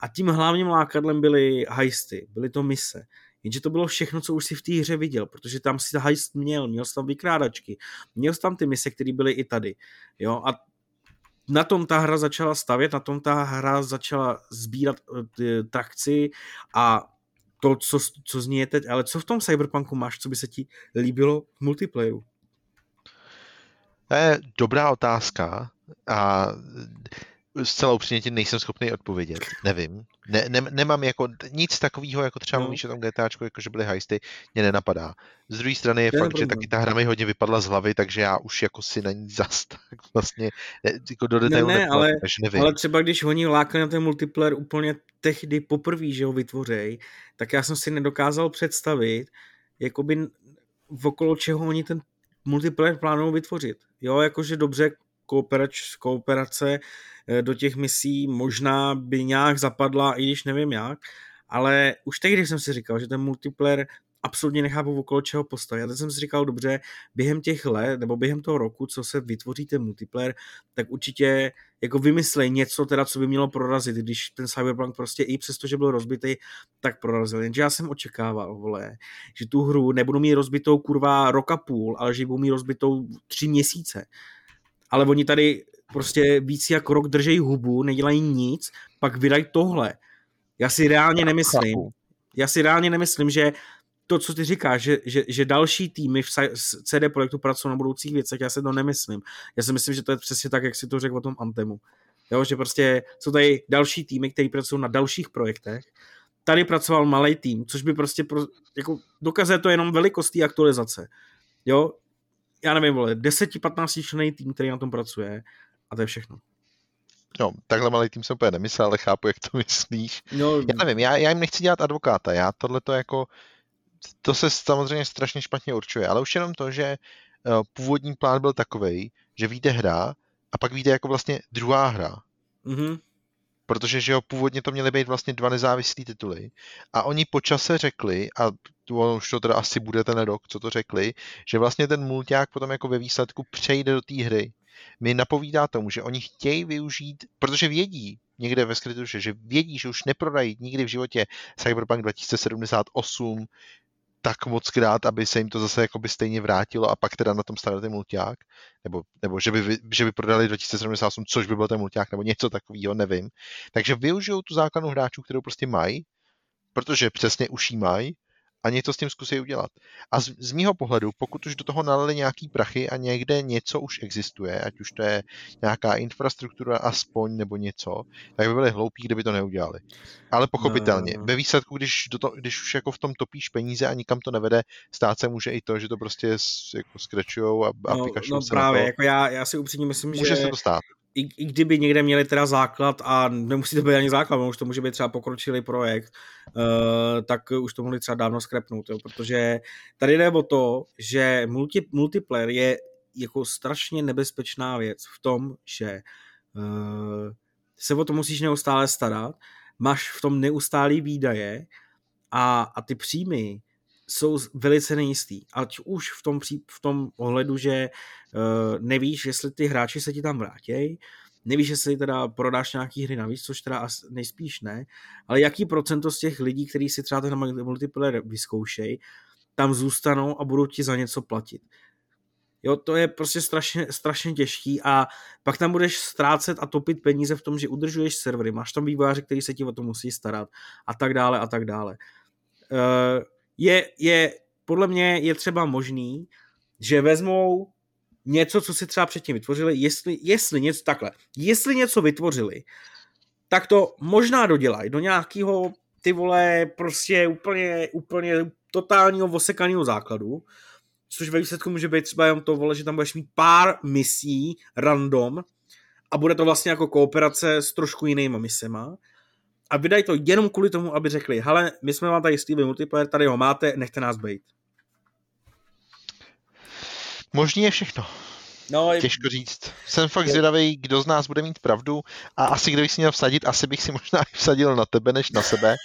S3: a tím hlavním lákadlem byly heisty, byly to mise. Jenže to bylo všechno, co už si v té hře viděl, protože tam si heist měl, měl jsi tam vykrádačky, měl jsi tam ty mise, které byly i tady. Jo? A na tom ta hra začala stavět, na tom ta hra začala sbírat uh, trakci a to, co, co zní je teď, ale co v tom Cyberpunku máš, co by se ti líbilo v multiplayeru?
S2: To je dobrá otázka a zcela upřímně ti nejsem schopný odpovědět. Nevím. Ne, ne, nemám jako nic takového, jako třeba no. mluvíš o tom GTAčku, jako že byly heisty, mě nenapadá. Z druhé strany je, je fakt, že taky ta hra mi hodně vypadla z hlavy, takže já už jako si na ní zas [laughs] tak vlastně jako do detailu
S3: ne, ne, ale, nevím. ale třeba když oni lákali na ten multiplayer úplně tehdy poprvé, že ho vytvořej, tak já jsem si nedokázal představit, jakoby okolo čeho oni ten multiplayer plánují vytvořit. Jo, jakože dobře, kooperač, kooperace eh, do těch misí možná by nějak zapadla, i když nevím jak, ale už tehdy jsem si říkal, že ten multiplayer absolutně nechápu okolo čeho postavit. Já teď jsem si říkal, dobře, během těch let, nebo během toho roku, co se vytvoří ten multiplayer, tak určitě jako vymyslej něco teda, co by mělo prorazit, když ten Cyberpunk prostě i přesto, že byl rozbitý, tak prorazil. Jenže já jsem očekával, vole, že tu hru nebudu mít rozbitou kurva roka půl, ale že ji budu mít rozbitou tři měsíce ale oni tady prostě víc jak rok držejí hubu, nedělají nic, pak vydají tohle. Já si reálně nemyslím, já si reálně nemyslím, že to, co ty říkáš, že, že, že další týmy v CD Projektu pracují na budoucích věcech, já si to nemyslím. Já si myslím, že to je přesně tak, jak si to řekl o tom Antemu. Jo, že prostě jsou tady další týmy, kteří pracují na dalších projektech. Tady pracoval malý tým, což by prostě pro, jako dokazuje to jenom velikost té aktualizace. Jo, já nevím, vole, 10-15 člený tým, který na tom pracuje a to je všechno.
S2: No, takhle malý tým jsem úplně nemyslel, ale chápu, jak to myslíš. No, já nevím, já, já jim nechci dělat advokáta, já tohle to jako, to se samozřejmě strašně špatně určuje, ale už jenom to, že eh, původní plán byl takový, že vyjde hra a pak vyjde jako vlastně druhá hra. Mm-hmm protože že jo, původně to měly být vlastně dva nezávislí tituly a oni po čase řekli, a to, už to teda asi bude ten rok, co to řekli, že vlastně ten mulťák potom jako ve výsledku přejde do té hry. Mi napovídá tomu, že oni chtějí využít, protože vědí, někde ve skrytu, že vědí, že už neprodají nikdy v životě Cyberpunk 2078, tak moc krát, aby se jim to zase jakoby stejně vrátilo a pak teda na tom stavili ten mulťák, nebo, nebo že, by, že by prodali 2078, což by byl ten mulťák, nebo něco takového, nevím. Takže využijou tu základnu hráčů, kterou prostě mají, protože přesně už jí mají, a něco s tím zkusí udělat. A z, z mýho pohledu, pokud už do toho nalili nějaký prachy a někde něco už existuje, ať už to je nějaká infrastruktura aspoň nebo něco, tak by byli hloupí, kdyby to neudělali. Ale pochopitelně, no. ve výsledku, když, do to, když už jako v tom topíš peníze a nikam to nevede, stát se může i to, že to prostě jako skrečujou a, a
S3: no, no právě, jako já, já si upřímně myslím,
S2: může že... Může se to stát
S3: i, i kdyby někde měli teda základ a nemusí to být ani základ, už to může být třeba pokročilý projekt, uh, tak už to mohli třeba dávno skrepnout, jo, protože tady jde o to, že multi, multiplayer je jako strašně nebezpečná věc v tom, že uh, se o to musíš neustále starat, máš v tom neustálý výdaje a, a ty příjmy jsou velice nejistý. Ať už v tom, v tom ohledu, že uh, nevíš, jestli ty hráči se ti tam vrátí, nevíš, jestli teda prodáš nějaký hry navíc, což teda nejspíš ne, ale jaký procento z těch lidí, kteří si třeba ten multiplayer vyzkoušejí, tam zůstanou a budou ti za něco platit. Jo, to je prostě strašně, strašně těžký a pak tam budeš ztrácet a topit peníze v tom, že udržuješ servery, máš tam vývojáře, který se ti o to musí starat a tak dále a tak dále. Uh, je, je, podle mě je třeba možný, že vezmou něco, co si třeba předtím vytvořili, jestli, jestli něco takhle, jestli něco vytvořili, tak to možná dodělají do nějakého ty vole prostě úplně, úplně totálního osekaného základu, což ve výsledku může být třeba jenom to, vole, že tam budeš mít pár misí random a bude to vlastně jako kooperace s trošku jinýma misema a vydají to jenom kvůli tomu, aby řekli, hele, my jsme vám tady Steven multiplayer, tady ho máte, nechte nás být.
S2: Možný je všechno. No, Těžko říct. Jsem fakt je... zvědavý, kdo z nás bude mít pravdu a asi kdybych si měl vsadit, asi bych si [laughs] možná vsadil na tebe než na sebe,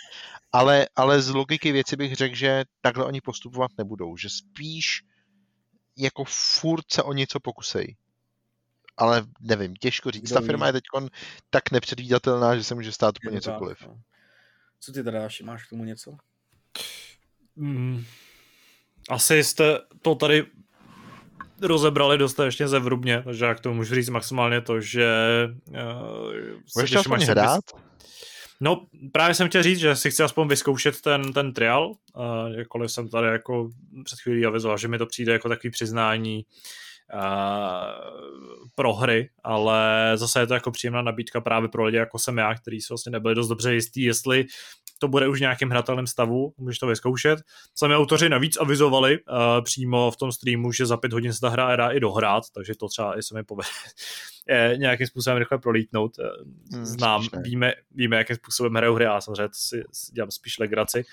S2: ale, ale z logiky věci bych řekl, že takhle oni postupovat nebudou, že spíš jako furt se o něco pokusej ale nevím, těžko říct. Ta firma je teď tak nepředvídatelná, že se může stát úplně cokoliv. No.
S3: Co ty teda máš k tomu něco?
S1: Mm, asi jste to tady rozebrali dostatečně zevrubně, takže jak to můžu říct maximálně to, že
S2: uh, Můžeš to aspoň hrát?
S1: No, právě jsem chtěl říct, že si chci aspoň vyzkoušet ten, ten trial, uh, jakkoliv jsem tady jako před chvílí avizoval, že mi to přijde jako takový přiznání uh, pro hry, ale zase je to jako příjemná nabídka právě pro lidi, jako jsem já, kteří se vlastně nebyli dost dobře jistý, jestli to bude už v nějakém hratelném stavu, můžeš to vyzkoušet. Sami autoři navíc avizovali uh, přímo v tom streamu, že za pět hodin se ta hra dá i dohrát, takže to třeba i se mi povede [laughs] nějakým způsobem rychle prolítnout. Hmm, Znám, víme, víme, jakým způsobem hrajou hry, a samozřejmě si, si dělám spíš legraci.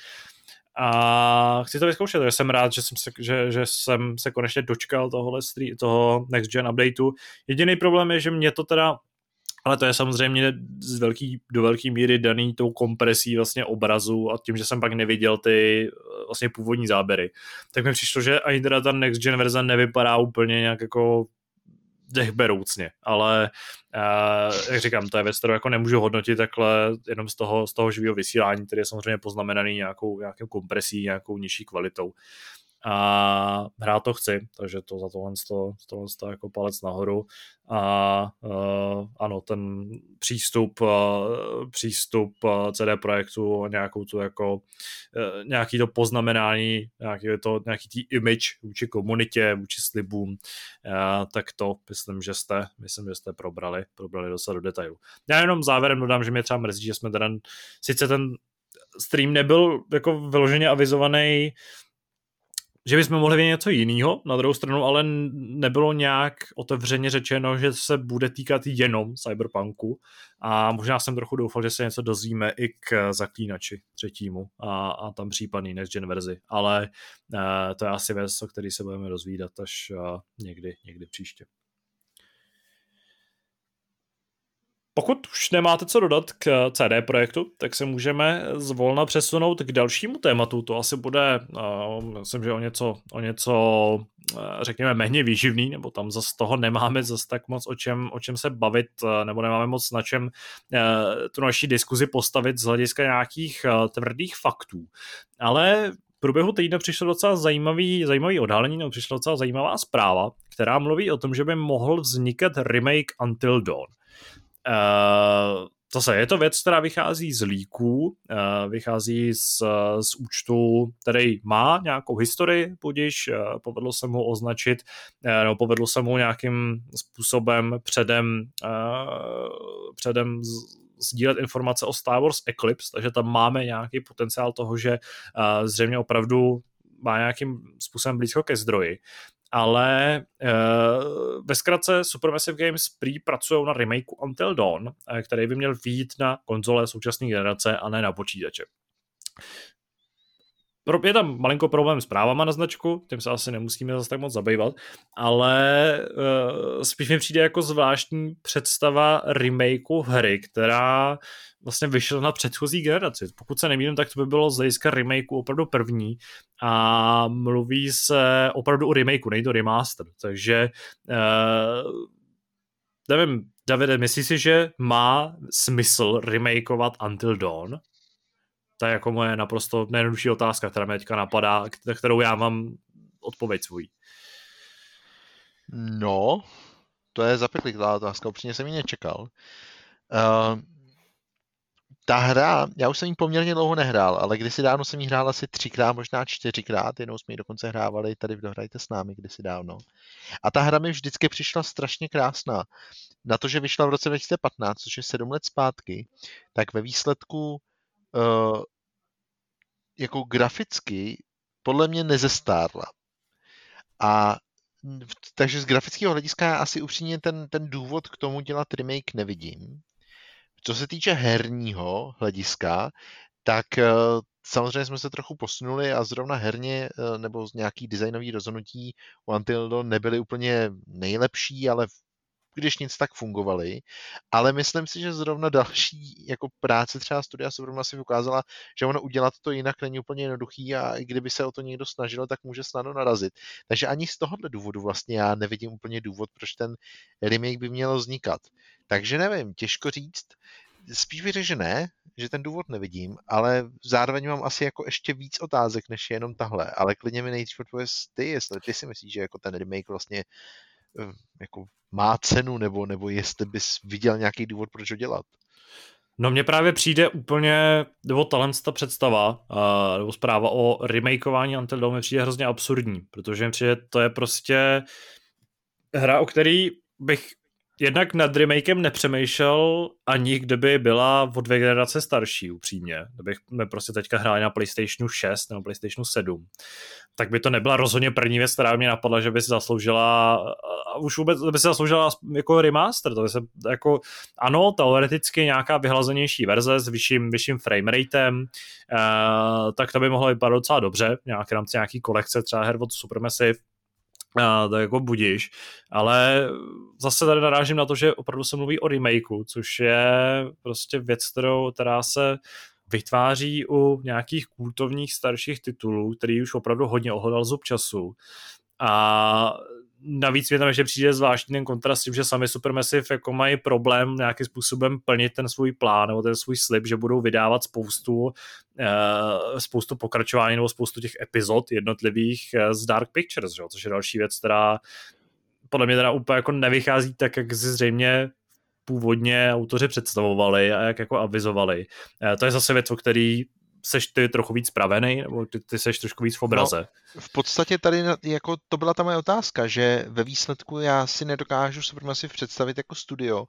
S1: A chci to vyzkoušet, takže jsem rád, že jsem se, že, že jsem se konečně dočkal tohohle, toho Next Gen updateu. Jediný problém je, že mě to teda ale to je samozřejmě z velký, do velké míry daný tou kompresí vlastně obrazu a tím, že jsem pak neviděl ty vlastně původní záběry. Tak mi přišlo, že ani teda ta next gen verze nevypadá úplně nějak jako dechberoucně, ale uh, jak říkám, to je věc, kterou jako nemůžu hodnotit takhle jenom z toho, z toho živého vysílání, který je samozřejmě poznamenaný nějakou, nějakou kompresí, nějakou nižší kvalitou a hrát to chci, takže to za tohle, to, tohle to jako palec nahoru a uh, ano, ten přístup uh, přístup uh, CD Projektu nějakou tu jako uh, nějaký to poznamenání, nějaký, to, nějaký tý image vůči komunitě, vůči slibům, uh, tak to myslím, že jste, myslím, že jste probrali, probrali docela do detailu. Já jenom závěrem dodám, že mě třeba mrzí, že jsme ten, sice ten stream nebyl jako vyloženě avizovaný že bychom mohli vědět něco jiného, na druhou stranu ale nebylo nějak otevřeně řečeno, že se bude týkat jenom Cyberpunku a možná jsem trochu doufal, že se něco dozvíme i k zaklínači třetímu a, a tam případný next gen verzi, ale uh, to je asi věc, o který se budeme dozvídat až uh, někdy, někdy příště. Pokud už nemáte co dodat k CD projektu, tak se můžeme zvolna přesunout k dalšímu tématu. To asi bude, uh, myslím, že o něco, o něco uh, řekněme, méně výživný, nebo tam zase toho nemáme zase tak moc o čem, o čem se bavit, uh, nebo nemáme moc na čem tu naší diskuzi postavit z hlediska nějakých tvrdých faktů. Ale v průběhu týdne přišlo docela zajímavý, zajímavý odhalení, nebo přišla docela zajímavá zpráva, která mluví o tom, že by mohl vznikat remake Until Dawn. Uh, zase je to věc, která vychází z líků, uh, vychází z, z účtu, který má nějakou historii, budíš, uh, povedlo se mu označit, uh, nebo povedlo se mu nějakým způsobem předem, uh, předem z, sdílet informace o Star Wars Eclipse, takže tam máme nějaký potenciál toho, že uh, zřejmě opravdu má nějakým způsobem blízko ke zdroji ale uh, ve zkratce Supermassive Games prý pracují na remakeu Until Dawn, uh, který by měl výjít na konzole současné generace a ne na počítače. Je tam malinko problém s právama na značku, tím se asi nemusíme zase tak moc zabývat, ale uh, spíš mi přijde jako zvláštní představa remakeu hry, která vlastně vyšel na předchozí generaci. Pokud se nemýlím, tak to by bylo z hlediska remakeu opravdu první a mluví se opravdu o remakeu, nejde o remaster. Takže uh, nevím, Davide, myslíš si, že má smysl remakeovat Until Dawn? To je jako moje naprosto nejjednodušší otázka, která mě teďka napadá, kterou já mám odpověď svojí.
S2: No, to je zapeklitá otázka, upřímně jsem ji nečekal. Uh, ta hra, já už jsem ji poměrně dlouho nehrál, ale kdysi dávno jsem ji hrál asi třikrát, možná čtyřikrát, jednou jsme ji dokonce hrávali tady v Dohrajte s námi kdysi dávno. A ta hra mi vždycky přišla strašně krásná. Na to, že vyšla v roce 2015, což je sedm let zpátky, tak ve výsledku uh, jako graficky podle mě nezestárla. A takže z grafického hlediska já asi upřímně ten, ten důvod k tomu dělat remake nevidím. Co se týče herního hlediska, tak eh, samozřejmě jsme se trochu posunuli a zrovna herně eh, nebo nějaký designový rozhodnutí u Until nebyly úplně nejlepší, ale když nic tak fungovaly, ale myslím si, že zrovna další jako práce třeba studia zrovna si ukázala, že ono udělat to jinak není úplně jednoduchý a i kdyby se o to někdo snažil, tak může snadno narazit. Takže ani z tohohle důvodu vlastně já nevidím úplně důvod, proč ten remake by měl vznikat. Takže nevím, těžko říct. Spíš bych řekl, že ne, že ten důvod nevidím, ale zároveň mám asi jako ještě víc otázek, než je jenom tahle. Ale klidně mi nejdřív odpověz ty, jestli ty si myslíš, že jako ten remake vlastně jako má cenu, nebo, nebo jestli bys viděl nějaký důvod, proč ho dělat.
S1: No mně právě přijde úplně, nebo talent ta představa, uh, nebo zpráva o remakeování Until Dawn mi přijde hrozně absurdní, protože mi přijde, to je prostě hra, o který bych jednak nad remakem nepřemýšlel ani kdyby byla o dvě generace starší, upřímně. Kdybychom prostě teďka hráli na PlayStationu 6 nebo PlayStationu 7, tak by to nebyla rozhodně první věc, která mě napadla, že by si zasloužila, a už vůbec by si zasloužila jako remaster. To by se, jako, ano, teoreticky nějaká vyhlazenější verze s vyšším, vyšším frameratem, uh, tak to by mohlo vypadat docela dobře, nějak rámci nějaký kolekce, třeba her od Supermassive, a, to jako budíš, ale zase tady narážím na to, že opravdu se mluví o remakeu, což je prostě věc, kterou, která se vytváří u nějakých kultovních starších titulů, který už opravdu hodně ohodal zub času. A navíc mě tam ještě přijde zvláštní ten kontrast tím, že sami Supermassive jako mají problém nějakým způsobem plnit ten svůj plán nebo ten svůj slib, že budou vydávat spoustu, uh, spoustu pokračování nebo spoustu těch epizod jednotlivých uh, z Dark Pictures, že? což je další věc, která podle mě teda úplně jako nevychází tak, jak si zřejmě původně autoři představovali a jak jako avizovali. Uh, to je zase věc, o který seš ty trochu víc spravený, nebo ty, ty seš trošku víc v obraze?
S2: No, v podstatě tady jako to byla ta moje otázka, že ve výsledku já si nedokážu Supermassive představit jako studio,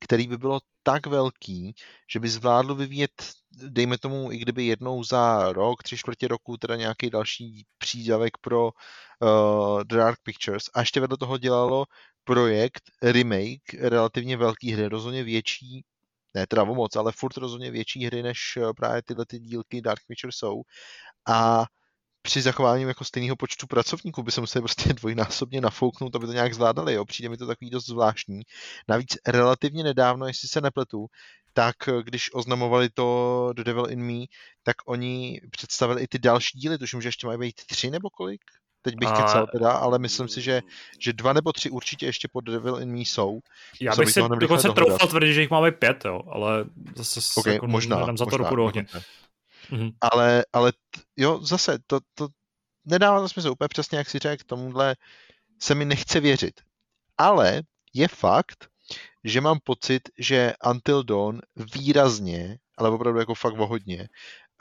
S2: který by bylo tak velký, že by zvládlo vyvíjet, dejme tomu, i kdyby jednou za rok, tři čtvrtě roku, teda nějaký další přídavek pro uh, Dark Pictures a ještě vedle toho dělalo projekt, remake relativně velký hry, rozhodně větší ne teda o moc, ale furt rozhodně větší hry, než eh, právě tyhle ty dílky Dark Witcher jsou. A při zachování jako stejného počtu pracovníků by se museli prostě [laughs] dvojnásobně nafouknout, aby to nějak zvládali. Jo. Přijde mi to takový dost zvláštní. Navíc relativně nedávno, jestli se nepletu, tak eh, když oznamovali to The Devil in Me, tak oni představili i ty další díly, tuším, že ještě mají být tři nebo kolik? Teď bych a... kecal teda, ale myslím si, že, že dva nebo tři určitě ještě pod Devil in Me jsou.
S1: Já bych si dokonce troufal tvrdit, že jich máme pět, jo, ale zase
S2: okay, jako možná, za
S1: to ruku do ohně.
S2: Mhm. Ale, ale jo, zase, to, to nedává to smysl úplně přesně, jak si řekl, tomuhle se mi nechce věřit. Ale je fakt, že mám pocit, že Until Dawn výrazně, ale opravdu jako fakt vohodně,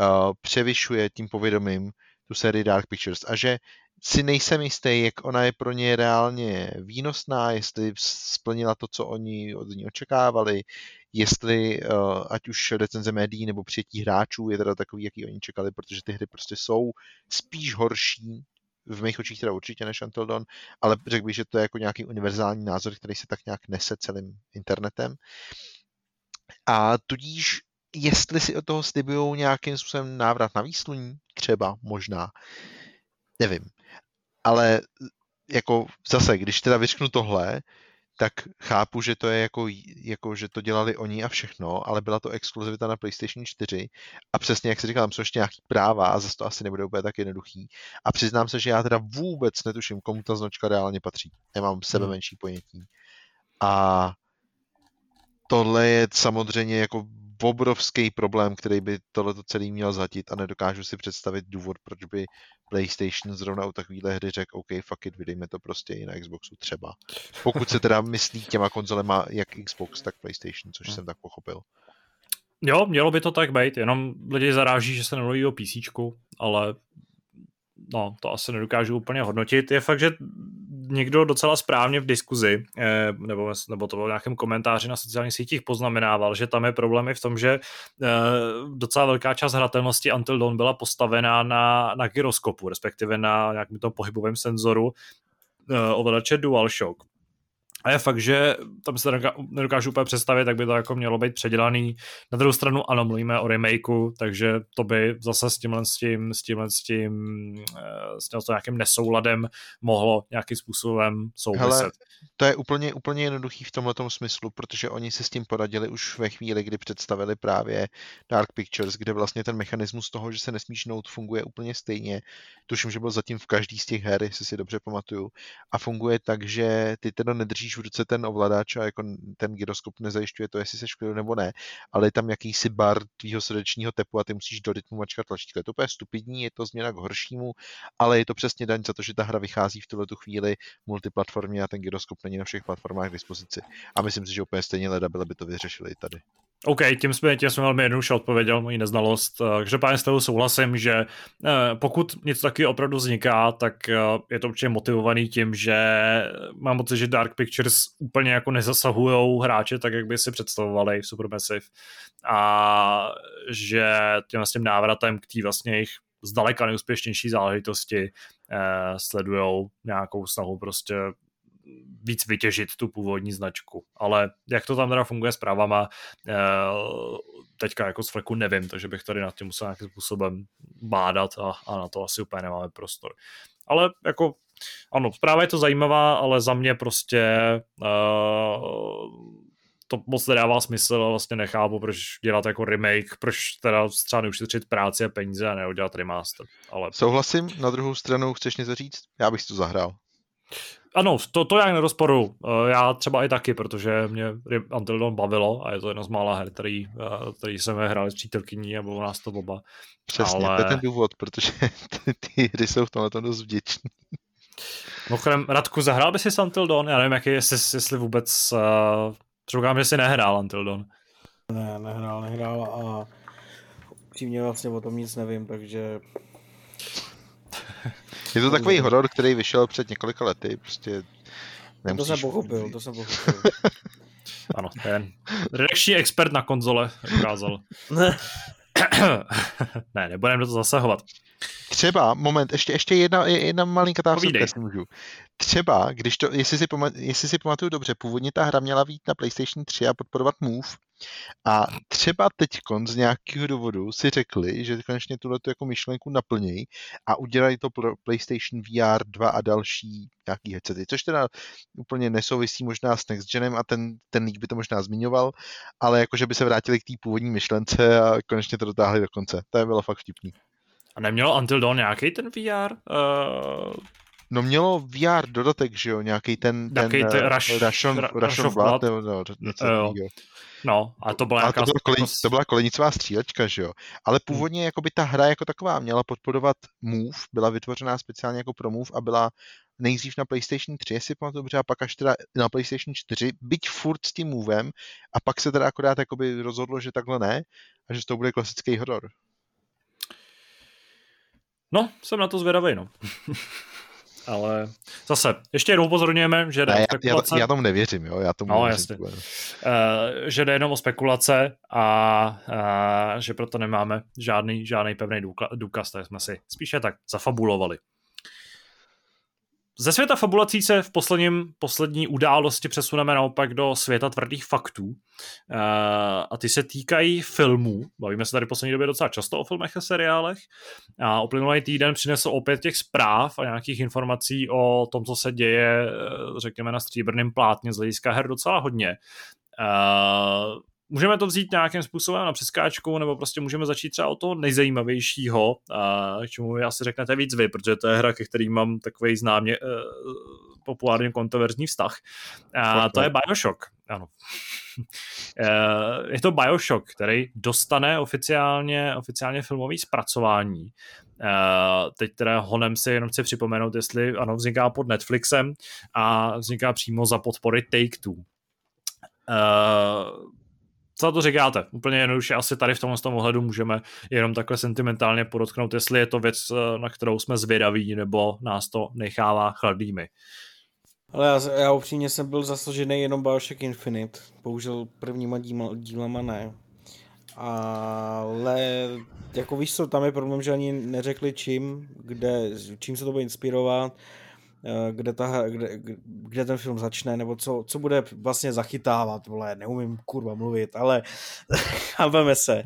S2: uh, převyšuje tím povědomím tu sérii Dark Pictures a že si nejsem jistý, jak ona je pro ně reálně výnosná, jestli splnila to, co oni od ní očekávali, jestli uh, ať už recenze médií nebo přijetí hráčů je teda takový, jaký oni čekali, protože ty hry prostě jsou spíš horší v mých očích teda určitě než Until Dawn, ale řekl bych, že to je jako nějaký univerzální názor, který se tak nějak nese celým internetem. A tudíž, jestli si od toho slibují nějakým způsobem návrat na výsluní, třeba, možná, nevím ale jako zase, když teda vyřknu tohle, tak chápu, že to je jako, jako, že to dělali oni a všechno, ale byla to exkluzivita na PlayStation 4 a přesně jak si říkal, tam jsou ještě nějaký práva a zase to asi nebude úplně tak jednoduchý. A přiznám se, že já teda vůbec netuším, komu ta značka reálně patří. Nemám sebe hmm. menší ponětí. A tohle je samozřejmě jako obrovský problém, který by tohleto celý měl zatit a nedokážu si představit důvod, proč by PlayStation zrovna u takovéhle hry řekl, OK, fuck it, vydejme to prostě i na Xboxu třeba. Pokud se teda myslí těma konzolema jak Xbox, tak PlayStation, což hmm. jsem tak pochopil.
S1: Jo, mělo by to tak být, jenom lidi zaráží, že se nemluví o PC, ale no, to asi nedokážu úplně hodnotit. Je fakt, že někdo docela správně v diskuzi, eh, nebo, nebo to bylo v nějakém komentáři na sociálních sítích poznamenával, že tam je problém i v tom, že eh, docela velká část hratelnosti Until Dawn byla postavená na, na gyroskopu, respektive na nějakém tom pohybovém senzoru eh, ovladače DualShock. A je fakt, že tam se nedokážu úplně představit, tak by to jako mělo být předělaný. Na druhou stranu, ano, mluvíme o remakeu, takže to by zase s tímhle, s tím, s tímhle, s tím, eh, s tímhle s nějakým nesouladem mohlo nějakým způsobem souviset.
S2: To je úplně, úplně jednoduchý v tomhle smyslu, protože oni se s tím poradili už ve chvíli, kdy představili právě Dark Pictures, kde vlastně ten mechanismus toho, že se nesmíš nout, funguje úplně stejně. Tuším, že byl zatím v každý z těch her, jestli si dobře pamatuju. A funguje tak, že ty teda nedržíš v ruce ten ovladač a jako ten gyroskop nezajišťuje to, jestli se škodil nebo ne, ale je tam jakýsi bar tvýho srdečního tepu a ty musíš do rytmu mačkat tlačítko. Je to úplně stupidní, je to změna k horšímu, ale je to přesně daň za to, že ta hra vychází v tuhle chvíli multiplatformě a ten gyroskop není na všech platformách k dispozici. A myslím si, že úplně stejně leda by to vyřešili i tady.
S1: OK, tím jsme, tím jsme velmi jednoduše odpověděl moji neznalost. Každopádně s toho souhlasím, že pokud něco taky opravdu vzniká, tak je to určitě motivovaný tím, že mám pocit, že Dark Pictures úplně jako nezasahují hráče tak, jak by si představovali v Supermassive a že tím vlastně návratem k té vlastně jejich zdaleka neúspěšnější záležitosti eh, sledují nějakou snahu prostě víc vytěžit tu původní značku. Ale jak to tam teda funguje s právama, eh, teďka jako z fleku nevím, takže bych tady nad tím musel nějakým způsobem bádat a, a na to asi úplně nemáme prostor. Ale jako ano, zpráva je to zajímavá, ale za mě prostě uh, to moc nedává smysl a vlastně nechápu, proč dělat jako remake, proč teda třeba neušetřit práci a peníze a neudělat remaster. Ale...
S2: Souhlasím, na druhou stranu chceš něco říct? Já bych si to zahrál.
S1: Ano, to, to já nerozporu. Eh, já třeba i taky, protože mě Until Dawn bavilo a je to jedna z mála her, který, eh, který jsme hráli s přítelkyní a bylo nás to oba.
S2: Přesně, Ale... to je ten důvod, protože [laughs] ty, ty hry jsou v tomhle dost vděční.
S1: Mimochodem, Radku, zahrál by si Until Dawn? Já nevím, jaký, jestli, jestli vůbec... Uh, Předpokládám, že si nehrál Until Dawn.
S3: Ne, nehrál, nehrál a upřímně vlastně o tom nic nevím, takže
S2: je to takový horor, který vyšel před několika lety, prostě
S3: nemusíš... To jsem pochopil, to jsem pochopil.
S1: ano, ten redakční expert na konzole ukázal. ne, nebudeme do toho zasahovat.
S2: Třeba, moment, ještě, ještě jedna, jedna malinká távka, jestli můžu. Třeba, když to, jestli si, pamat, jestli si pamatuju dobře, původně ta hra měla být na PlayStation 3 a podporovat Move, a třeba teď z nějakého důvodu si řekli, že konečně tuhle jako myšlenku naplnějí a udělají to pro PlayStation VR 2 a další nějaký headsety, což teda úplně nesouvisí možná s Next Genem a ten, ten lík by to možná zmiňoval, ale jakože by se vrátili k té původní myšlence a konečně to dotáhli do konce. To je bylo fakt vtipný.
S1: A nemělo Until Dawn nějaký ten VR? Uh...
S2: No mělo VR dodatek, že jo, nějaký ten, ten, ten
S1: uh, Rush,
S2: Russian, Russian, Russian Blood, nebo no, něco uh,
S1: No, a to byla,
S2: to, byla koleni, to byla kolenicová střílečka, že jo. Ale hmm. původně jako by ta hra jako taková měla podporovat Move, byla vytvořená speciálně jako pro Move a byla nejdřív na PlayStation 3, jestli pamatuju dobře, a pak až teda na PlayStation 4, byť furt s tím Movem, a pak se teda akorát jakoby rozhodlo, že takhle ne, a že to bude klasický horor.
S1: No, jsem na to zvědavý, no. [laughs] ale zase, ještě jednou upozorňujeme, že jde
S2: ne, o spekulace. Já, já tomu nevěřím, jo, já tomu
S1: no,
S2: nevěřím.
S1: Jasně. Uh, že jde jenom o spekulace a uh, že proto nemáme žádný, žádný pevný důkaz, tak jsme si spíše tak zafabulovali. Ze světa fabulací se v posledním, poslední události přesuneme naopak do světa tvrdých faktů. Uh, a ty se týkají filmů. Bavíme se tady v poslední době docela často o filmech a seriálech. A uplynulý týden přinesl opět těch zpráv a nějakých informací o tom, co se děje, eh, řekněme, na stříbrném plátně z hlediska her docela hodně. Uh, můžeme to vzít nějakým způsobem na přeskáčku, nebo prostě můžeme začít třeba o toho nejzajímavějšího, a k čemu vy asi řeknete víc vy, protože to je hra, ke který mám takový známě uh, populárně kontroverzní vztah. A to je Bioshock. Ano. [laughs] je to Bioshock, který dostane oficiálně, oficiálně filmový zpracování. Uh, teď teda honem si jenom chci připomenout, jestli ano, vzniká pod Netflixem a vzniká přímo za podpory Take-Two. Uh, co to říkáte? Úplně jednoduše asi tady v tomhle tom ohledu můžeme jenom takhle sentimentálně podotknout, jestli je to věc, eh, na kterou jsme zvědaví, nebo nás to nechává chladnými.
S3: Ale já, já upřímně jsem byl zasažený jenom Bioshock Infinite, bohužel prvníma díma, dílama ne. Ale jako víš co, tam je problém, že ani neřekli čím, kde, čím se to bude inspirovat, kde, ta, kde, kde ten film začne, nebo co, co bude vlastně zachytávat, vole, neumím kurva mluvit, ale [laughs] chápeme se.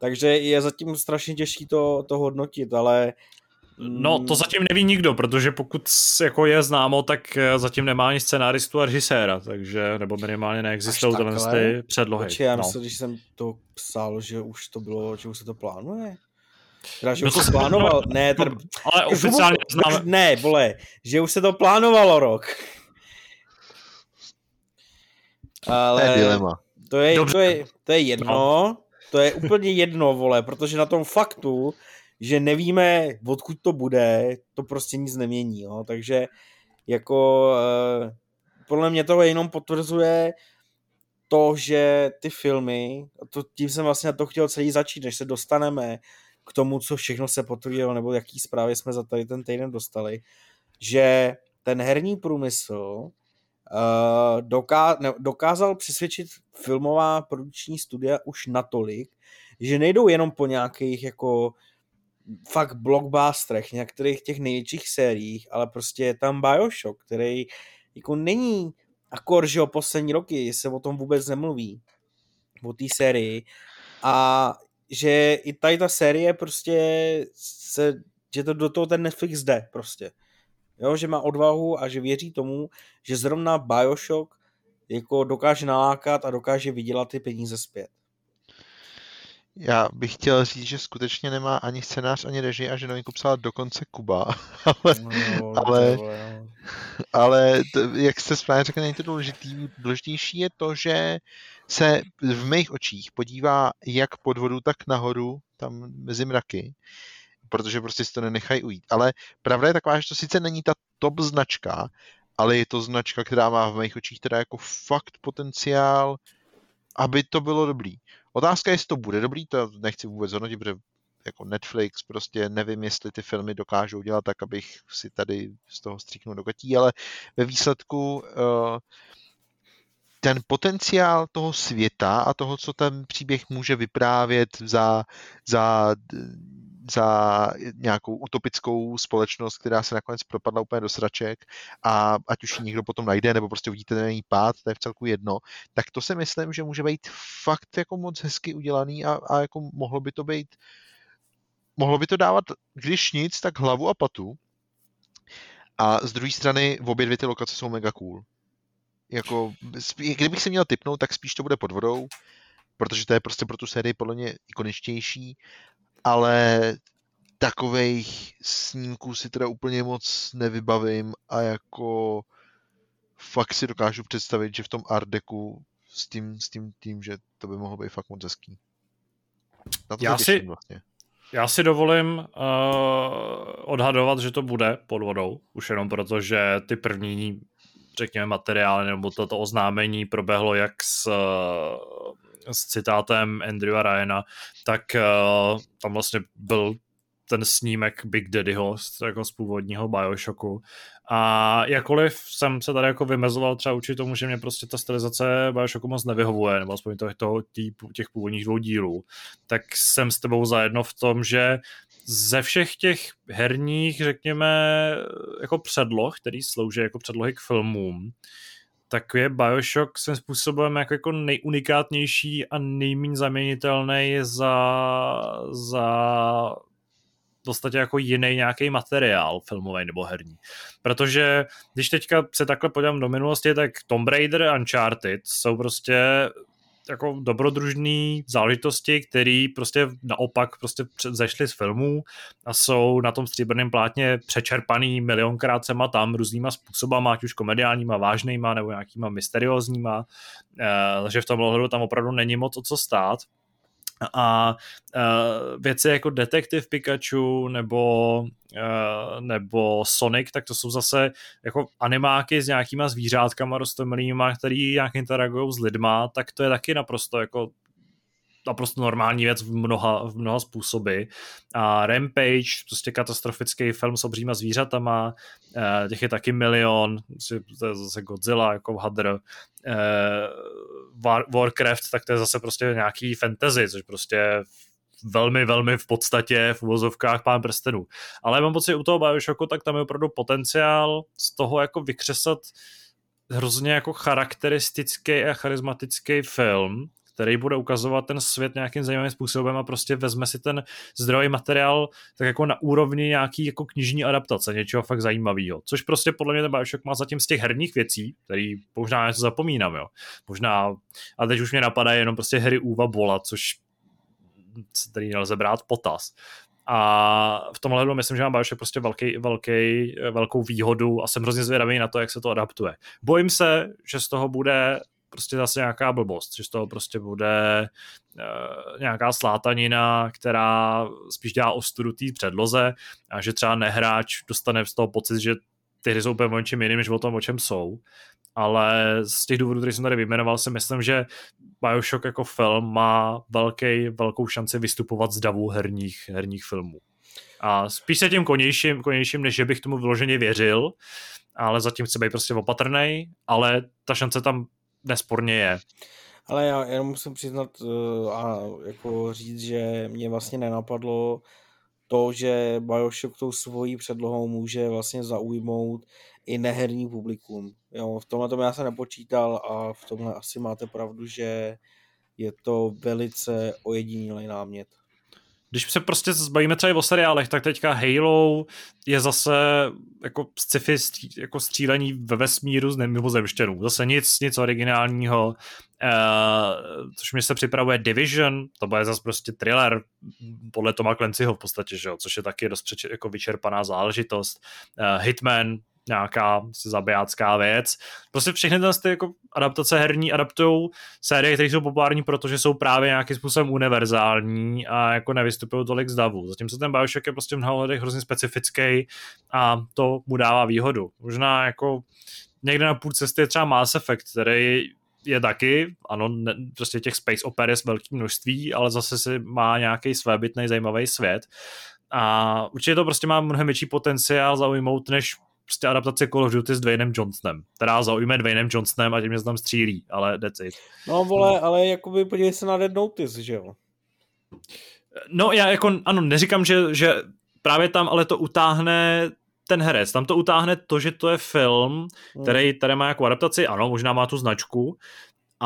S3: Takže je zatím strašně těžké to, to hodnotit, ale
S1: No, to zatím neví nikdo, protože pokud jako je známo, tak eh, zatím nemá ani scenáristu a režiséra, takže, nebo minimálně neexistují tyhle ty předlohy.
S3: Počkej, já no. myslím, když jsem to psal, že už to bylo, že už se to plánuje. Teda, že no už to plánoval, ne,
S1: ten, ale oficiálně známe.
S3: Ne, vole, že už se to plánovalo rok. Ale
S2: to je dilema.
S3: To je, to je, to je jedno, no. to je úplně jedno, vole, protože na tom faktu, že nevíme, odkud to bude, to prostě nic nemění, jo, takže jako uh, podle mě to jenom potvrzuje to, že ty filmy, to, tím jsem vlastně na to chtěl celý začít, než se dostaneme k tomu, co všechno se potvrdilo, nebo jaký zprávy jsme za tady ten týden dostali, že ten herní průmysl uh, doká, ne, dokázal přesvědčit filmová produkční studia už natolik, že nejdou jenom po nějakých jako fakt blockbusterech, některých těch největších sériích, ale prostě je tam Bioshock, který jako není akor, že o poslední roky se o tom vůbec nemluví, o té sérii. A že i tady ta série prostě se, že to do toho ten Netflix jde prostě. Jo, že má odvahu a že věří tomu, že zrovna Bioshock jako dokáže nalákat a dokáže vydělat ty peníze zpět.
S2: Já bych chtěl říct, že skutečně nemá ani scénář, ani režii a že novinku psala dokonce Kuba. [laughs] ale, no, ale, [laughs] ale to, jak jste správně řekl, není to důležitý. Důležitější je to, že se v mých očích podívá jak pod vodu, tak nahoru, tam mezi mraky, protože prostě si to nenechají ujít. Ale pravda je taková, že to sice není ta top značka, ale je to značka, která má v mých očích teda jako fakt potenciál, aby to bylo dobrý. Otázka je, jestli to bude dobrý, to nechci vůbec hodnotit, protože jako Netflix, prostě nevím, jestli ty filmy dokážou dělat tak, abych si tady z toho stříknul do gatí, ale ve výsledku uh, ten potenciál toho světa a toho, co ten příběh může vyprávět za, za za nějakou utopickou společnost, která se nakonec propadla úplně do sraček a ať už ji někdo potom najde, nebo prostě uvidíte na ní pád, to je v celku jedno, tak to si myslím, že může být fakt jako moc hezky udělaný a, a jako mohlo by to být mohlo by to dávat, když nic, tak hlavu a patu. A z druhé strany obě dvě ty lokace jsou mega cool. Jako, kdybych si měl typnout, tak spíš to bude pod vodou, protože to je prostě pro tu sérii podle mě ikoničtější ale takových snímků si teda úplně moc nevybavím a jako fakt si dokážu představit, že v tom art deku s tím, s tím, tím že to by mohlo být fakt moc hezký.
S1: Na to já, si, vlastně. já si dovolím uh, odhadovat, že to bude pod vodou, už jenom proto, že ty první řekněme materiály nebo toto oznámení proběhlo jak s s citátem Andrewa Ryana, tak uh, tam vlastně byl ten snímek Big Daddyho jako z původního Bioshocku. A jakkoliv jsem se tady jako vymezoval třeba učit tomu, že mě prostě ta stylizace Bioshocku moc nevyhovuje, nebo aspoň toho, toho těch původních dvou dílů, tak jsem s tebou zajedno v tom, že ze všech těch herních, řekněme, jako předloh, který slouží jako předlohy k filmům, tak je Bioshock svým způsobem jako, jako nejunikátnější a nejméně zaměnitelný za, za v podstatě jako jiný nějaký materiál filmový nebo herní. Protože když teďka se takhle podívám do minulosti, tak Tomb Raider Uncharted jsou prostě jako dobrodružné záležitosti, které prostě naopak prostě zešly z filmů a jsou na tom stříbrném plátně přečerpaný milionkrát sem a tam různýma způsobama, ať už komediálníma, vážnýma nebo nějakýma mysteriózníma, takže v tom ohledu tam opravdu není moc o co stát a uh, věci jako Detektiv Pikachu nebo, uh, nebo Sonic, tak to jsou zase jako animáky s nějakýma zvířátkama rostomilýma, který nějak interagují s lidma, tak to je taky naprosto jako naprosto normální věc v mnoha, v mnoha způsoby. A Rampage, prostě katastrofický film s obříma zvířatama, eh, těch je taky milion, to je zase Godzilla jako hadr, eh, War, Warcraft, tak to je zase prostě nějaký fantasy, což prostě velmi, velmi v podstatě v uvozovkách pán prstenů. Ale mám pocit, u toho Bioshocku, tak tam je opravdu potenciál z toho jako vykřesat hrozně jako charakteristický a charismatický film, který bude ukazovat ten svět nějakým zajímavým způsobem a prostě vezme si ten zdrojový materiál tak jako na úrovni nějaký jako knižní adaptace, něčeho fakt zajímavého. Což prostě podle mě ten Bioshock má zatím z těch herních věcí, který možná něco zapomínám, jo. Možná, a teď už mě napadá jenom prostě hry Uva Bola, což který nelze brát potaz. A v tomhle hledu myslím, že má Bioshock prostě velký, velký, velkou výhodu a jsem hrozně zvědavý na to, jak se to adaptuje. Bojím se, že z toho bude prostě zase nějaká blbost, že z toho prostě bude uh, nějaká slátanina, která spíš dělá ostudu té předloze a že třeba nehráč dostane z toho pocit, že ty hry jsou úplně o něčem jiným, než o tom, o čem jsou. ale z těch důvodů, které jsem tady vyjmenoval, si myslím, že Bioshock jako film má velký, velkou šanci vystupovat z davu herních, herních filmů. A spíš se tím konějším, konějším, než že bych tomu vyloženě věřil, ale zatím chci být prostě opatrný, ale ta šance tam nesporně je.
S3: Ale já jenom musím přiznat uh, a jako říct, že mě vlastně nenapadlo to, že Bioshock tou svojí předlohou může vlastně zaujmout i neherní publikum. Jo, v tomhle tomu já se nepočítal a v tomhle asi máte pravdu, že je to velice ojedinělý námět
S1: když se prostě zbavíme třeba i o seriálech, tak teďka Halo je zase jako sci-fi jako střílení ve vesmíru z mimozemštěnů. Zase nic, nic originálního. Uh, což mi se připravuje Division, to bude zase prostě thriller podle Toma Clancyho v podstatě, že jo? což je taky dost jako vyčerpaná záležitost. Uh, Hitman, nějaká zabijácká věc. Prostě všechny ty jako adaptace herní adaptují série, které jsou populární, protože jsou právě nějakým způsobem univerzální a jako nevystupují tolik z davu. Zatímco ten Bioshock je prostě v mnoha lidech hrozně specifický a to mu dává výhodu. Možná jako někde na půl cesty je třeba Mass Effect, který je taky, ano, ne, prostě těch space oper je velké množství, ale zase si má nějaký svébytný zajímavý svět. A určitě to prostě má mnohem větší potenciál zaujmout, než prostě adaptace Call of Duty s Dwaynem Johnsonem, která zaujme Dwaynem Johnsonem a tím se tam střílí, ale that's it.
S3: No vole, ale jakoby podívej se na Dead Notice, že jo?
S1: No já jako, ano, neříkám, že, že právě tam ale to utáhne ten herec, tam to utáhne to, že to je film, hmm. který tady má jako adaptaci, ano, možná má tu značku,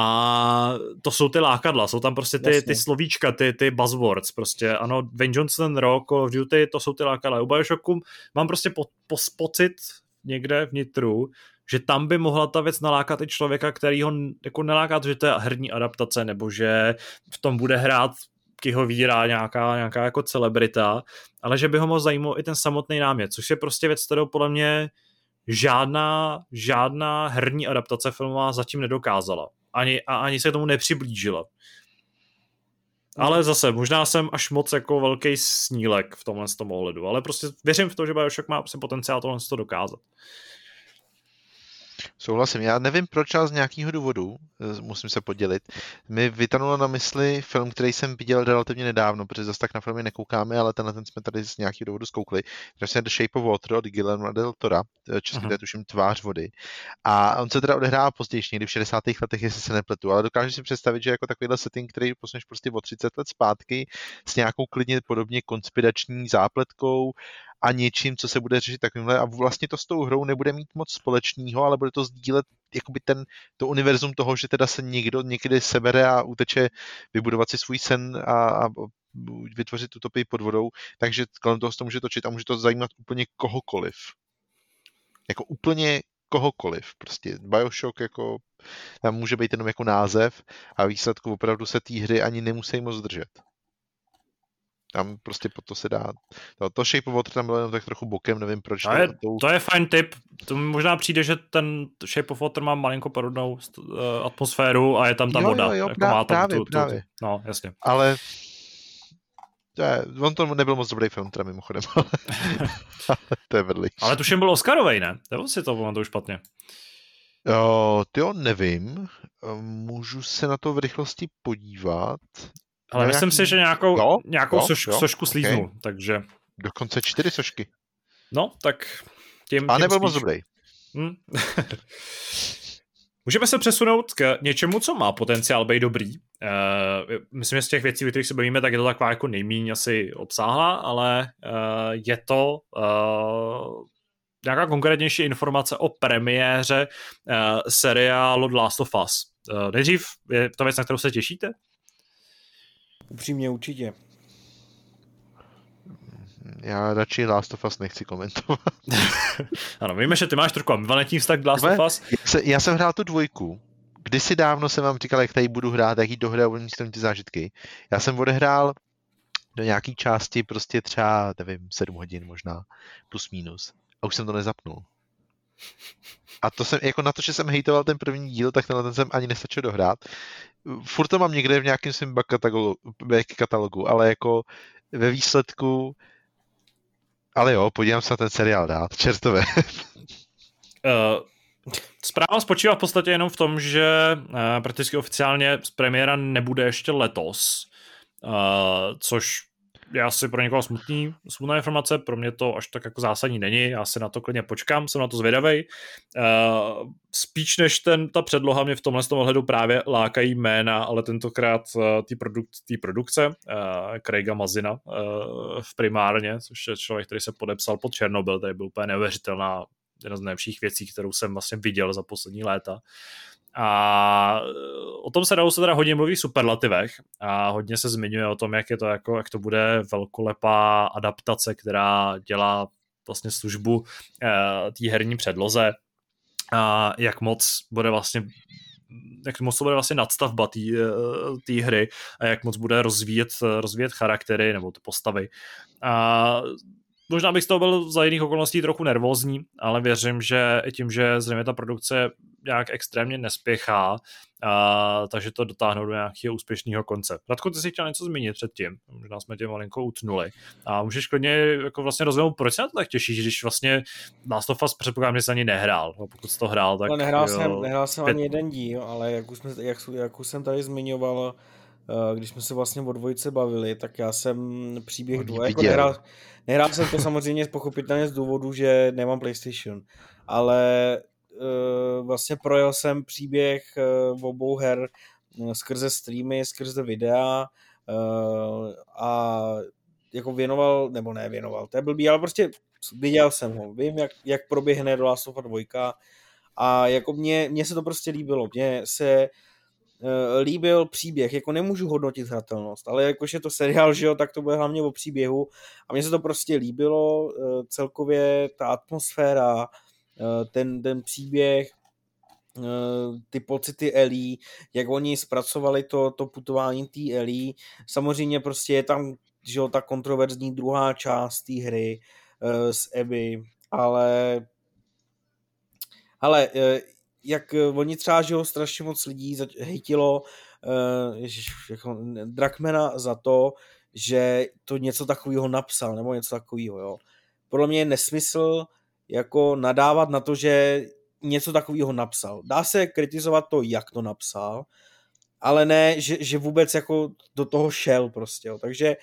S1: a to jsou ty lákadla, jsou tam prostě ty, ty slovíčka, ty, ty buzzwords, prostě. Ano, Dwayne Johnson, Rock, Call of Duty, to jsou ty lákadla. U Bioshocku mám prostě po, po, pocit někde vnitru, že tam by mohla ta věc nalákat i člověka, který ho jako neláká že to je herní adaptace, nebo že v tom bude hrát ho víra nějaká, nějaká jako celebrita, ale že by ho mohl zajímal i ten samotný námět, což je prostě věc, kterou podle mě žádná, žádná herní adaptace filmová zatím nedokázala ani, a ani se tomu nepřiblížila. Ale zase, možná jsem až moc jako velký snílek v tomhle z tom ohledu, ale prostě věřím v to, že Bioshock má prostě potenciál tohle to dokázat.
S2: Souhlasím. Já nevím, proč, ale z nějakého důvodu, eh, musím se podělit, mi vytanulo na mysli film, který jsem viděl relativně nedávno, protože zase tak na filmy nekoukáme, ale tenhle ten jsme tady z nějakého důvodu zkoukli. To je The Shape of Water od Guillermo del Tora, eh, český uh-huh. to je tuším Tvář vody. A on se teda odehrává později, někdy v 60. letech, jestli se nepletu, ale dokážu si představit, že jako takovýhle setting, který posuneš prostě o 30 let zpátky s nějakou klidně podobně konspirační zápletkou a něčím, co se bude řešit takovýmhle a vlastně to s tou hrou nebude mít moc společného, ale bude to sdílet jakoby ten, to univerzum toho, že teda se někdo někdy sebere a uteče vybudovat si svůj sen a, a vytvořit utopii pod vodou, takže kolem toho se to může točit a může to zajímat úplně kohokoliv. Jako úplně kohokoliv. Prostě Bioshock jako tam může být jenom jako název a výsledku opravdu se té hry ani nemusí moc držet. Tam prostě po to se dá. To, to Shape of Water tam bylo jenom tak trochu bokem, nevím proč.
S1: To, je, to, to je fajn tip. To mi možná přijde, že ten Shape of Water má malinko podobnou uh, atmosféru a je tam ta
S2: jo,
S1: voda.
S2: Jo, jo,
S1: jako
S2: právě,
S1: má tam
S2: právě,
S1: tu, tu,
S2: právě.
S1: No, jasně.
S2: Ale to je, on to nebyl moc dobrý film, teda mimochodem, [laughs] ale, to je vedlý.
S1: Ale tuším byl Oscarovej, ne? Nebo si to pamatuju špatně?
S2: Jo, ty jo, nevím. Můžu se na to v rychlosti podívat.
S1: Ale no, myslím nějaký... si, že nějakou, jo, nějakou jo, soš, jo, sošku slíznul, okay. takže...
S2: Dokonce čtyři sošky.
S1: No, tak tím,
S2: A nebyl moc dobrý.
S1: Hmm. [laughs] Můžeme se přesunout k něčemu, co má potenciál být dobrý. Uh, myslím, že z těch věcí, o kterých se bavíme, tak je to taková jako nejméně asi obsáhla, ale uh, je to uh, nějaká konkrétnější informace o premiéře uh, seriálu The Last of Us. Uh, nejdřív je to věc, na kterou se těšíte?
S3: Upřímně určitě.
S2: Já radši Last of Us nechci komentovat. [laughs]
S1: ano, víme, že ty máš trochu ambivalentní vztah k Last of Us.
S2: Já, se, já jsem hrál tu dvojku. Kdysi dávno jsem vám říkal, jak tady budu hrát, jaký dohraju, oni ty zážitky. Já jsem odehrál do nějaký části prostě třeba, nevím, 7 hodin možná, plus minus. A už jsem to nezapnul. A to jsem, jako na to, že jsem hejtoval ten první díl, tak tenhle ten jsem ani nestačil dohrát. Furt to mám někde v nějakém svém katalogu, katalogu, ale jako ve výsledku ale jo, podívám se na ten seriál dát, čertové.
S1: uh, [laughs] Zpráva spočívá v podstatě jenom v tom, že uh, prakticky oficiálně z premiéra nebude ještě letos, uh, což je asi pro někoho smutný, smutná informace, pro mě to až tak jako zásadní není, já si na to klidně počkám, jsem na to zvědavej. Uh, spíš než ten, ta předloha mě v tomhle tom ohledu právě lákají jména, ale tentokrát uh, ty produk, produkce uh, Craiga Mazina uh, v primárně, což je člověk, který se podepsal pod Černobyl, tady byl úplně neuvěřitelná jedna z nejlepších věcí, kterou jsem vlastně viděl za poslední léta. A e, o tom se dalo se teda hodně mluví v superlativech a hodně se zmiňuje o tom, jak je to jako, jak to bude velkolepá adaptace, která dělá vlastně službu e, té herní předloze a jak moc bude vlastně jak moc to bude vlastně nadstavba té e, hry a jak moc bude rozvíjet, rozvíjet charaktery nebo ty postavy. A možná bych z toho byl za jiných okolností trochu nervózní, ale věřím, že tím, že zřejmě ta produkce nějak extrémně nespěchá, a, takže to dotáhnou do nějakého úspěšného konce. Radko, ty jsi chtěl něco zmínit předtím, možná jsme tě malinko utnuli. A můžeš klidně jako vlastně rozvinout, proč se na to tak těšíš, když vlastně Last of Us předpokládám, že jsi ani nehrál, no, pokud jsi to hrál, tak...
S3: No, nehrál, jo, jsem, nehrál jsem pět... ani jeden díl, ale jak už, jsme, jak, jak už jsem tady zmiňoval, když jsme se vlastně o dvojice bavili, tak já jsem příběh dvoje, jako nehrál, nehrál jsem to samozřejmě pochopitelně z důvodu, že nemám PlayStation, ale Eh, vlastně projel jsem příběh v eh, obou her eh, skrze streamy, skrze videa a jako věnoval, nebo ne věnoval, to je blbý, ale prostě viděl jsem ho, vím, jak, jak proběhne do Last of Us 2 a jako mně, mně se to prostě líbilo, mně se uh, líbil příběh, jako nemůžu hodnotit hratelnost, ale jakož je to seriál, že jo, tak to bude hlavně o příběhu a mně se to prostě líbilo, uh, celkově ta atmosféra, Eh, ten, ten příběh, eh, ty pocity Ellie, jak oni zpracovali to, to putování té Ellie. Samozřejmě prostě je tam že jo, ta kontroverzní druhá část té hry s Abby, ale ale jak oni třeba, že ho strašně moc lidí hejtilo uh, ježiš, jako Drakmana za to, že to něco takového napsal, nebo něco takového, jo. Podle mě je nesmysl jako nadávat na to, že něco takového napsal. Dá se kritizovat to, jak to napsal, ale ne, že, že vůbec jako do toho šel prostě, jo. takže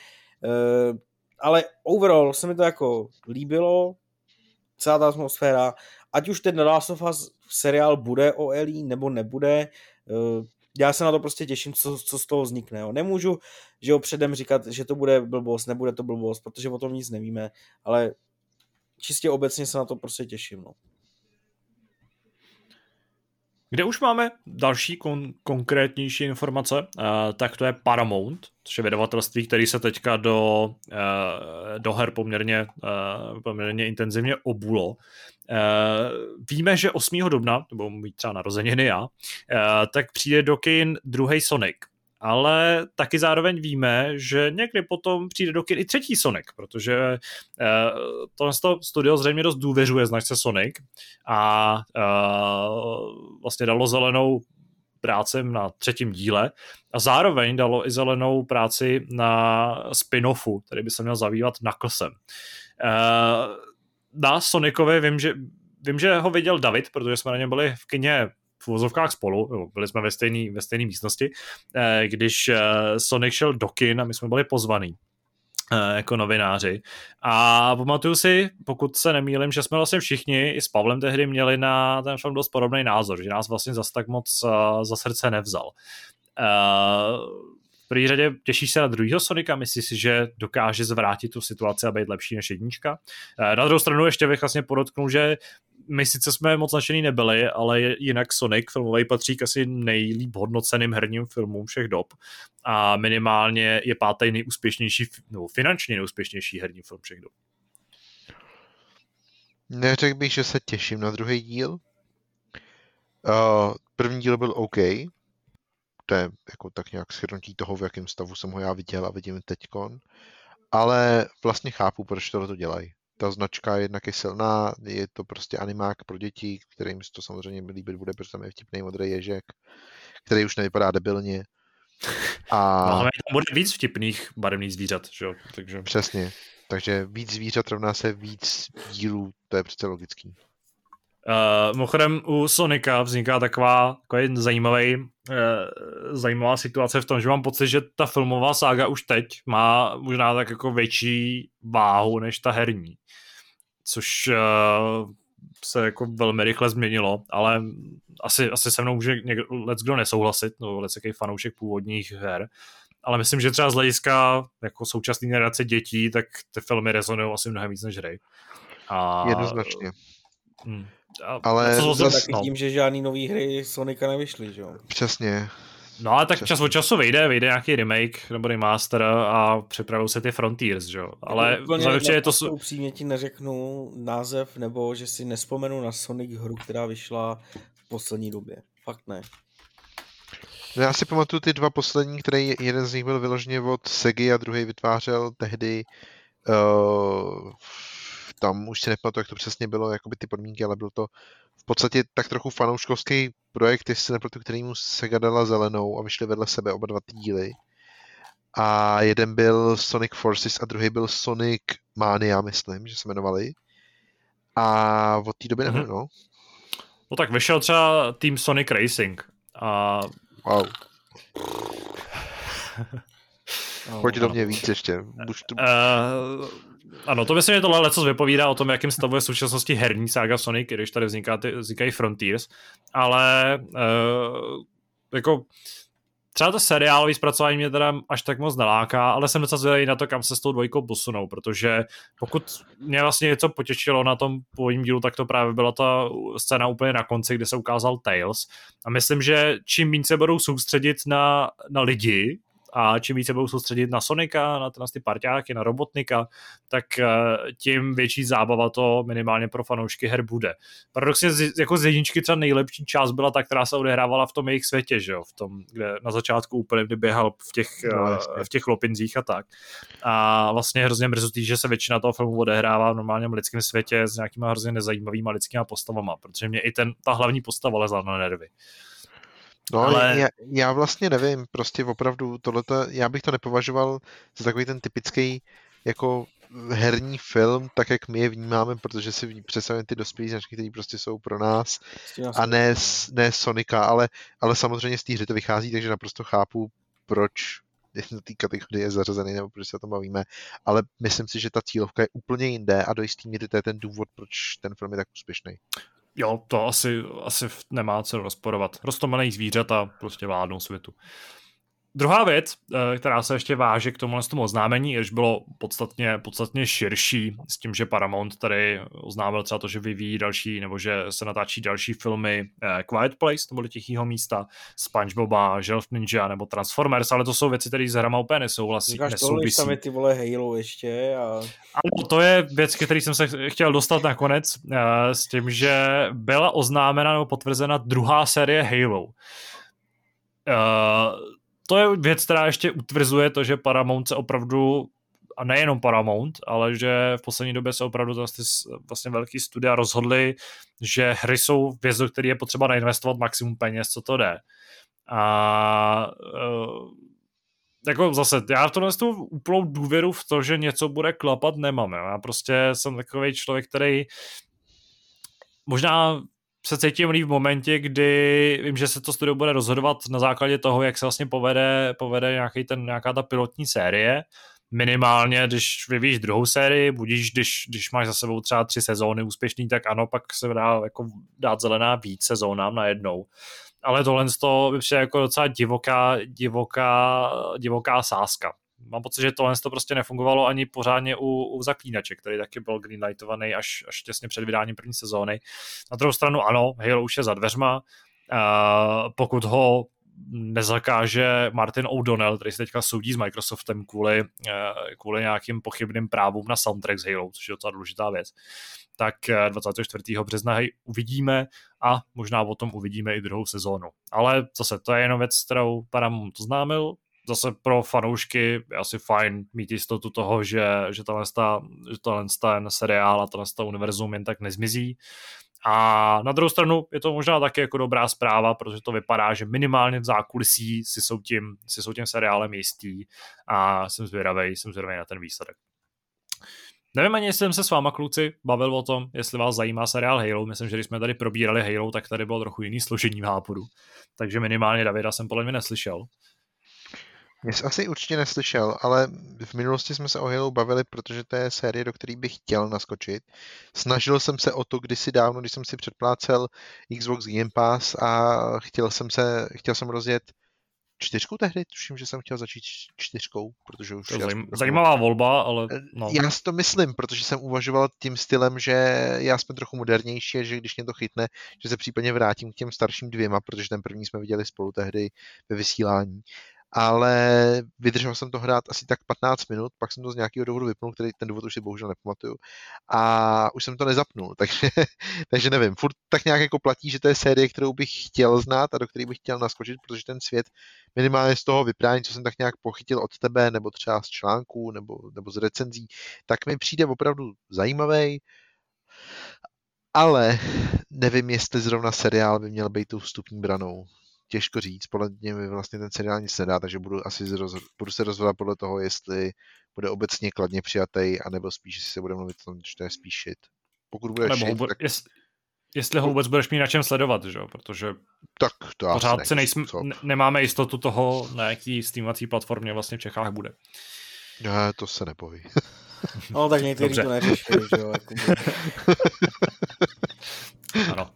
S3: uh, ale overall se mi to jako líbilo, celá ta atmosféra, ať už ten Last of Us seriál bude o Ellie nebo nebude, uh, já se na to prostě těším, co, co z toho vznikne. Jo. Nemůžu, že ho předem říkat, že to bude blbost, nebude to blbost, protože o tom nic nevíme, ale čistě obecně se na to prostě těším. No.
S1: Kde už máme další kon- konkrétnější informace, uh, tak to je Paramount, což je vydavatelství, který se teďka do, uh, do her poměrně, uh, poměrně intenzivně obulo. Uh, víme, že 8. dubna, to budou mít třeba narozeniny já, uh, tak přijde do kin druhý Sonic ale taky zároveň víme, že někdy potom přijde do kin i třetí Sonic, protože uh, tohle studio zřejmě dost důvěřuje značce Sonic a uh, vlastně dalo zelenou práci na třetím díle a zároveň dalo i zelenou práci na spin-offu, který by se měl zabývat Knucklesem. Uh, na Sonicovi vím, že vím, že ho viděl David, protože jsme na něm byli v kině v vozovkách spolu, byli jsme ve stejné ve stejný místnosti, eh, když eh, Sonic šel do kin a my jsme byli pozvaní eh, jako novináři. A pamatuju si, pokud se nemýlim, že jsme vlastně všichni i s Pavlem tehdy měli na ten film dost podobný názor, že nás vlastně zas tak moc za srdce nevzal. V první řadě těšíš se na druhého Sonika, myslíš si, že dokáže zvrátit tu situaci a být lepší než jednička? Na druhou stranu ještě bych vlastně podotknul, že my sice jsme moc nadšený nebyli, ale jinak Sonic filmový patří k asi nejlíp hodnoceným herním filmům všech dob a minimálně je pátý nejúspěšnější, nebo finančně nejúspěšnější herní film všech dob.
S2: Neřekl bych, že se těším na druhý díl. Uh, první díl byl OK. To je jako tak nějak shrnutí toho, v jakém stavu jsem ho já viděl a vidím teďkon. Ale vlastně chápu, proč to dělají ta značka jednak je silná, je to prostě animák pro děti, kterým se to samozřejmě líbit bude, protože tam je vtipný modrý ježek, který už nevypadá debilně.
S1: A... [laughs] No, ale tam bude víc vtipných barevných zvířat, že jo? Takže...
S2: Přesně. Takže víc zvířat rovná se víc dílů, to je přece logický.
S1: Uh, mimochodem u Sonika vzniká taková, takový zajímavý, uh, zajímavá situace v tom, že mám pocit, že ta filmová sága už teď má možná tak jako větší váhu než ta herní. Což uh, se jako velmi rychle změnilo, ale asi, asi se mnou může někdo, let kdo nesouhlasit, no let jaký fanoušek původních her, ale myslím, že třeba z hlediska jako současné generace dětí, tak ty filmy rezonují asi mnohem víc než hry.
S2: A... Jednoznačně.
S3: Hmm. A ale to zase, taky no. tím, že žádný nový hry Sonika nevyšly, že jo?
S2: Přesně.
S1: No a tak čas od času vyjde, vyjde nějaký remake nebo remaster a připravují se ty Frontiers, že jo. Ale
S3: zavěvče je to... Upřímně ti neřeknu název, nebo že si nespomenu na Sonic hru, která vyšla v poslední době. Fakt ne.
S2: No já si pamatuju ty dva poslední, který jeden z nich byl vyloženě od Segi a druhý vytvářel tehdy uh, tam už si nepamatuju, jak to přesně bylo, jakoby ty podmínky, ale byl to v podstatě tak trochu fanouškovský projekt, jestli se nepletu, kterýmu Sega dala zelenou a vyšly vedle sebe oba dva díly. A jeden byl Sonic Forces a druhý byl Sonic Mania, myslím, že se jmenovali. A od té doby nevím, mm-hmm. no.
S1: No tak vyšel třeba Team Sonic Racing. A...
S2: Wow. [laughs] Pojď do mě víc ještě.
S1: tu... Uh, ano, to myslím, že tohle leco vypovídá o tom, jakým stavu je v současnosti herní saga Sonic, když tady vzniká ty, vznikají Frontiers, ale uh, jako třeba to seriálový zpracování mě teda až tak moc neláká, ale jsem docela zvědavý na to, kam se s tou dvojkou posunou, protože pokud mě vlastně něco potěšilo na tom původním dílu, tak to právě byla ta scéna úplně na konci, kde se ukázal Tails. A myslím, že čím méně se budou soustředit na, na lidi, a čím více budou soustředit na Sonika, na, na ty parťáky, na robotnika, tak eh, tím větší zábava to minimálně pro fanoušky her bude. Paradoxně z, jako z jedničky třeba nejlepší část byla ta, která se odehrávala v tom jejich světě, že jo? v tom, kde na začátku úplně kdy běhal v těch, no, eh, v těch lopinzích a tak. A vlastně hrozně mrzutý, že se většina toho filmu odehrává v normálním lidském světě s nějakýma hrozně nezajímavými lidskými postavama, protože mě i ten, ta hlavní postava lezla na nervy.
S2: No, ale... já, já vlastně nevím, prostě opravdu tohleto, já bych to nepovažoval za takový ten typický jako herní film, tak jak my je vnímáme, protože si představujeme ty dospělé značky, které prostě jsou pro nás a ne, ne Sonika, ale, ale samozřejmě z té hry to vychází, takže naprosto chápu, proč [laughs] do té kategorie je zařazený, nebo proč se o tom bavíme, ale myslím si, že ta cílovka je úplně jinde a do jistý míry to je ten důvod, proč ten film je tak úspěšný.
S1: Jo, to asi, asi nemá co rozporovat. Rostomelej zvířata prostě vládnou světu. Druhá věc, eh, která se ještě váže k tomu tomu oznámení, jež bylo podstatně, podstatně širší s tím, že Paramount tady oznámil třeba to, že vyvíjí další, nebo že se natáčí další filmy eh, Quiet Place, nebo Tichýho místa, SpongeBoba, Shelf Ninja nebo Transformers, ale to jsou věci, které s hrama úplně nesouhlasí.
S3: Říkáš nesouvisí. tam je ty vole Halo ještě. A...
S1: Ano, to je věc, který jsem se chtěl dostat nakonec, eh, s tím, že byla oznámena nebo potvrzena druhá série Halo. Uh, to je věc, která ještě utvrzuje to, že Paramount se opravdu a nejenom Paramount, ale že v poslední době se opravdu vlastně, vlastně velký studia rozhodli, že hry jsou věc, do které je potřeba nainvestovat maximum peněz, co to jde. A uh, jako zase, já v tomhle tu úplnou důvěru v to, že něco bude klapat, nemám. Já prostě jsem takový člověk, který možná se cítím líp v momentě, kdy vím, že se to studio bude rozhodovat na základě toho, jak se vlastně povede, povede nějaký ten, nějaká ta pilotní série. Minimálně, když vyvíjíš druhou sérii, budíš, když, když máš za sebou třeba tři sezóny úspěšný, tak ano, pak se dá jako dát zelená víc sezónám najednou. Ale tohle to by jako docela divoká, divoká, divoká sázka mám pocit, že tohle to prostě nefungovalo ani pořádně u, u Zaklínače, který taky byl greenlightovaný až, až těsně před vydáním první sezóny. Na druhou stranu ano, Halo už je za dveřma, uh, pokud ho nezakáže Martin O'Donnell, který se teďka soudí s Microsoftem kvůli, kvůli nějakým pochybným právům na soundtrack z Halo, což je docela důležitá věc. Tak 24. března hej, uvidíme a možná o tom uvidíme i druhou sezónu. Ale zase, to je jenom věc, kterou Paramount známil, zase pro fanoušky je asi fajn mít jistotu toho, že, že tenhle, ta, že tenhle ten seriál a tenhle univerzum jen tak nezmizí. A na druhou stranu je to možná taky jako dobrá zpráva, protože to vypadá, že minimálně v zákulisí si jsou tím, si jsou tím seriálem jistý a jsem zvědavý, jsem zvědavý na ten výsledek. Nevím ani, jestli jsem se s váma kluci bavil o tom, jestli vás zajímá seriál Halo. Myslím, že když jsme tady probírali Halo, tak tady bylo trochu jiný složení náporu. Takže minimálně Davida jsem podle mě neslyšel.
S2: Jsi asi určitě neslyšel, ale v minulosti jsme se o Halo bavili, protože to je série, do které bych chtěl naskočit. Snažil jsem se o to kdysi dávno, když jsem si předplácel Xbox Game Pass a chtěl jsem, se, chtěl jsem rozjet čtyřku tehdy, tuším, že jsem chtěl začít čtyřkou, protože už...
S1: To zajím, zajímavá volba, ale
S2: eh, no. Já si to myslím, protože jsem uvažoval tím stylem, že já jsme trochu modernější, že když mě to chytne, že se případně vrátím k těm starším dvěma, protože ten první jsme viděli spolu tehdy ve vysílání ale vydržel jsem to hrát asi tak 15 minut, pak jsem to z nějakého důvodu vypnul, který ten důvod už si bohužel nepamatuju. A už jsem to nezapnul, [laughs] takže, takže nevím, furt tak nějak jako platí, že to je série, kterou bych chtěl znát a do které bych chtěl naskočit, protože ten svět minimálně z toho vyprávění, co jsem tak nějak pochytil od tebe, nebo třeba z článků, nebo, nebo z recenzí, tak mi přijde opravdu zajímavý. Ale nevím, jestli zrovna seriál by měl být tou vstupní branou těžko říct, podle mě mi vlastně ten seriál nic nedá, takže budu asi roz, budu se rozhodovat podle toho, jestli bude obecně kladně přijatý, anebo spíš, jestli se bude mluvit o tom, že to je spíš shit. Pokud bude
S1: nebo
S2: shit,
S1: vůbec,
S2: tak...
S1: Jest, jestli ho vůbec budeš mít na čem sledovat, že jo? protože
S2: tak to
S1: pořád si nejsme, ne, nemáme jistotu toho, na jaký streamovací platformě vlastně v Čechách bude.
S2: Ne, to se nepoví.
S3: no tak někteří to neřeší, že jo? Jako... [laughs]
S1: ano.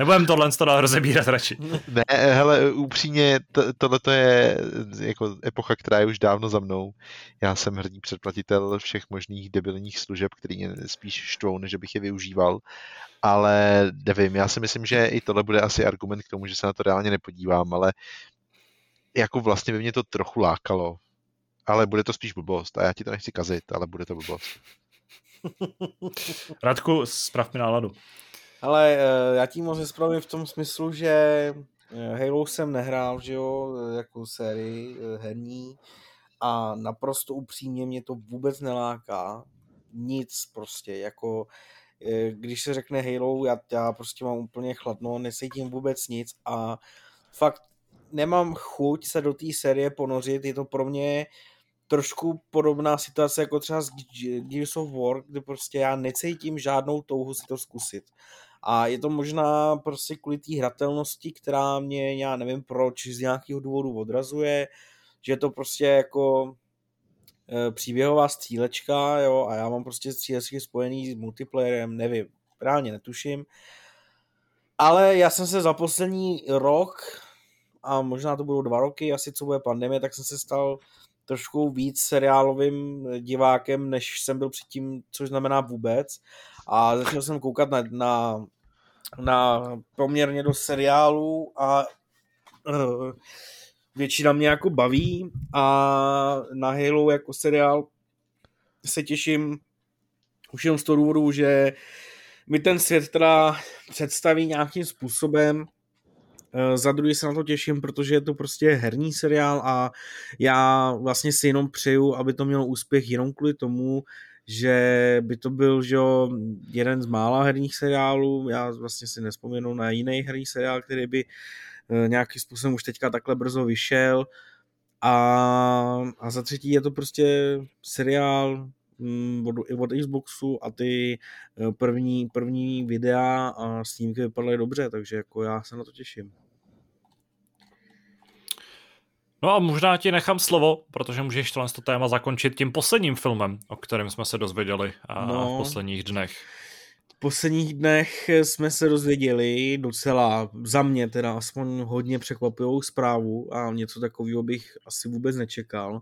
S1: Nebudem tohle to dál rozebírat radši.
S2: Ne, hele, upřímně, to, tohle je jako epocha, která je už dávno za mnou. Já jsem hrdý předplatitel všech možných debilních služeb, který mě spíš štvou, než bych je využíval. Ale nevím, já si myslím, že i tohle bude asi argument k tomu, že se na to reálně nepodívám, ale jako vlastně by mě to trochu lákalo. Ale bude to spíš blbost a já ti to nechci kazit, ale bude to blbost.
S1: Radku, zprav mi náladu.
S3: Ale eh, já tím moc nespravím v tom smyslu, že eh, Halo jsem nehrál, že jo, jako sérii eh, herní a naprosto upřímně mě to vůbec neláká. Nic prostě, jako když se řekne Halo, já, já prostě mám úplně chladno, nesejtím vůbec nic a fakt nemám chuť se do té série ponořit, je to pro mě trošku podobná situace jako třeba z Gears of War, kde prostě já necítím žádnou touhu si to zkusit. A je to možná prostě kvůli té hratelnosti, která mě, já nevím proč, z nějakého důvodu odrazuje, že je to prostě jako e, příběhová střílečka, jo, a já mám prostě střílečky spojený s multiplayerem, nevím, reálně netuším. Ale já jsem se za poslední rok, a možná to budou dva roky, asi co bude pandemie, tak jsem se stal trošku víc seriálovým divákem, než jsem byl předtím, což znamená vůbec. A začal jsem koukat na, na, na poměrně do seriálů a uh, většina mě jako baví a na Halo jako seriál se těším už jenom z toho důvodu, že mi ten svět teda představí nějakým způsobem, Eh, za druhý se na to těším, protože je to prostě herní seriál a já vlastně si jenom přeju, aby to mělo úspěch jenom kvůli tomu, že by to byl že jeden z mála herních seriálů, já vlastně si nespomenu na jiný herní seriál, který by eh, nějakým způsobem už teďka takhle brzo vyšel a, a za třetí je to prostě seriál mm, od, od Xboxu a ty eh, první, první videa a snímky vypadaly dobře, takže jako já se na to těším.
S1: No a možná ti nechám slovo, protože můžeš tohle to téma zakončit tím posledním filmem, o kterém jsme se dozvěděli no, v posledních dnech.
S3: V posledních dnech jsme se dozvěděli docela, za mě teda aspoň hodně překvapivou zprávu a něco takového bych asi vůbec nečekal.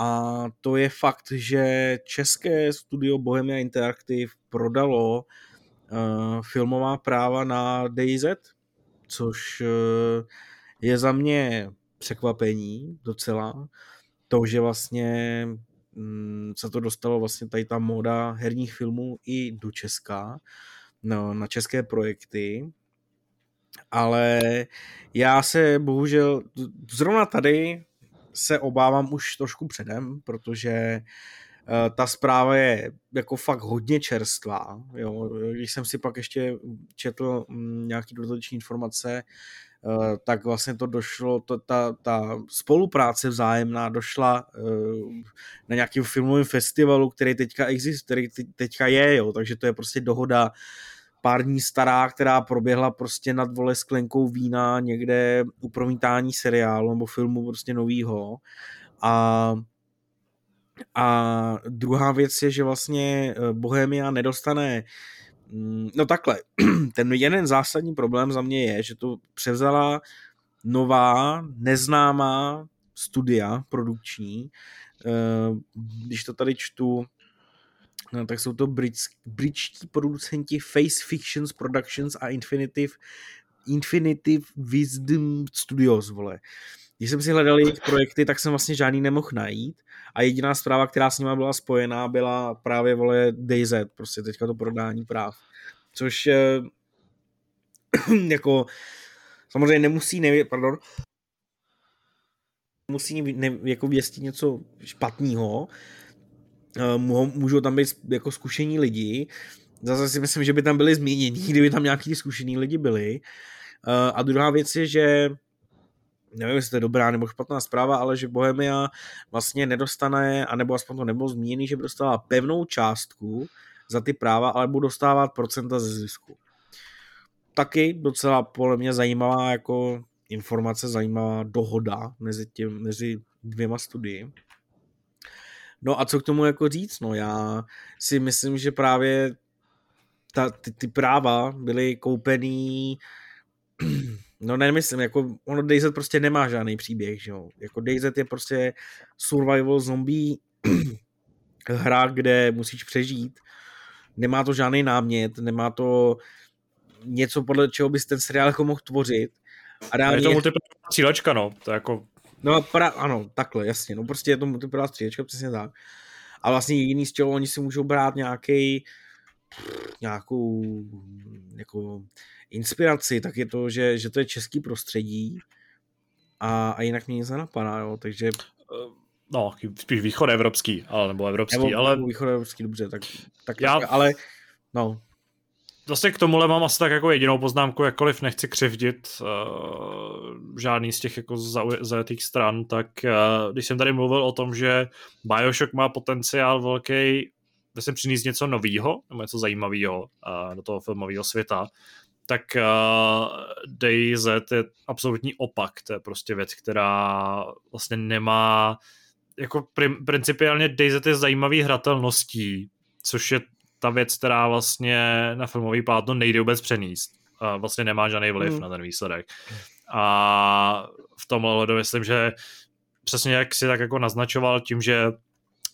S3: A to je fakt, že české studio Bohemia Interactive prodalo uh, filmová práva na DayZ, což uh, je za mě překvapení docela. To, že vlastně mm, se to dostalo vlastně tady ta moda herních filmů i do Česka, no, na české projekty. Ale já se bohužel, zrovna tady se obávám už trošku předem, protože eh, ta zpráva je jako fakt hodně čerstvá. Jo. Když jsem si pak ještě četl mm, nějaký dodatečné informace, tak vlastně to došlo, to, ta, ta spolupráce vzájemná došla na nějakým filmovém festivalu, který teďka existuje, který teďka je, jo, takže to je prostě dohoda pár dní stará, která proběhla prostě nad vole sklenkou vína někde u promítání seriálu nebo filmu prostě novýho. A a druhá věc je, že vlastně eh, Bohemia nedostane mm, no takhle, [clears throat] ten jeden zásadní problém za mě je, že to převzala nová, neznámá studia produkční. Eh, když to tady čtu, no, tak jsou to britští producenti Face Fictions Productions a Infinitive, Infinitive Wisdom Studios, vole. Když jsem si hledal jejich projekty, tak jsem vlastně žádný nemohl najít a jediná zpráva, která s nimi byla spojená, byla právě vole DayZ, prostě teďka to prodání práv. Což eh, [clears throat] jako samozřejmě nemusí, nevě, pardon, musí ne, jako věstit něco špatného, eh, můžou tam být jako zkušení lidi, zase si myslím, že by tam byli zmíněni, kdyby tam nějaký zkušení lidi byli. Eh, a druhá věc je, že nevím, jestli to je dobrá nebo špatná zpráva, ale že Bohemia vlastně nedostane, anebo aspoň to nebylo zmíněný, že by dostala pevnou částku za ty práva, ale budou dostávat procenta ze zisku. Taky docela podle mě zajímavá jako informace, zajímavá dohoda mezi, tím, mezi dvěma studii. No a co k tomu jako říct? No já si myslím, že právě ta, ty, ty práva byly koupený No nemyslím, jako ono DayZ prostě nemá žádný příběh, že jo. Jako DayZ je prostě survival zombie [clears throat] hra, kde musíš přežít. Nemá to žádný námět, nemá to něco, podle čeho bys ten seriál jako mohl tvořit.
S1: A reálně... je to multiplayerová střílečka, no. To je jako...
S3: No, pra... ano, takhle, jasně. No prostě je to multiplayerová střílečka, přesně tak. A vlastně jediný, z čeho oni si můžou brát nějaký nějakou jako inspiraci, tak je to, že, že to je český prostředí a, a jinak mě nic nenapadá, jo, takže...
S1: Eh, no, spíš východoevropský, ale, nebo evropský, nebo, ale...
S3: Východoevropský, dobře, tak, tak Já... ale no,
S1: Zase k tomuhle mám asi tak jako jedinou poznámku, jakkoliv nechci křivdit uh, žádný z těch jako zajetých stran, tak uh, když jsem tady mluvil o tom, že Bioshock má potenciál velký, myslím přinést něco nového, nebo něco zajímavého uh, do toho filmového světa, tak uh, DayZ je absolutní opak. To je prostě věc, která vlastně nemá jako prim, principiálně DayZ je zajímavý hratelností, což je ta věc, která vlastně na filmový plátno nejde vůbec přenést. Uh, vlastně nemá žádný vliv mm. na ten výsledek. A v tomhle hledu myslím, že přesně jak si tak jako naznačoval tím, že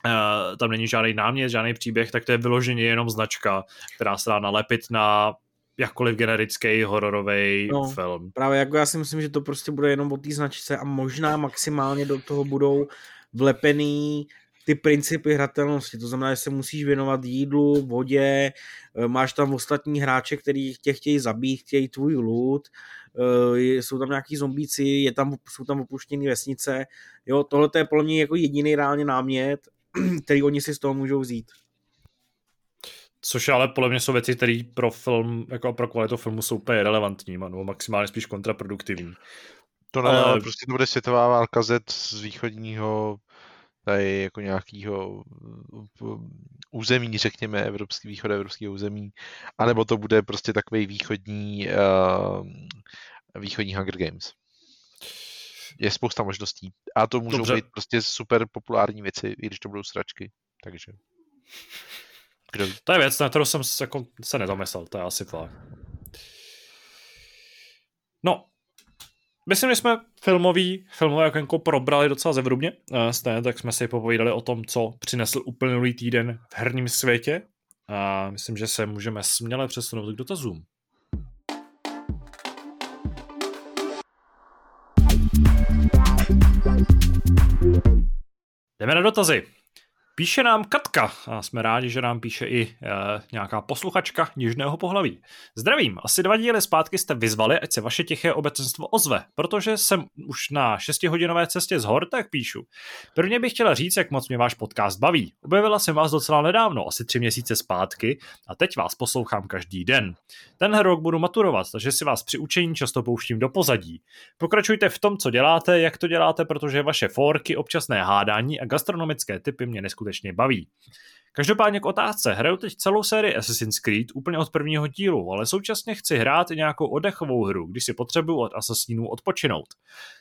S1: uh, tam není žádný námět, žádný příběh, tak to je vyloženě jenom značka, která se dá nalepit na jakkoliv generický hororový no, film.
S3: Právě jako já si myslím, že to prostě bude jenom o té značce a možná maximálně do toho budou vlepený ty principy hratelnosti, to znamená, že se musíš věnovat jídlu, vodě, eh, máš tam ostatní hráče, který tě chtějí zabít, chtějí tvůj loot, eh, jsou tam nějaký zombíci, je tam, jsou tam opuštěné vesnice, jo, tohle je podle mě jako jediný reálně námět, [clears throat] který oni si z toho můžou vzít.
S1: Což ale podle mě jsou věci, které pro film, jako pro kvalitu filmu jsou úplně relevantní, nebo maximálně spíš kontraproduktivní.
S2: To ne, ale... prostě to bude světová válka Z z východního tady jako nějakého území, řekněme, evropský, východ evropského území, anebo to bude prostě takový východní uh, východní Hunger Games. Je spousta možností. A to můžou Dobře. být prostě super populární věci, i když to budou sračky. Takže.
S1: Kdo... To je věc, na kterou jsem se, jako, se nedomyslel, to je asi fakt. No, myslím, že jsme filmový, filmové okénko probrali docela zevrubně. Stejně tak jsme si popovídali o tom, co přinesl uplynulý týden v herním světě. A myslím, že se můžeme směle přesunout k dotazům. Jdeme na dotazy. Píše nám Katka a jsme rádi, že nám píše i e, nějaká posluchačka nižného pohlaví. Zdravím, asi dva díly zpátky jste vyzvali, ať se vaše tiché obecenstvo ozve, protože jsem už na šestihodinové cestě z hor, tak píšu. Prvně bych chtěla říct, jak moc mě váš podcast baví. Objevila jsem vás docela nedávno, asi tři měsíce zpátky, a teď vás poslouchám každý den. Tenhle rok budu maturovat, takže si vás při učení často pouštím do pozadí. Pokračujte v tom, co děláte, jak to děláte, protože vaše forky, občasné hádání a gastronomické typy mě neskutečně skutečně baví. Každopádně k otázce, hraju teď celou sérii Assassin's Creed úplně od prvního dílu, ale současně chci hrát nějakou oddechovou hru, když si potřebuju od Assassinů odpočinout.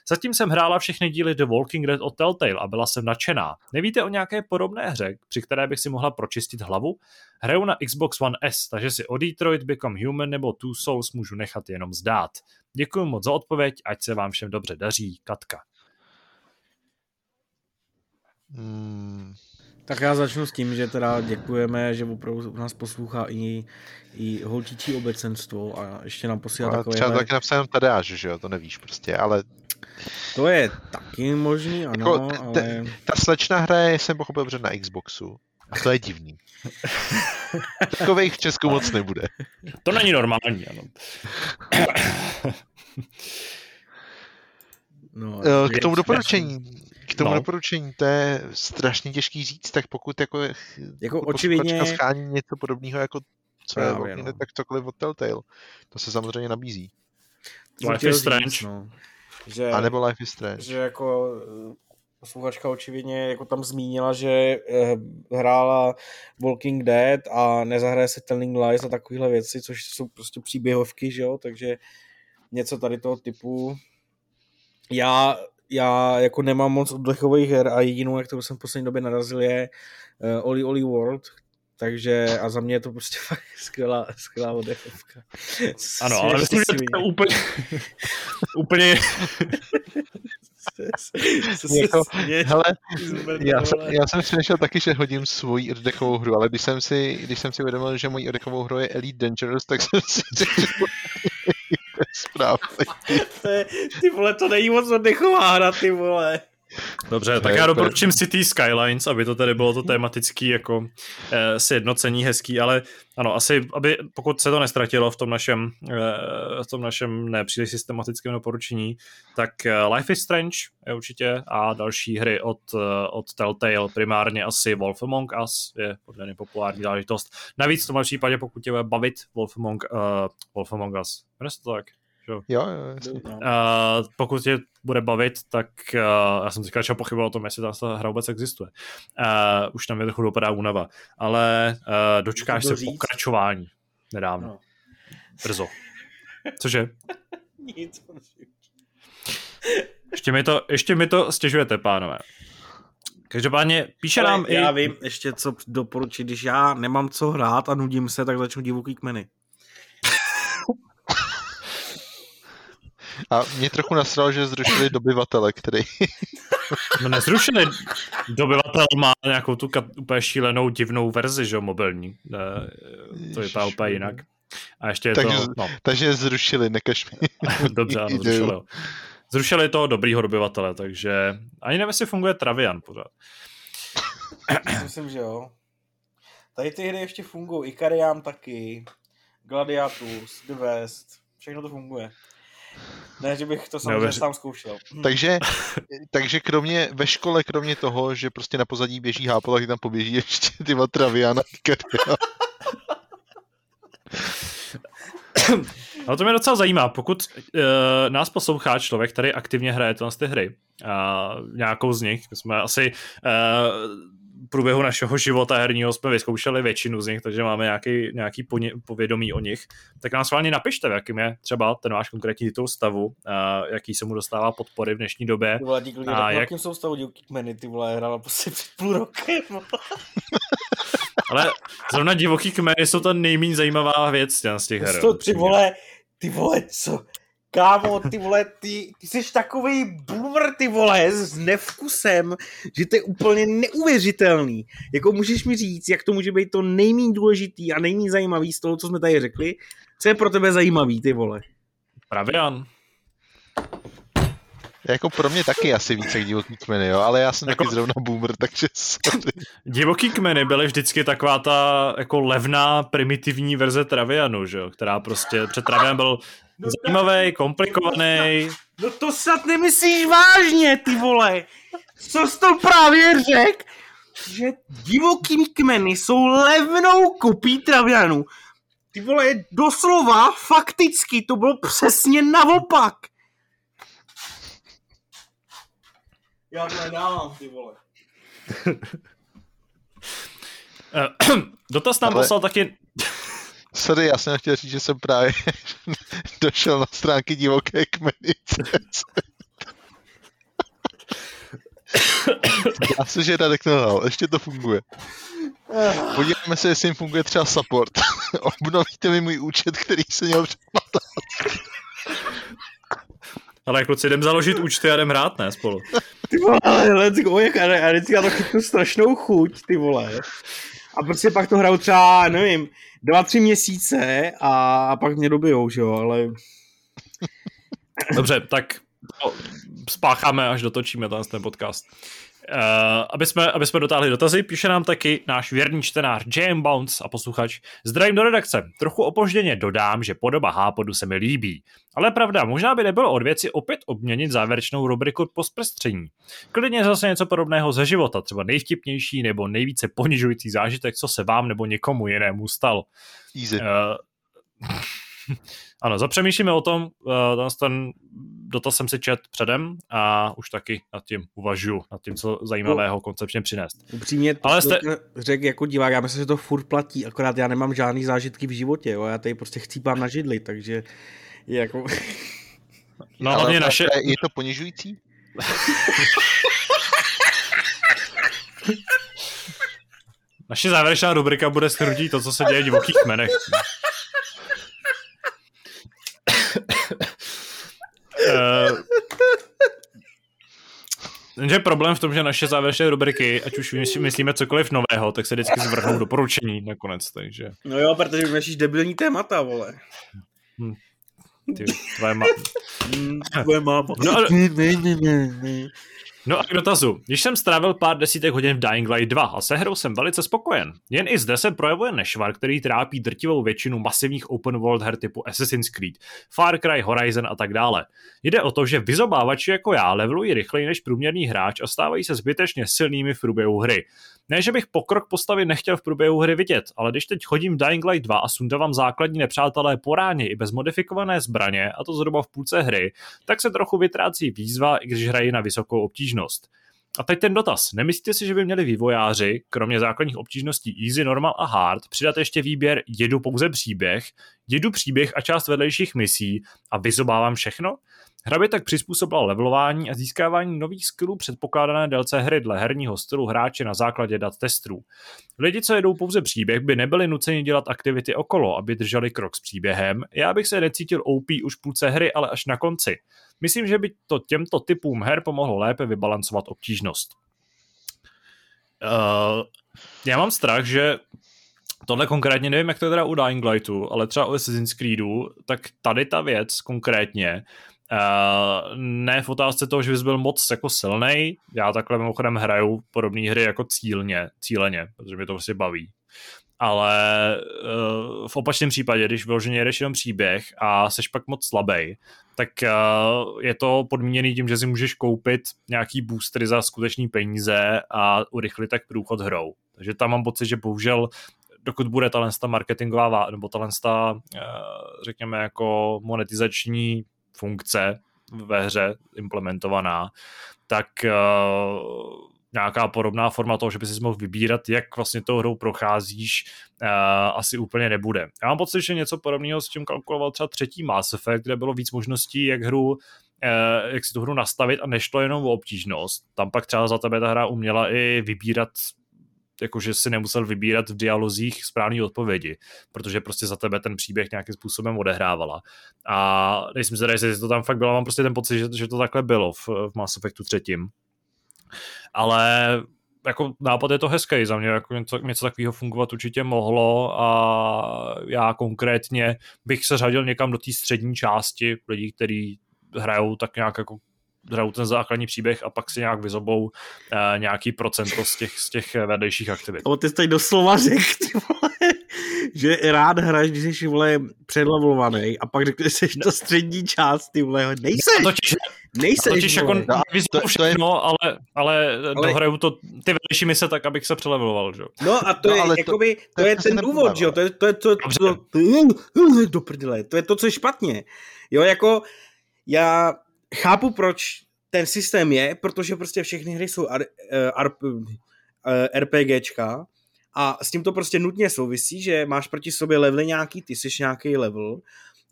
S1: Zatím jsem hrála všechny díly The Walking Dead od Telltale a byla jsem nadšená. Nevíte o nějaké podobné hře, při které bych si mohla pročistit hlavu? Hraju na Xbox One S, takže si o Detroit Become Human nebo Two Souls můžu nechat jenom zdát. Děkuji moc za odpověď, ať se vám všem dobře daří, Katka.
S3: Hmm. Tak já začnu s tím, že teda děkujeme, že opravdu nás poslouchá i, i holčičí obecenstvo a ještě nám posílá
S2: no, takové... Třeba taky napsal Tadeáš, že jo, to nevíš prostě, ale...
S3: To je taky možný, ano, jako, t- ale...
S2: Ta slečna hraje, jsem pochopil, že na Xboxu. A to je divný. [laughs] Takových v Česku moc nebude.
S1: To není normální, ano.
S2: No, eh, k tomu doporučení. K tomu no. doporučení, to je strašně těžký říct, tak pokud jako,
S3: jako očividně
S2: schání něco podobného jako co Právě, je Walking no. tak cokoliv od Telltale. To se samozřejmě nabízí.
S1: Life is Strange. No.
S2: Že, a nebo Life is Strange.
S3: Že jako eh, posluchačka očividně jako tam zmínila, že eh, hrála Walking Dead a nezahraje se Telling Lies a takovéhle věci, což jsou prostě příběhovky, že jo, takže něco tady toho typu. Já já jako nemám moc oddechových her a jedinou, jak to jsem v poslední době narazil, je uh, Oli Oli World, takže a za mě je to prostě [laughs] fakt skvělá, skvělá oddechovka.
S1: Ano, ale myslím, že to je úplně, [laughs] úplně [laughs]
S2: jako, hele, já, jsem, já jsem přemýšlel taky, že hodím svoji oddechovou hru, ale když jsem si, když jsem si uvědomil, že mojí oddechovou hru je Elite Dangerous, tak jsem si [laughs] řekl, že to je správně.
S3: ty vole, to není moc oddechová hra, ty vole.
S1: Dobře, tak já doporučím City Skylines, aby to tady bylo to tematický jako eh, sjednocení hezký, ale ano, asi, aby pokud se to nestratilo v tom našem, eh, v tom našem nepříliš systematickém doporučení, tak eh, Life is Strange je určitě a další hry od, eh, od Telltale, primárně asi Wolf Among Us je poměrně populární záležitost. Navíc v tomhle případě, pokud tě bude bavit Wolf Among, uh, Wolf Among Us, jmenuje se to tak?
S2: Jo, jo, jasně. Uh,
S1: pokud tě bude bavit, tak uh, já jsem teďka začal pochybovat o tom, jestli ta hra vůbec existuje. Uh, už tam je trochu dopadá únava, ale uh, dočkáš se říct? pokračování nedávno. No. Brzo. Cože? [laughs] Nic, ještě mi, to, ještě mi to stěžujete, pánové. Každopádně píše Ale nám
S3: já i... Já vím ještě, co doporučit, když já nemám co hrát a nudím se, tak začnu divoký kmeny.
S2: A mě trochu nasralo, že zrušili dobyvatele, který...
S1: no nezrušili. Dobyvatel má nějakou tu úplně šílenou divnou verzi, že jo, mobilní. To vypadá úplně jinak. A ještě je
S2: takže,
S1: to...
S2: No. Takže zrušili, nekaž mi. [laughs]
S1: Dobře, ano, [laughs] zrušili. Zrušili toho dobrýho dobyvatele, takže ani nevím, jestli funguje Travian pořád. [coughs]
S3: Myslím, že jo. Tady ty hry ještě fungují, Ikariam taky, Gladiatus, The West, všechno to funguje. Ne, že bych to samozřejmě no, sám zkoušel.
S2: Takže, [laughs] takže kromě, ve škole, kromě toho, že prostě na pozadí běží hápo, tak tam poběží ještě ty Traviana
S1: No [coughs] to mě docela zajímá, pokud uh, nás poslouchá člověk, který aktivně hraje ty hry, uh, nějakou z nich, jsme asi uh, průběhu našeho života herního jsme vyzkoušeli většinu z nich, takže máme nějaký, nějaký povědomí o nich, tak nám sválně napište, v jakým je třeba ten váš konkrétní titul stavu, a jaký se mu dostává podpory v dnešní době.
S3: Ty vole, díky, a jak... jakým jsou stavu divoký kmeny, ty vole, hrála prostě před půl rokem. [laughs]
S1: Ale zrovna divoký kmeny jsou to nejméně zajímavá věc z těch her.
S3: Ty vole, ty vole, co? Kámo, ty vole, ty, ty jsi takový boomer, ty vole, s nevkusem, že to je úplně neuvěřitelný. Jako můžeš mi říct, jak to může být to nejméně důležitý a nejméně zajímavý z toho, co jsme tady řekli? Co je pro tebe zajímavý, ty vole?
S1: Pravian.
S2: Jako pro mě taky asi více jak divoký kmeny, jo, ale já jsem jako... taky zrovna boomer, takže sorry.
S1: Divoký kmeny byly vždycky taková ta jako levná, primitivní verze Travianu, že jo, která prostě před Travian byl zajímavý, komplikovaný.
S3: No to snad nemyslíš vážně, ty vole. Co jsi to právě řekl? Že divoký kmeny jsou levnou kopí Travianu. Ty vole, doslova, fakticky, to bylo přesně naopak. Já to nedávám, ty vole. [clears throat]
S1: Dotaz nám Ale... poslal taky...
S2: Sorry, já jsem chtěl říct, že jsem právě [laughs] došel na stránky divoké kmeny. [coughs] Já se, že Radek nelhal, ještě to funguje. Podíváme se, jestli jim funguje třeba support. [laughs] Obnovíte mi můj účet, který se měl přeplatat.
S1: Ale kluci, jdem založit účty a jdem hrát, ne, spolu.
S3: Ty vole, let's go, jak a vždycky já to chytnu strašnou chuť, ty vole. A prostě pak to hraju třeba, nevím, dva, tři měsíce a, a pak mě dobijou, že jo, ale...
S1: Dobře, tak spácháme, až dotočíme ten podcast. Uh, aby, jsme, aby jsme dotáhli dotazy, píše nám taky náš věrný čtenář Jam Bounce a posluchač. Zdravím do redakce. Trochu opožděně dodám, že podoba Hápodu se mi líbí. Ale pravda, možná by nebylo od věci opět obměnit závěrečnou rubriku po zpestření. Klidně zase něco podobného ze života, třeba nejvtipnější nebo nejvíce ponižující zážitek, co se vám nebo někomu jinému stal.
S2: Easy. Uh, [laughs]
S1: ano, zapřemýšlíme o tom, uh, ten dotaz jsem si čet předem a už taky nad tím uvažuji, nad tím, co zajímavého koncepčně přinést.
S3: Upřímně, Ale jste... řekl jako divák, já myslím, že to furt platí, akorát já nemám žádný zážitky v životě, jo? já tady prostě chcípám na židli, takže jako...
S1: No Ale hlavně naše...
S2: Je to ponižující? [laughs]
S1: Naše závěrečná rubrika bude shrnutí to, co se děje v divokých kmenech. Uh, Jenže problém v tom, že naše závěrečné rubriky, ať už myslíme cokoliv nového, tak se vždycky zvrhnou doporučení nakonec, takže...
S3: No jo, protože vymýšlíš debilní témata, vole.
S1: Hm. Ty, tvoje ma... [laughs]
S3: Tvoje máma.
S1: No. No a k dotazu. Když jsem strávil pár desítek hodin v Dying Light 2 a se hrou jsem velice spokojen. Jen i zde se projevuje nešvar, který trápí drtivou většinu masivních open world her typu Assassin's Creed, Far Cry, Horizon a tak dále. Jde o to, že vyzobávači jako já levelují rychleji než průměrný hráč a stávají se zbytečně silnými v průběhu hry. Ne, že bych pokrok postavy nechtěl v průběhu hry vidět, ale když teď chodím v Dying Light 2 a sundávám základní nepřátelé poráně i bez modifikované zbraně, a to zhruba v půlce hry, tak se trochu vytrácí výzva, i když hrají na vysokou obtížnost. A teď ten dotaz. Nemyslíte si, že by měli vývojáři, kromě základních obtížností Easy, Normal a Hard, přidat ještě výběr jedu pouze příběh, jedu příběh a část vedlejších misí a vyzobávám všechno? Hra by tak přizpůsobila levelování a získávání nových skillů předpokládané délce hry dle herního stylu hráče na základě dat testů. Lidi, co jedou pouze příběh, by nebyli nuceni dělat aktivity okolo, aby drželi krok s příběhem. Já bych se necítil OP už půlce hry, ale až na konci. Myslím, že by to těmto typům her pomohlo lépe vybalancovat obtížnost. Uh, já mám strach, že tohle konkrétně nevím, jak to je teda u Dying Lightu, ale třeba u Assassin's Creedu, tak tady ta věc konkrétně Uh, ne v otázce toho, že bys byl moc jako silný. Já takhle mimochodem hraju podobné hry jako cílně, cíleně, protože mě to prostě baví. Ale uh, v opačném případě, když vyloženě jedeš jenom příběh a seš pak moc slabý, tak uh, je to podmíněný tím, že si můžeš koupit nějaký boostery za skutečný peníze a urychlit tak průchod hrou. Takže tam mám pocit, že bohužel dokud bude ta marketingová nebo ta, řekněme, jako monetizační funkce ve hře implementovaná, tak uh, nějaká podobná forma toho, že by si mohl vybírat, jak vlastně tou hrou procházíš, uh, asi úplně nebude. Já mám pocit, že něco podobného s tím kalkuloval třeba třetí Mass Effect, kde bylo víc možností, jak hru uh, jak si tu hru nastavit a nešlo jenom o obtížnost. Tam pak třeba za tebe ta hra uměla i vybírat jakože si nemusel vybírat v dialozích správné odpovědi, protože prostě za tebe ten příběh nějakým způsobem odehrávala. A nejsem si jestli to tam fakt bylo, mám prostě ten pocit, že, že to takhle bylo v, v Mass Effectu třetím. Ale jako nápad je to hezký za mě, jako něco, něco takového fungovat určitě mohlo a já konkrétně bych se řadil někam do té střední části lidí, kteří hrajou tak nějak jako hrajou ten základní příběh a pak si nějak vyzobou uh, nějaký procento z těch, z těch vedlejších aktivit.
S3: O, ty jsi tady doslova řekl, že rád hraješ, když jsi, vole, předlevelovaný a pak řekneš, že jsi to střední část, ty vole, nejseš,
S1: no, totiž,
S3: nejseš,
S1: totiž jako
S2: No,
S1: to,
S2: to
S1: všechno,
S2: je-
S1: ale, ale,
S3: Ale-
S1: dohraju to ty vedlejší mise tak, abych se přeleveloval, že? jo.
S3: No a to
S2: No,
S3: je,
S2: ale to-
S3: jakoby, to,
S2: to je
S3: je
S2: přesně
S3: ten důvod, že jo, to je to, je to,
S1: Dobře.
S3: to, to, do prdele, to je to, co je špatně. Jo, jako já chápu, proč ten systém je, protože prostě všechny hry jsou R, eh, R, eh, RPGčka a s tím to prostě nutně souvisí, že máš proti sobě levely nějaký, ty jsi nějaký level,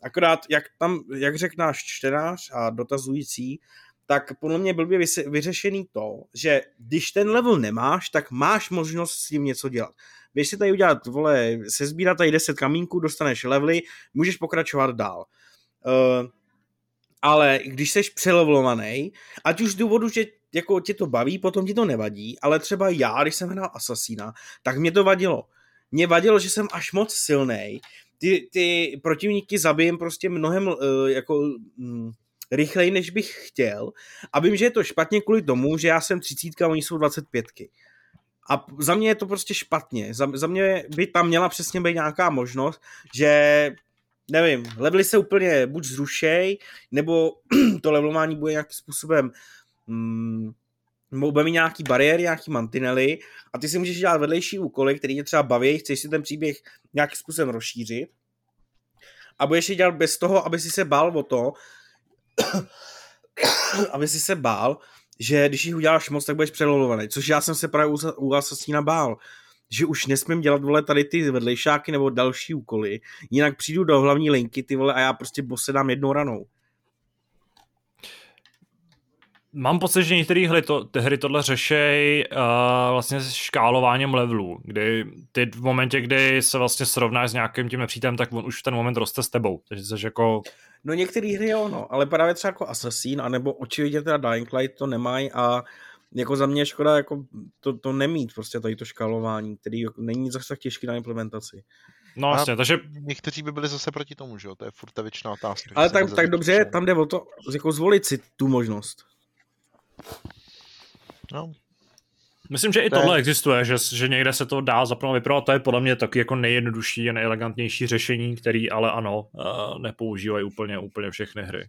S3: akorát jak tam, jak řekl náš čtenář a dotazující, tak podle mě blbě vyřešený to, že když ten level nemáš, tak máš možnost s tím něco dělat. Běž si tady udělat, vole, se sbírat tady 10 kamínků, dostaneš levely, můžeš pokračovat dál. Uh, ale když jsi přelevelovaný, ať už z důvodu, že jako tě to baví, potom ti to nevadí, ale třeba já, když jsem hrál Assassina, tak mě to vadilo. Mě vadilo, že jsem až moc silný. Ty, ty protivníky zabijem prostě mnohem uh, jako mm, rychleji, než bych chtěl. A vím, že je to špatně kvůli tomu, že já jsem 30 a oni jsou 25. A p- za mě je to prostě špatně. Za, za mě by tam měla přesně být nějaká možnost, že nevím, levely se úplně buď zrušej, nebo [clears throat] to levelování bude nějakým způsobem mm, bude mít nějaký bariéry, nějaký mantinely a ty si můžeš dělat vedlejší úkoly, který tě třeba baví, chceš si ten příběh nějakým způsobem rozšířit a budeš je dělat bez toho, aby si se bál o to, [clears throat] aby si se bál, že když jich uděláš moc, tak budeš přelolovaný. Což já jsem se právě u, u Assassina bál, že už nesmím dělat vole tady ty vedlejšáky nebo další úkoly, jinak přijdu do hlavní linky ty vole a já prostě bose dám jednou ranou.
S1: Mám pocit, že některé hry, to, ty hry tohle řešej uh, vlastně s škálováním levelů, kdy ty v momentě, kdy se vlastně srovnáš s nějakým tím nepřítelem, tak on už v ten moment roste s tebou. Takže jsi jako,
S3: No některé hry jo, no, ale právě třeba jako Assassin, anebo očividně teda Dying Light to nemají a jako za mě je škoda jako to, to nemít prostě tady to škálování, který jako není zase tak těžký na implementaci.
S1: no
S2: A-
S1: vlastně, takže
S2: Někteří by byli zase proti tomu, že jo? To je furt ta věčná otázka.
S3: Ale tak, tak dobře,
S2: časem.
S3: tam jde o to, jako zvolit si tu možnost.
S2: No,
S1: myslím, že i
S2: To je-
S1: tohle existuje, že, že někde se to dá zaprvé vyprovat, to je podle mě taky jako nejjednodušší a nejelegantnější řešení, který ale ano, uh, nepoužívají úplně, úplně všechny hry.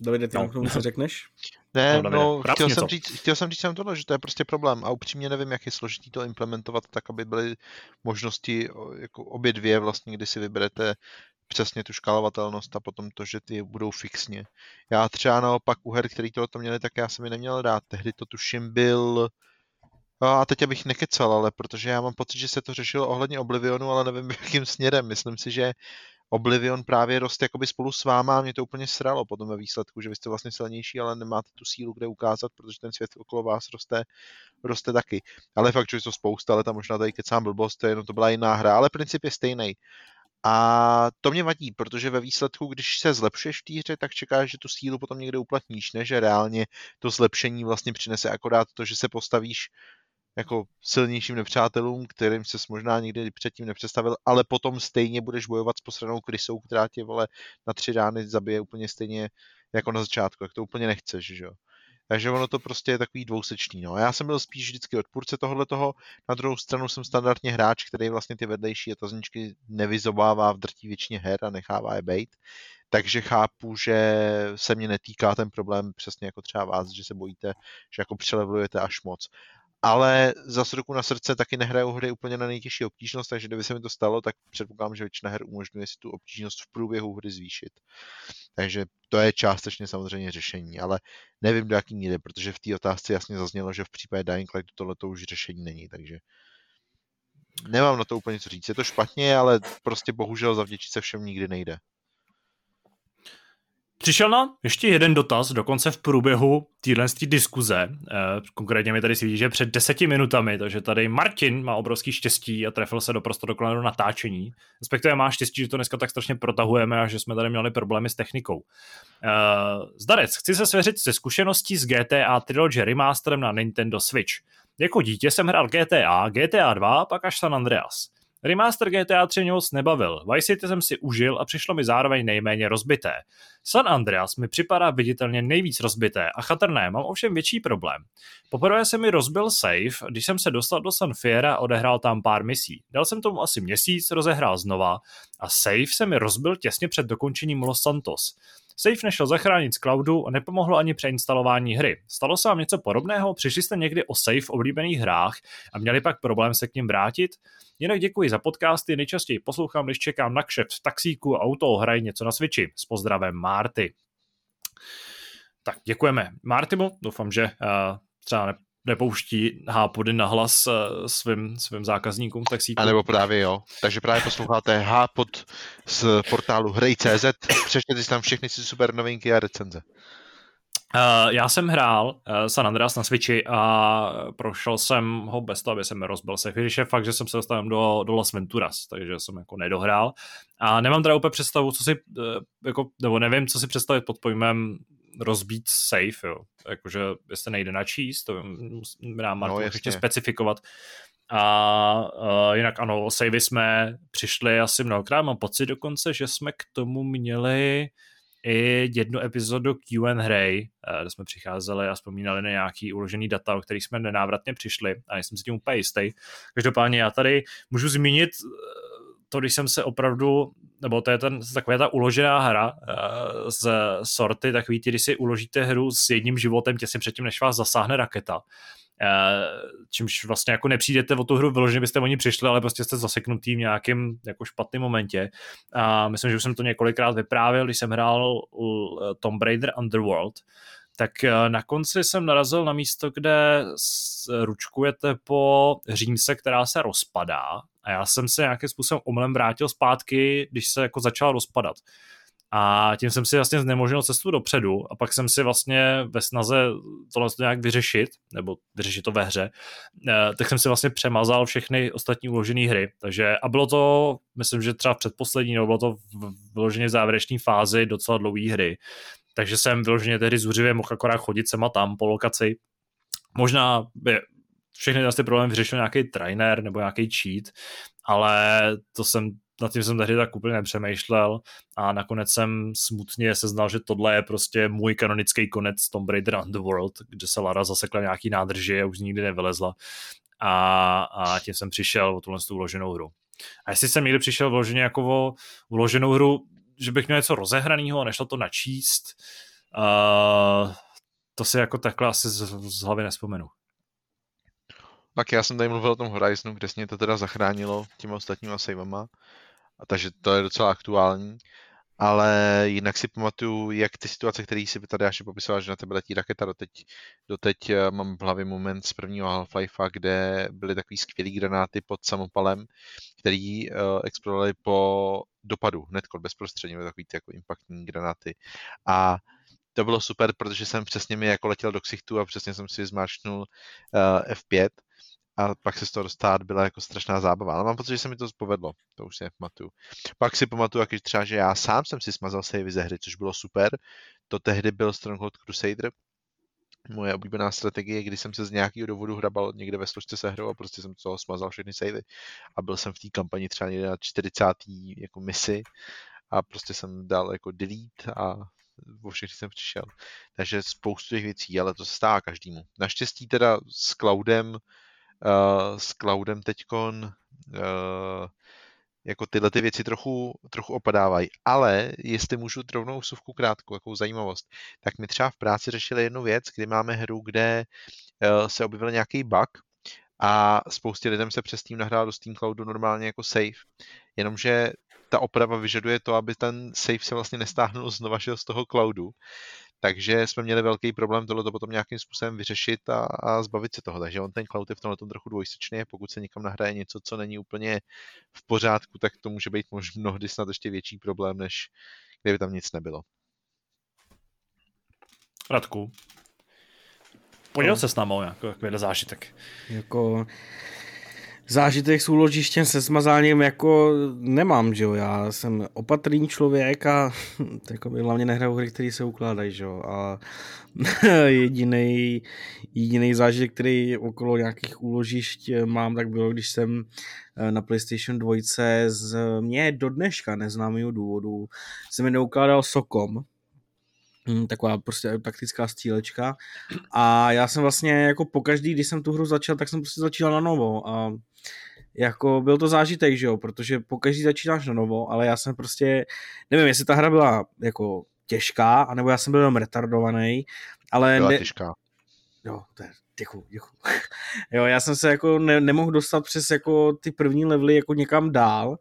S3: Davide, ty
S1: No.
S3: k tomu co řekneš? [laughs]
S2: Ne,
S1: No, Davide,
S2: no, chtěl jsem, říct, chtěl jsem říct jsem tohle, že to je prostě problém a upřímně nevím, jak je složitý to implementovat tak, aby byly možnosti jako obě dvě vlastně, kdy si vyberete přesně tu škálovatelnost a potom to, že ty budou fixně. Já třeba naopak u her, který tohle to měli, tak já jsem je neměl rád. Tehdy to tuším byl a teď abych nekecal, ale protože já mám pocit, že se to řešilo ohledně Oblivionu, ale nevím [laughs] jakým směrem. Myslím si, že Oblivion právě roste jakoby spolu s váma a mě to úplně sralo potom ve výsledku, že vy jste vlastně silnější, ale nemáte tu sílu, kde ukázat, protože ten svět okolo vás roste, roste taky. Ale fakt, že to spousta, ale tam možná tady kecám blbost, to, je, no, to byla jiná hra, ale princip je stejný. A to mě vadí, protože ve výsledku, když se zlepšuješ v té hře, tak čekáš, že tu sílu potom někde uplatníš, ne že reálně to zlepšení vlastně přinese akorát to, že se postavíš jako silnějším nepřátelům, kterým se možná nikdy předtím nepředstavil, ale potom stejně budeš bojovat s posranou krysou, která tě vole na tři rány zabije úplně stejně jako na začátku, jak to úplně nechceš, že jo. Takže ono to prostě je takový dvousečný. No. Já jsem byl spíš vždycky odpůrce tohle toho, na druhou stranu jsem standardně hráč, který vlastně ty vedlejší otazníčky nevyzobává v drtí většině her a nechává je bejt. Takže chápu, že se mě netýká ten problém přesně jako třeba vás, že se bojíte, že jako přelevelujete až moc ale zase ruku na srdce taky nehraju hry úplně na nejtěžší obtížnost, takže kdyby se mi to stalo, tak předpokládám, že většina her umožňuje si tu obtížnost v průběhu hry zvýšit. Takže to je částečně samozřejmě řešení, ale nevím do jaký míry, protože v té otázce jasně zaznělo, že v případě Dying Lightu tohle to už řešení není, takže nemám na to úplně co říct. Je to špatně, ale prostě bohužel zavděčit se všem nikdy nejde.
S1: Přišel nám ještě jeden dotaz, dokonce v průběhu téhle diskuze. Eh, konkrétně mi tady svítí, že před deseti minutami, takže tady Martin má obrovský štěstí a trefil se do prostor do natáčení. Respektive má štěstí, že to dneska tak strašně protahujeme a že jsme tady měli problémy s technikou. Eh, Zdarec, chci se svěřit se zkušeností s GTA Trilogy remasterem na Nintendo Switch. Jako dítě jsem hrál GTA, GTA 2, pak až San Andreas. Remaster GTA 3 mě moc nebavil. Vice City jsem si užil a přišlo mi zároveň nejméně rozbité. San Andreas mi připadá viditelně nejvíc rozbité a chatrné, mám ovšem větší problém. Poprvé se mi rozbil save, když jsem se dostal do San Fiera a odehrál tam pár misí. Dal jsem tomu asi měsíc, rozehrál znova a save se mi rozbil těsně před dokončením Los Santos. Safe nešel zachránit z cloudu a nepomohlo ani přeinstalování hry. Stalo se vám něco podobného? Přišli jste někdy o safe v oblíbených hrách a měli pak problém se k ním vrátit? Jinak děkuji za podcasty, nejčastěji poslouchám, když čekám na kšeft v taxíku a auto hrají něco na Switchi. S pozdravem Marty. Tak děkujeme Martimu, doufám, že uh, třeba nepouští hápody na hlas uh, svým, svým zákazníkům taxíku.
S2: A nebo právě jo. Takže právě posloucháte hápod z portálu hrej.cz, přečtěte si tam všechny si super novinky a recenze.
S1: Uh, já jsem hrál uh, San Andreas na Switchi a prošel jsem ho bez toho, aby jsem rozbil se. Když je fakt, že jsem se dostal do, do Las Venturas, takže jsem jako nedohrál. A nemám teda úplně představu, co si, uh, jako, nebo nevím, co si představit pod pojmem rozbít safe, jo. Jakože jestli nejde načíst, to nám Martin no, ještě specifikovat. A uh, jinak ano, savey jsme přišli asi mnohokrát, mám pocit dokonce, že jsme k tomu měli i jednu epizodu Q&A hry, eh, kde jsme přicházeli a vzpomínali na nějaký uložený data, o kterých jsme nenávratně přišli a nejsem si tím úplně jistý. Každopádně já tady můžu zmínit eh, to, když jsem se opravdu, nebo to je ten, taková ta uložená hra uh, z sorty, takový ty, když si uložíte hru s jedním životem těsně předtím, než vás zasáhne raketa. Uh, čímž vlastně jako nepřijdete o tu hru vyloženě, byste o ní přišli, ale prostě jste zaseknutý v nějakém jako špatném momentě. A myslím, že už jsem to několikrát vyprávěl, když jsem hrál Tomb Raider Underworld, tak na konci jsem narazil na místo, kde ručkujete po římse, která se rozpadá a já jsem se nějakým způsobem omlem vrátil zpátky, když se jako začal rozpadat. A tím jsem si vlastně znemožnil cestu dopředu a pak jsem si vlastně ve snaze tohle to nějak vyřešit, nebo vyřešit to ve hře, eh, tak jsem si vlastně přemazal všechny ostatní uložené hry. Takže a bylo to, myslím, že třeba předposlední, nebo bylo to vyloženě v závěrečné fázi docela dlouhé hry. Takže jsem vyloženě tehdy zuřivě mohl akorát chodit sem a tam po lokaci. Možná by všechny ty problémy vyřešil nějaký trainer nebo nějaký cheat, ale to jsem nad tím jsem tehdy tak úplně nepřemýšlel a nakonec jsem smutně seznal, že tohle je prostě můj kanonický konec Tomb Raider Underworld, kde se Lara zasekla nějaký nádrži a už nikdy nevylezla a, a tím jsem přišel o tuhle uloženou hru. A jestli jsem někdy přišel vloženě jako o uloženou hru, že bych měl něco rozehraného a nešlo to načíst, uh, to si jako takhle asi z, z hlavy nespomenu.
S2: Tak já jsem tady mluvil o tom Horizonu, kde mě to teda zachránilo těma ostatníma savama, a takže to je docela aktuální. Ale jinak si pamatuju, jak ty situace, které si tady až popisoval, že na tebe letí raketa, doteď, doteď eh, mám v hlavě moment z prvního Half-Life, kde byly takový skvělý granáty pod samopalem, který uh, explodovaly po dopadu, hnedko bezprostředně, takový ty jako impaktní granáty. A to bylo super, protože jsem přesně mi jako letěl do ksichtu a přesně jsem si zmáčknul uh, eh, F5 a pak se z toho dostat byla jako strašná zábava. Ale mám pocit, že se mi to povedlo, to už si nepamatuju. Pak si pamatuju, jak třeba, že já sám jsem si smazal savey ze hry, což bylo super. To tehdy byl Stronghold Crusader, moje oblíbená strategie, kdy jsem se z nějakého důvodu hrabal někde ve složce se hrou a prostě jsem toho smazal všechny savey a byl jsem v té kampani třeba někde na 40. jako misi a prostě jsem dal jako delete a o všechny jsem přišel. Takže spoustu těch věcí, ale to se stává každému. Naštěstí teda s cloudem uh, s cloudem teďkon uh, jako tyhle ty věci trochu, trochu opadávají. Ale jestli můžu rovnou suvku krátkou, jakou zajímavost, tak my třeba v práci řešili jednu věc, kdy máme hru, kde uh, se objevil nějaký bug a spoustě lidem se přes tím nahrál do Steam Cloudu normálně jako save. Jenomže ta oprava vyžaduje to, aby ten save se vlastně nestáhnul znova z toho cloudu. Takže jsme měli velký problém tohle potom nějakým způsobem vyřešit a, a zbavit se toho. Takže on ten cloud je v tomhle trochu dvojsečný. Pokud se někam nahraje něco, co není úplně v pořádku, tak to může být možná mnohdy snad ještě větší problém, než kdyby tam nic nebylo.
S1: Radku, poděl no. se s námi o nějaký zážitek.
S3: Jako, zážitek s úložištěm se smazáním jako nemám, že jo, já jsem opatrný člověk a [laughs] jako hlavně nehraju hry, které se ukládají, že jo, a [laughs] jediný jediný zážitek, který okolo nějakých úložišť mám, tak bylo, když jsem eh, na PlayStation 2 z mě do dneška neznámého důvodu jsem mi neukládal sokom, Hmm, taková prostě taktická střílečka. A já jsem vlastně jako pokaždý, když jsem tu hru začal, tak jsem prostě začal na novo. A jako byl to zážitek, že jo, protože pokaždý začínáš na novo, ale já jsem prostě, nevím, jestli ta hra byla jako těžká, anebo já jsem byl jenom retardovaný, ale...
S2: Byla
S3: ne...
S2: těžká.
S3: Jo, to je, děkuju, děkuju. [laughs] jo, já jsem se jako ne, nemohl dostat přes jako ty první levely jako někam dál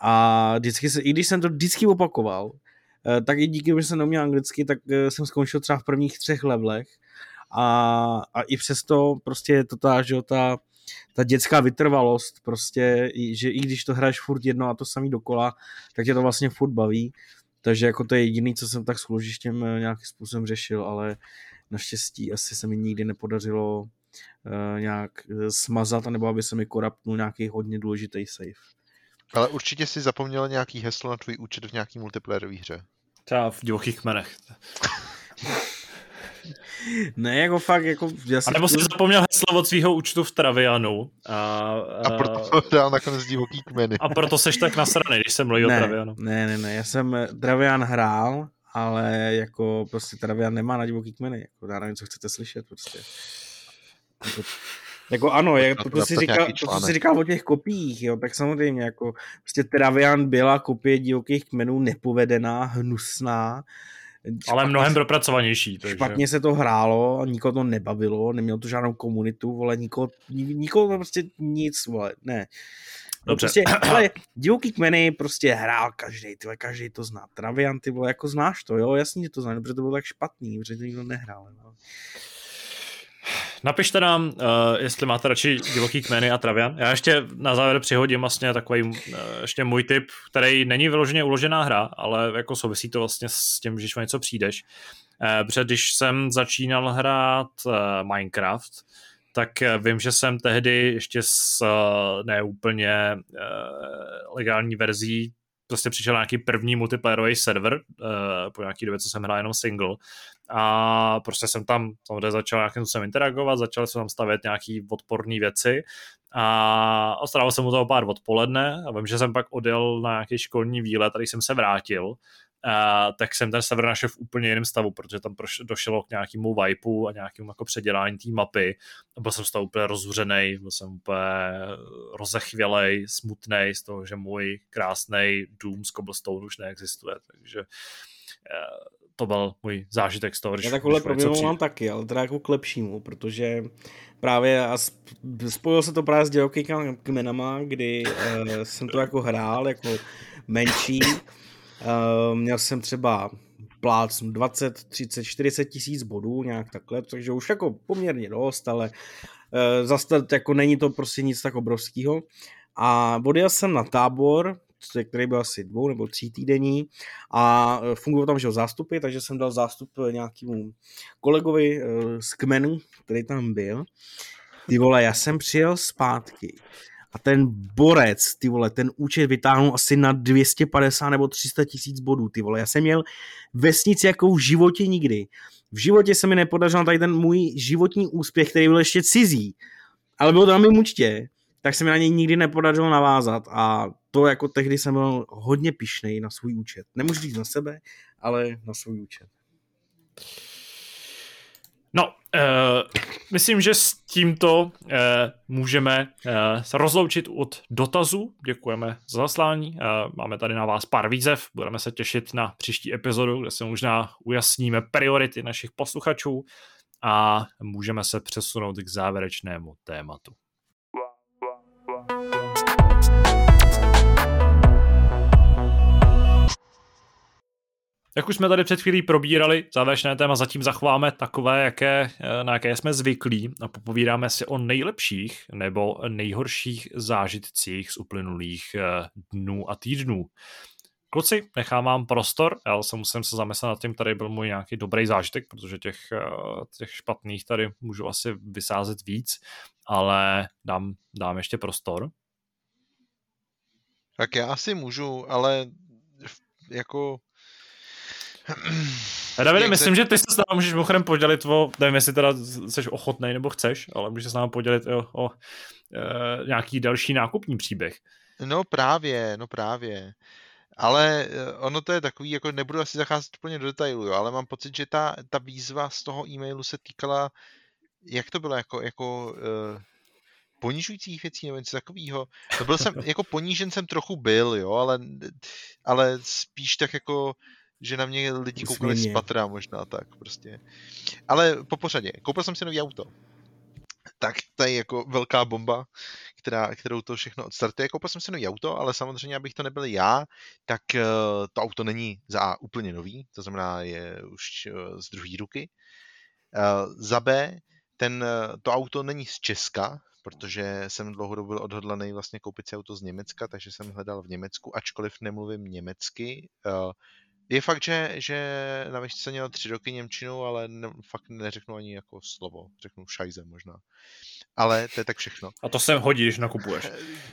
S3: a vždycky se, i když jsem to vždycky opakoval, eh, tak i díky, že jsem neuměl anglicky, tak eh, jsem skončil třeba v prvních třech levelech a, a i přesto prostě je to ta, že ta, ta dětská vytrvalost, prostě, že i když to hraješ furt jedno a to samý dokola, tak tě to vlastně furt baví. Takže jako to je jediný, co jsem tak s klužištěm eh, nějakým způsobem řešil, ale naštěstí asi se mi nikdy nepodařilo uh, nějak smazat, nebo aby se mi korapnul nějaký hodně důležitý save.
S2: Ale určitě si zapomněl nějaký heslo na tvůj účet v nějaký multiplayerové hře.
S1: Třeba v divokých kmenech. [laughs]
S3: Ne, jako fakt, jako...
S1: Já a nebo si zapomněl heslo od svého účtu v Travianu.
S2: A, a, a proto dal nakonec divoký kmeny.
S1: A proto seš tak nasraný, když jsem mluvil
S3: ne,
S1: o Travianu.
S3: Ne, ne, ne, já jsem Travian hrál, ale jako prostě Travian nemá na divoký kmeny. Jako, já nevím, co chcete slyšet prostě. Jako, jako ano, je, to, to, si říká, to, co si říká o těch kopiích, jo, tak samozřejmě jako prostě Travian byla kopie divokých kmenů nepovedená, hnusná,
S1: ale mnohem propracovanější.
S3: Takže... Špatně se to hrálo, nikoho to nebavilo, nemělo to žádnou komunitu, vole, nikoho, nikoho to prostě nic, vole, ne. No Dobře. prostě, ale divoký kmeny prostě hrál každý, ty každý to zná. Travian, ty vole, jako znáš to, jo, jasně, že to znáš, protože to bylo tak špatný, protože to nikdo nehrál. No.
S1: Napište nám, uh, jestli máte radši divoký kmeny a travian. Já ještě na závěr přihodím vlastně takový uh, ještě můj tip, který není vyloženě uložená hra, ale jako souvisí to vlastně s tím, o něco přijdeš. Uh, protože když jsem začínal hrát uh, Minecraft, tak vím, že jsem tehdy ještě s uh, neúplně uh, legální verzí prostě přišel nějaký první multiplayerový server, uh, po nějaký době, co jsem hrál jenom single a prostě jsem tam samozřejmě začal nějakým způsobem interagovat, začal jsem tam stavět nějaký odporné věci a strávil jsem mu toho pár odpoledne a vím, že jsem pak odjel na nějaký školní výlet, tady jsem se vrátil Uh, tak jsem ten server našel v úplně jiném stavu, protože tam proš- došlo k nějakému vipeu a nějakému jako předělání té mapy. A byl jsem z toho úplně rozhořený, byl jsem úplně rozechvělej, smutný z toho, že můj krásný dům z cobblestone už neexistuje, takže uh, to byl můj zážitek z toho,
S3: když Já takovhle problémy mám taky, ale teda jako k lepšímu, protože právě a spojil se to právě s divokými kmenama, kdy uh, jsem to jako hrál jako menší Uh, měl jsem třeba plác 20, 30, 40 tisíc bodů, nějak takhle, takže už jako poměrně dost, ale uh, zase jako není to prostě nic tak obrovského. A odjel jsem na tábor, který byl asi dvou nebo tří týdení a eh, fungoval tam, že zástupy, takže jsem dal zástup nějakému kolegovi z kmenu, který tam byl. Ty vole, já jsem přijel zpátky a ten borec, ty vole, ten účet vytáhnul asi na 250 nebo 300 tisíc bodů, ty vole. Já jsem měl vesnici jako v životě nikdy. V životě se mi nepodařil tady ten můj životní úspěch, který byl ještě cizí, ale byl to na mém účtě, tak se mi na něj nikdy nepodařilo navázat a to jako tehdy jsem byl hodně pišnej na svůj účet. Nemůžu říct na sebe, ale na svůj účet.
S1: No, uh, myslím, že s tímto uh, můžeme uh, se rozloučit od dotazu. Děkujeme za zaslání. Uh, máme tady na vás pár výzev. Budeme se těšit na příští epizodu, kde se možná ujasníme priority našich posluchačů a můžeme se přesunout k závěrečnému tématu. Jak už jsme tady před chvílí probírali, závěrečné téma zatím zachováme takové, jaké, eh, na jaké jsme zvyklí a popovídáme si o nejlepších nebo nejhorších zážitcích z uplynulých eh, dnů a týdnů. Kluci, nechám vám prostor, já se musím se zamyslet nad tím, tady byl můj nějaký dobrý zážitek, protože těch, eh, těch špatných tady můžu asi vysázet víc, ale dám, dám ještě prostor.
S2: Tak já asi můžu, ale jako
S1: Davide, myslím, že ty se s námi můžeš mimochodem podělit o, nevím, jestli teda jsi ochotný nebo chceš, ale můžeš se s námi podělit o, o e, nějaký další nákupní příběh.
S2: No právě, no právě. Ale eh, ono to je takový, jako nebudu asi zacházet úplně do detailu, jo, ale mám pocit, že ta, ta výzva z toho e-mailu se týkala, jak to bylo, jako, jako uh, ponižujících věcí nebo něco takového. No byl jsem, [laughs] jako ponížen jsem trochu byl, jo, ale, ale spíš tak jako, že na mě lidi koukali z patra možná tak prostě. Ale po pořadě, koupil jsem si nový auto. Tak to je jako velká bomba, která, kterou to všechno odstartuje. Koupil jsem si nový auto, ale samozřejmě, abych to nebyl já, tak uh, to auto není za A úplně nový, to znamená je už uh, z druhé ruky. Uh, za B, ten, to auto není z Česka, protože jsem dlouhodobě byl odhodlaný vlastně koupit si auto z Německa, takže jsem hledal v Německu, ačkoliv nemluvím německy. Je fakt, že, že na výšce měl tři roky Němčinu, ale ne, fakt neřeknu ani jako slovo. Řeknu šajze možná. Ale to je tak všechno.
S1: A to se hodí, když nakupuješ.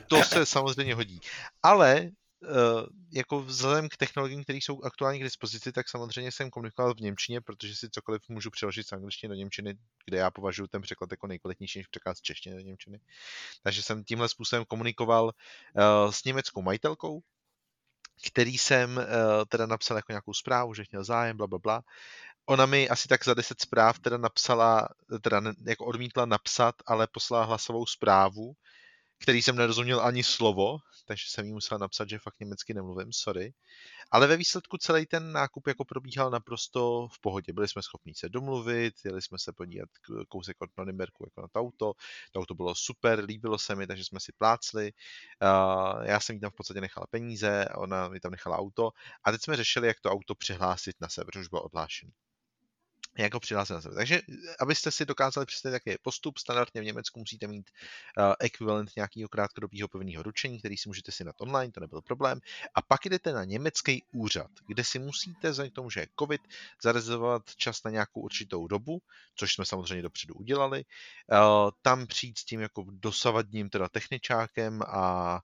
S2: To se samozřejmě hodí. Ale Uh, jako vzhledem k technologiím, které jsou aktuálně k dispozici, tak samozřejmě jsem komunikoval v Němčině, protože si cokoliv můžu přeložit z angličtiny do Němčiny, kde já považuji ten překlad jako nejkvalitnější než překlad z češtiny do Němčiny. Takže jsem tímhle způsobem komunikoval uh, s německou majitelkou, který jsem uh, teda napsal jako nějakou zprávu, že měl zájem, bla, bla, bla. Ona mi asi tak za 10 zpráv teda napsala, teda jako odmítla napsat, ale poslala hlasovou zprávu, který jsem nerozuměl ani slovo, takže jsem jí musel napsat, že fakt německy nemluvím, sorry. Ale ve výsledku celý ten nákup jako probíhal naprosto v pohodě. Byli jsme schopni se domluvit, jeli jsme se podívat kousek od Norimberku jako na to auto. To auto bylo super, líbilo se mi, takže jsme si plácli. Já jsem jí tam v podstatě nechal peníze, ona mi tam nechala auto. A teď jsme řešili, jak to auto přihlásit na sebe, protože už bylo odhlášené jako přihlásit na. Takže abyste si dokázali představit, jaký je postup, standardně v Německu musíte mít uh, ekvivalent nějakého krátkodobého povinného ručení, který si můžete si na online, to nebyl problém. A pak jdete na německý úřad, kde si musíte, vzhledem k tomu, že je COVID, zarezervovat čas na nějakou určitou dobu, což jsme samozřejmě dopředu udělali. Uh, tam přijít s tím jako dosavadním teda techničákem a,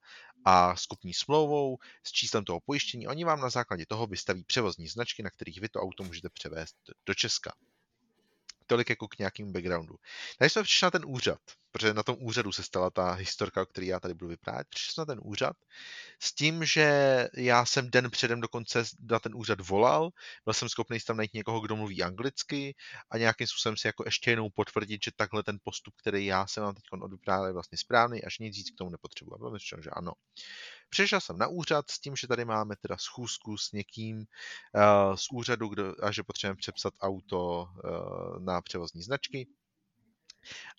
S2: a skupní smlouvou s číslem toho pojištění. Oni vám na základě toho vystaví převozní značky, na kterých vy to auto můžete převést do Česka. Tolik jako k nějakým backgroundu. Tady jsme přišli na ten úřad, protože na tom úřadu se stala ta historka, o které já tady budu vyprávět. Přišli jsme na ten úřad s tím, že já jsem den předem dokonce na ten úřad volal, byl jsem schopný tam najít někoho, kdo mluví anglicky a nějakým způsobem si jako ještě jednou potvrdit, že takhle ten postup, který já jsem vám teď odvyprávěl, je vlastně správný, až nic víc k tomu nepotřebuji. Bylo mi že ano. Přišel jsem na úřad s tím, že tady máme teda schůzku s někým uh, z úřadu kdo, a že potřebujeme přepsat auto uh, na převozní značky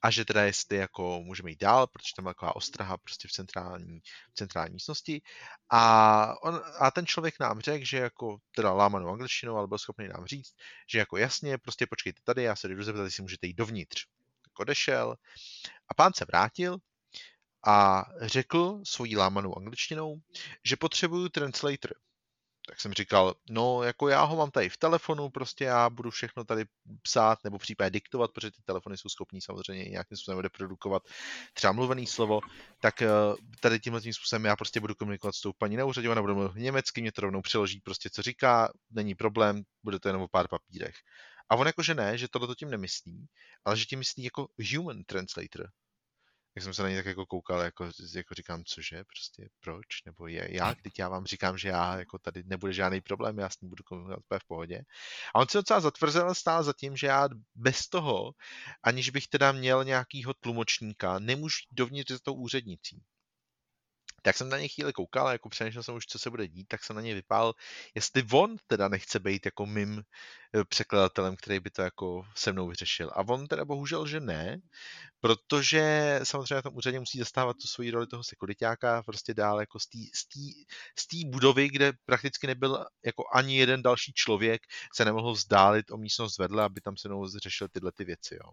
S2: a že teda jestli jako můžeme jít dál, protože tam je taková ostraha prostě v centrální, v centrální místnosti a, on, a ten člověk nám řekl, že jako teda lámanou angličtinou, ale byl schopný nám říct, že jako jasně, prostě počkejte tady, já se jdu zeptat, jestli můžete jít dovnitř. Tak odešel a pán se vrátil a řekl svojí lámanou angličtinou, že potřebuju translator. Tak jsem říkal, no jako já ho mám tady v telefonu, prostě já budu všechno tady psát nebo případně diktovat, protože ty telefony jsou schopní samozřejmě nějakým způsobem reprodukovat třeba mluvený slovo, tak eh, tady tímhle tím způsobem já prostě budu komunikovat s tou paní na úřadě, ona bude mluvit německy, mě to rovnou přeloží prostě co říká, není problém, bude to jenom o pár papírech. A on jakože ne, že tohle to tím nemyslí, ale že tím myslí jako human translator, jak jsem se na ně tak jako koukal, jako, jako říkám, cože, prostě proč, nebo je, jak, teď já vám říkám, že já, jako tady nebude žádný problém, já s ním budu komunikovat v pohodě. A on se docela zatvrzel stál za tím, že já bez toho, aniž bych teda měl nějakýho tlumočníka, nemůžu dovnitř za tou úřednicí tak jsem na ně chvíli koukal, jako přemýšlel jsem už, co se bude dít, tak jsem na ně vypál, jestli on teda nechce být jako mým eh, překladatelem, který by to jako se mnou vyřešil. A on teda bohužel, že ne, protože samozřejmě na tom úřadě musí zastávat tu svoji roli toho sekuritáka prostě dál jako z té budovy, kde prakticky nebyl jako ani jeden další člověk, se nemohl vzdálit o místnost vedle, aby tam se mnou řešil tyhle ty věci. Jo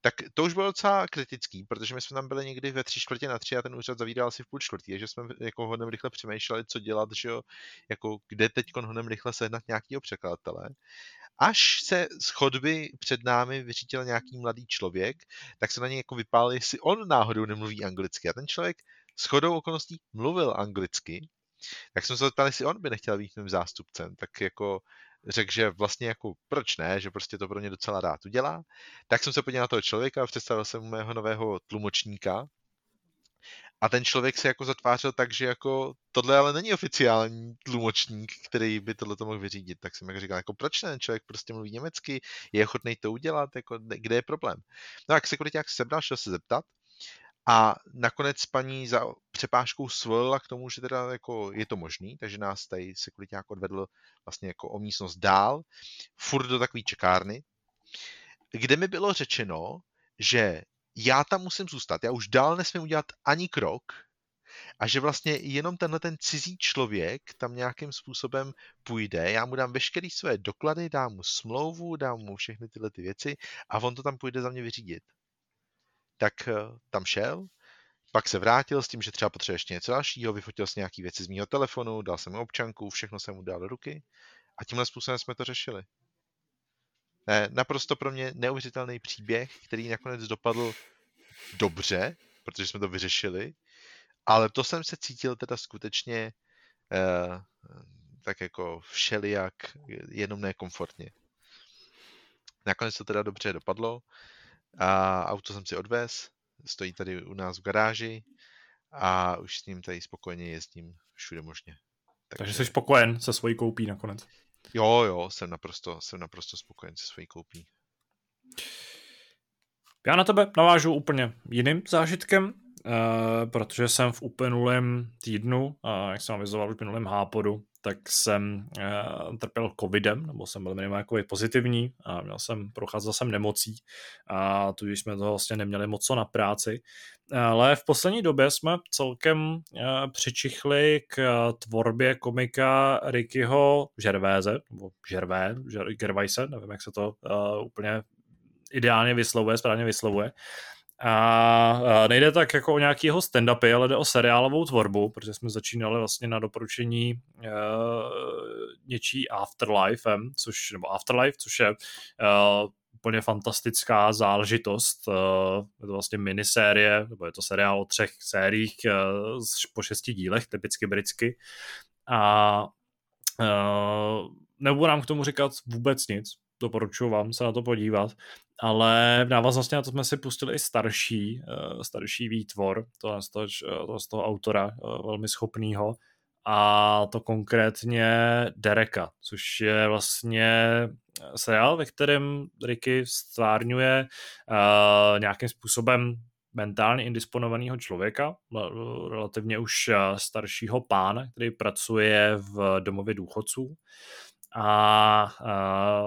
S2: tak to už bylo docela kritický, protože my jsme tam byli někdy ve tři čtvrtě na tři a ten úřad zavíral asi v půl čtvrtý, takže jsme jako hodně rychle přemýšleli, co dělat, že jo, jako kde teď hodně rychle sehnat nějakého překladatele. Až se z chodby před námi vyřítil nějaký mladý člověk, tak se na něj jako vypál, jestli on náhodou nemluví anglicky. A ten člověk s chodou okolností mluvil anglicky, tak jsme se zeptali, jestli on by nechtěl být mým zástupcem. Tak jako řekl, že vlastně jako proč ne, že prostě to pro ně docela rád udělá. Tak jsem se podíval na toho člověka, představil jsem mu mého nového tlumočníka A ten člověk se jako zatvářel tak, že jako tohle ale není oficiální tlumočník, který by tohle to mohl vyřídit. Tak jsem jako říkal, jako proč ten člověk prostě mluví německy, je ochotný to udělat, jako kde je problém. No a jak sebral, šel se zeptat a nakonec paní za přepážkou svolila k tomu, že teda jako je to možný, takže nás tady sekuriták odvedl vlastně jako o místnost dál, furt do takové čekárny, kde mi bylo řečeno, že já tam musím zůstat, já už dál nesmím udělat ani krok a že vlastně jenom tenhle ten cizí člověk tam nějakým způsobem půjde, já mu dám veškeré své doklady, dám mu smlouvu, dám mu všechny tyhle ty věci a on to tam půjde za mě vyřídit. Tak eh, tam šel, pak se vrátil s tím, že třeba potřebuje ještě něco dalšího, vyfotil si nějaké věci z mého telefonu, dal jsem mu občanku, všechno jsem mu dal do ruky a tímhle způsobem jsme to řešili. Ne, naprosto pro mě neuvěřitelný příběh, který nakonec dopadl dobře, protože jsme to vyřešili, ale to jsem se cítil teda skutečně eh, tak jako všelijak, jenom nekomfortně. Nakonec to teda dobře dopadlo a auto jsem si odvez, stojí tady u nás v garáži a už s ním tady spokojeně jezdím všude možně.
S1: Takže, Takže jsi spokojen se svojí koupí nakonec.
S2: Jo, jo, jsem naprosto, jsem naprosto spokojen se svojí koupí.
S1: Já na tebe navážu úplně jiným zážitkem, uh, protože jsem v uplynulém týdnu, uh, jak jsem avizoval v uplynulém hápodu, tak jsem uh, trpěl covidem, nebo jsem byl minimálně pozitivní a měl jsem, procházel jsem nemocí a tudíž jsme to vlastně neměli moc co na práci. Ale v poslední době jsme celkem uh, přičichli k uh, tvorbě komika Rickyho Žervéze, nebo Žervé, Gervaise, nevím, jak se to uh, úplně ideálně vyslovuje, správně vyslovuje. A nejde tak jako o nějaký jeho stand-upy, ale jde o seriálovou tvorbu, protože jsme začínali vlastně na doporučení uh, něčí Afterlifem, což, nebo Afterlife, což je uh, úplně fantastická záležitost. Uh, je to vlastně minisérie, nebo je to seriál o třech sériích uh, po šesti dílech, typicky britsky. A uh, nebudu nám k tomu říkat vůbec nic, doporučuji vám se na to podívat, ale v návaznosti na to jsme si pustili i starší, uh, starší výtvor to z toho, to z toho autora, uh, velmi schopného, a to konkrétně Dereka, což je vlastně seriál, ve kterém Ricky stvárňuje nějakým způsobem mentálně indisponovaného člověka, relativně už staršího pána, který pracuje v domově důchodců a, a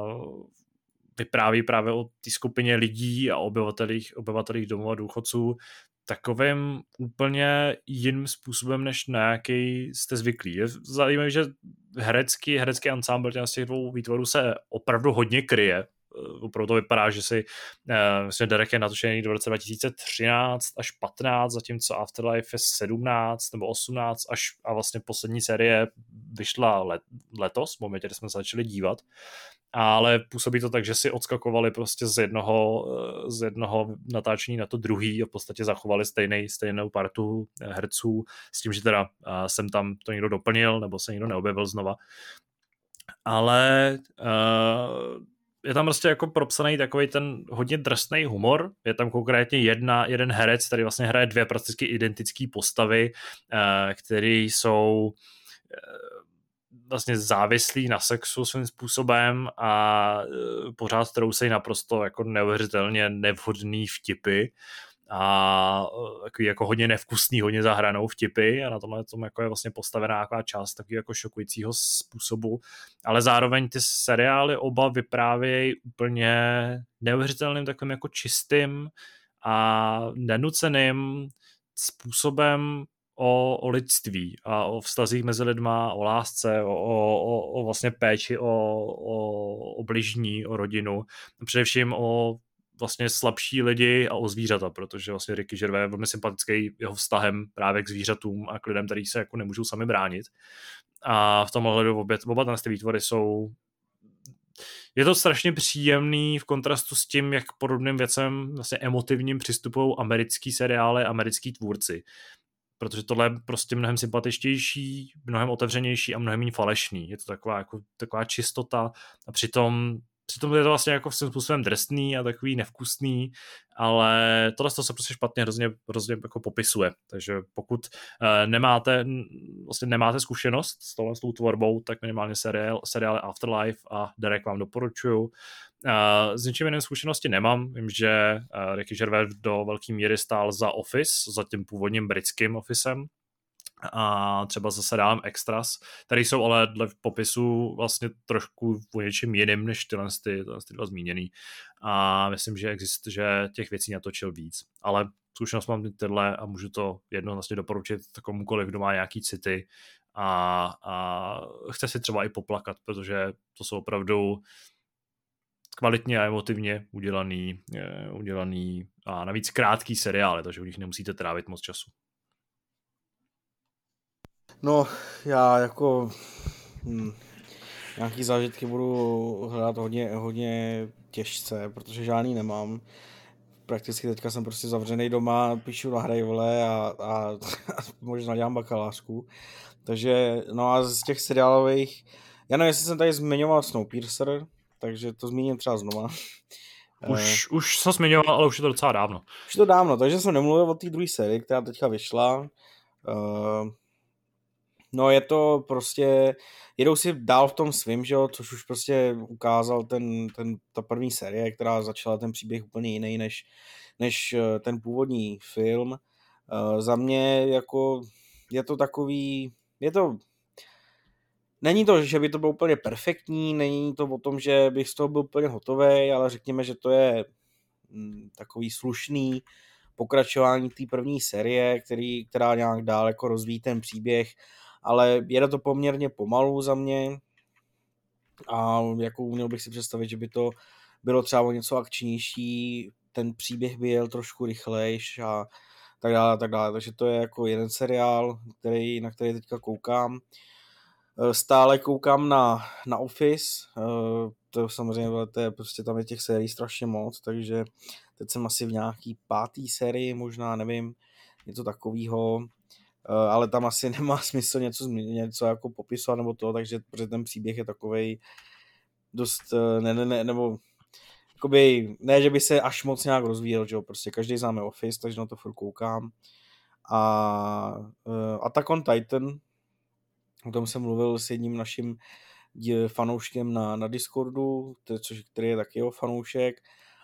S1: vypráví právě o té skupině lidí a obyvatelích, obyvatelích domů a důchodců takovým úplně jiným způsobem, než na jaký jste zvyklí. Je zajímavé, že herecký, herecký ansámbl těch dvou výtvorů se opravdu hodně kryje opravdu to vypadá, že si uh, myslím, Derek je natočený do roce 2013 až 15, zatímco Afterlife je 17 nebo 18 až a vlastně poslední série vyšla let, letos, v momentě, kdy jsme se začali dívat ale působí to tak, že si odskakovali prostě z jednoho, eh, z jednoho natáčení na to druhý a v podstatě zachovali stejný, stejnou partu herců s tím, že teda jsem tam to někdo doplnil nebo se někdo neobjevil znova. Ale uh, je tam prostě jako propsaný takový ten hodně drsný humor. Je tam konkrétně jedna, jeden herec, který vlastně hraje dvě prakticky identické postavy, uh, které jsou uh, vlastně závislí na sexu svým způsobem a uh, pořád trousejí naprosto jako neuvěřitelně nevhodný vtipy a takový jako hodně nevkusný, hodně zahranou vtipy a na tomhle tom jako je vlastně postavená nějaká část takového jako šokujícího způsobu, ale zároveň ty seriály oba vyprávějí úplně neuvěřitelným takovým jako čistým a nenuceným způsobem o, o lidství a o vztazích mezi lidma, o lásce, o, o, o vlastně péči o, o, o bližní, o rodinu, především o vlastně slabší lidi a o zvířata, protože vlastně Ricky Gervais je velmi sympatický jeho vztahem právě k zvířatům a k lidem, kteří se jako nemůžou sami bránit. A v tom ohledu obě, oba ty výtvory jsou je to strašně příjemný v kontrastu s tím, jak podobným věcem vlastně emotivním přistupují americký seriály, americký tvůrci. Protože tohle je prostě mnohem sympatičtější, mnohem otevřenější a mnohem méně falešný. Je to taková, jako, taková čistota a přitom přitom je to vlastně jako svým způsobem drsný a takový nevkusný, ale tohle to se prostě špatně hrozně, hrozně jako popisuje, takže pokud uh, nemáte, vlastně nemáte zkušenost s tohle s tou tvorbou, tak minimálně seriál, seriály Afterlife a Derek vám doporučuju. Uh, s ničím jiným zkušenosti nemám. Vím, že uh, Ricky Gervais do velké míry stál za Office, za tím původním britským Officem, a třeba zase dám extras, které jsou ale dle popisu vlastně trošku o něčem jiným než tyhle, ty, tyhle ty dva zmíněný. A myslím, že exist, že těch věcí natočil víc. Ale zkušenost mám tyhle a můžu to jednoznačně doporučit komukoliv, kdo má nějaký city a, a chce si třeba i poplakat, protože to jsou opravdu kvalitně a emotivně udělaný, eh, udělaný a navíc krátký seriály, takže u nich nemusíte trávit moc času.
S3: No, já jako hm, nějaký zážitky budu hledat hodně, hodně těžce, protože žádný nemám. Prakticky teďka jsem prostě zavřený doma, píšu na hry, vole, a, a, [laughs] a možná dělám bakalářku. Takže, no a z těch seriálových, já nevím, jestli jsem tady zmiňoval Snowpiercer, takže to zmíním třeba znova. [laughs]
S1: Už, uh, už se zmiňoval, ale už je to docela dávno.
S3: Už je to dávno, takže jsem nemluvil o té druhé sérii, která teďka vyšla. Uh, No je to prostě, jedou si dál v tom svým, že jo, což už prostě ukázal ten, ten, ta první série, která začala ten příběh úplně jiný než, než eh, ten původní film. Uh, za mě jako je to takový, je to, není to, že by to bylo úplně perfektní, není to o tom, že bych z toho byl úplně hotový, ale řekněme, že to je mm, takový slušný pokračování té první série, který, která nějak dál jako rozvíjí ten příběh ale jede to poměrně pomalu za mě a jako uměl bych si představit, že by to bylo třeba něco akčnější, ten příběh by jel trošku rychlejš a tak dále, tak dále. Takže to je jako jeden seriál, který, na který teďka koukám. E, stále koukám na, na Office, e, to samozřejmě to je prostě tam je těch sérií strašně moc, takže teď jsem asi v nějaký pátý sérii, možná nevím, něco takového. Eh, ale tam asi [laughs] nemá smysl něco, něco jako popisovat nebo to, takže protože ten příběh je takovej dost, eh, ne, ne, ne, nebo jakoby, ne, že by se až moc nějak rozvíjel, že jo, prostě každý známe Office, takže na to furt koukám. A uh, Attack on Titan, o tom jsem mluvil s jedním naším fanouškem na, na Discordu, což, který je taky jeho fanoušek.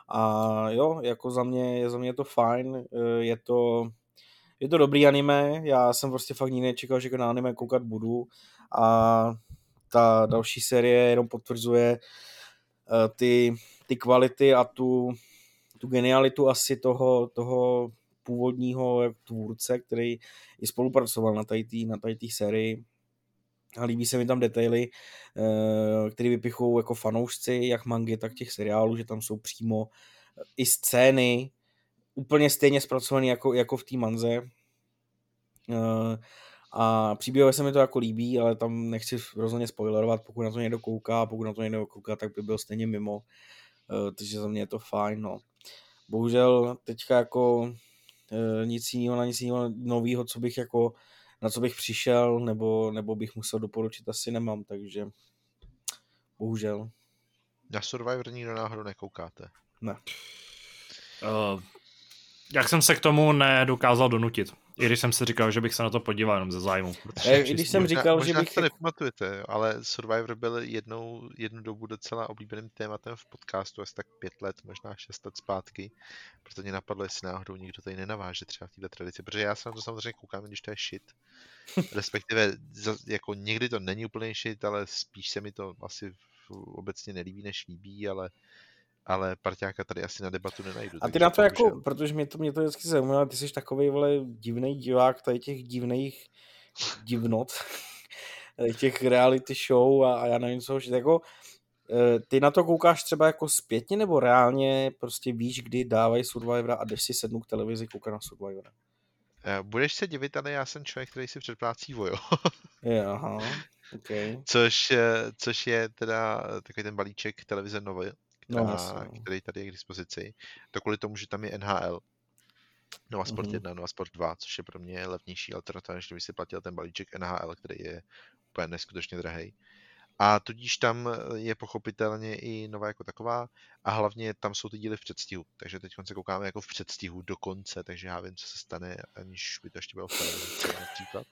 S3: A jo, jako za mě, za mě je to fajn, je to je to dobrý anime, já jsem prostě fakt nikdy nečekal, že na anime koukat budu a ta další série jenom potvrzuje uh, ty, ty kvality a tu, tu genialitu asi toho, toho původního tvůrce, který i spolupracoval na tady na tady sérii. A líbí se mi tam detaily, uh, které vypichou jako fanoušci, jak mangy, tak těch seriálů, že tam jsou přímo i scény, úplně stejně zpracovaný jako, jako v té manze. Uh, a příběhově se mi to jako líbí, ale tam nechci rozhodně spoilerovat, pokud na to někdo kouká, pokud na to někdo kouká, tak by byl stejně mimo. Uh, takže za mě je to fajn, no. Bohužel teďka jako uh, nic jiného, na nic jiného nového, co bych jako, na co bych přišel, nebo, nebo bych musel doporučit, asi nemám, takže bohužel.
S2: Na Survivor nikdo náhodou nekoukáte?
S3: Ne.
S1: Uh, jak jsem se k tomu nedokázal donutit. I když jsem si říkal, že bych se na to podíval jenom ze zájmu.
S3: E, I když jsem možná, říkal,
S2: možná
S3: že bych...
S2: to nepamatujete, ale Survivor byl jednou, jednu dobu docela oblíbeným tématem v podcastu, asi tak pět let, možná šest let zpátky. Proto mě napadlo, jestli náhodou nikdo tady nenaváže třeba v této tradici, protože já se na to samozřejmě koukám, když to je shit. [laughs] Respektive jako někdy to není úplně shit, ale spíš se mi to asi obecně nelíbí, než líbí, ale ale parťáka tady asi na debatu nenajdu.
S3: A ty na to jako, protože mě to, mě to vždycky zajímá, ty jsi takový vole divný divák tady těch divných divnot, [laughs] těch reality show a, a já nevím co, že jako eh, ty na to koukáš třeba jako zpětně nebo reálně prostě víš, kdy dávají Survivora a jdeš si sednout k televizi koukat na Survivora?
S2: Eh, budeš se divit, ale já jsem člověk, který si předplácí Vojo. [laughs]
S3: aha, okay.
S2: což, eh, což je teda takový ten balíček televize Nové, která, no, který tady je k dispozici. To kvůli tomu, že tam je NHL, Nova Sport mm-hmm. 1, Nova Sport 2, což je pro mě levnější alternativa, než kdyby si platil ten balíček NHL, který je úplně neskutečně drahý. A tudíž tam je pochopitelně i nová jako taková a hlavně tam jsou ty díly v předstihu. Takže teď se koukáme jako v předstihu do konce, takže já vím, co se stane, aniž by to ještě bylo v televizi například.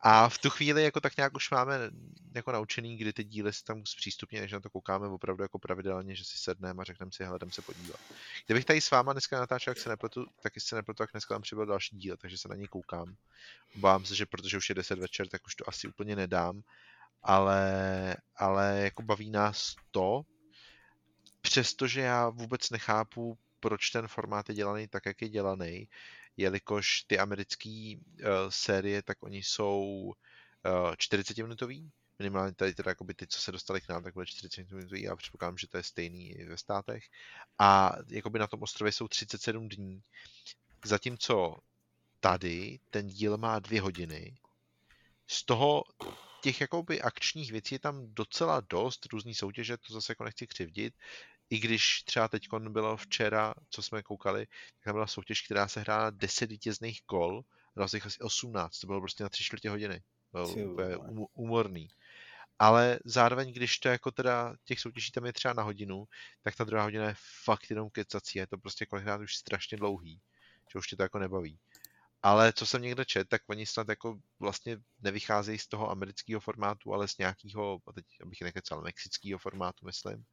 S2: A v tu chvíli jako tak nějak už máme jako naučený, kdy ty díly se tam zpřístupně, než na to koukáme opravdu jako pravidelně, že si sedneme a řekneme si, hledem se podívat. Kdybych tady s váma dneska natáčel, jak se nepletu, tak se nepletu, tak dneska tam přibyl další díl, takže se na něj koukám. Obávám se, že protože už je 10 večer, tak už to asi úplně nedám ale, ale jako baví nás to, přestože já vůbec nechápu, proč ten formát je dělaný tak, jak je dělaný, jelikož ty americké uh, série, tak oni jsou uh, 40 minutový, minimálně tady teda jakoby ty, co se dostali k nám, tak byly 40 minutový, já předpokládám, že to je stejný i ve státech. A jakoby na tom ostrově jsou 37 dní, zatímco tady ten díl má dvě hodiny, z toho těch jakoby akčních věcí je tam docela dost, různý soutěže, to zase jako nechci křivdit, i když třeba teď bylo včera, co jsme koukali, tak tam byla soutěž, která se hrála 10 vítězných kol, dalo se jich asi 18, to bylo prostě na 3 čtvrtě hodiny. Bylo úplně úmorný. Ale zároveň, když to jako teda těch soutěží tam je třeba na hodinu, tak ta druhá hodina je fakt jenom kecací, je to prostě kolikrát už strašně dlouhý, že už tě to jako nebaví. Ale co jsem někde čet, tak oni snad jako vlastně nevycházejí z toho amerického formátu, ale z nějakého, teď abych nekecal, mexického formátu, myslím,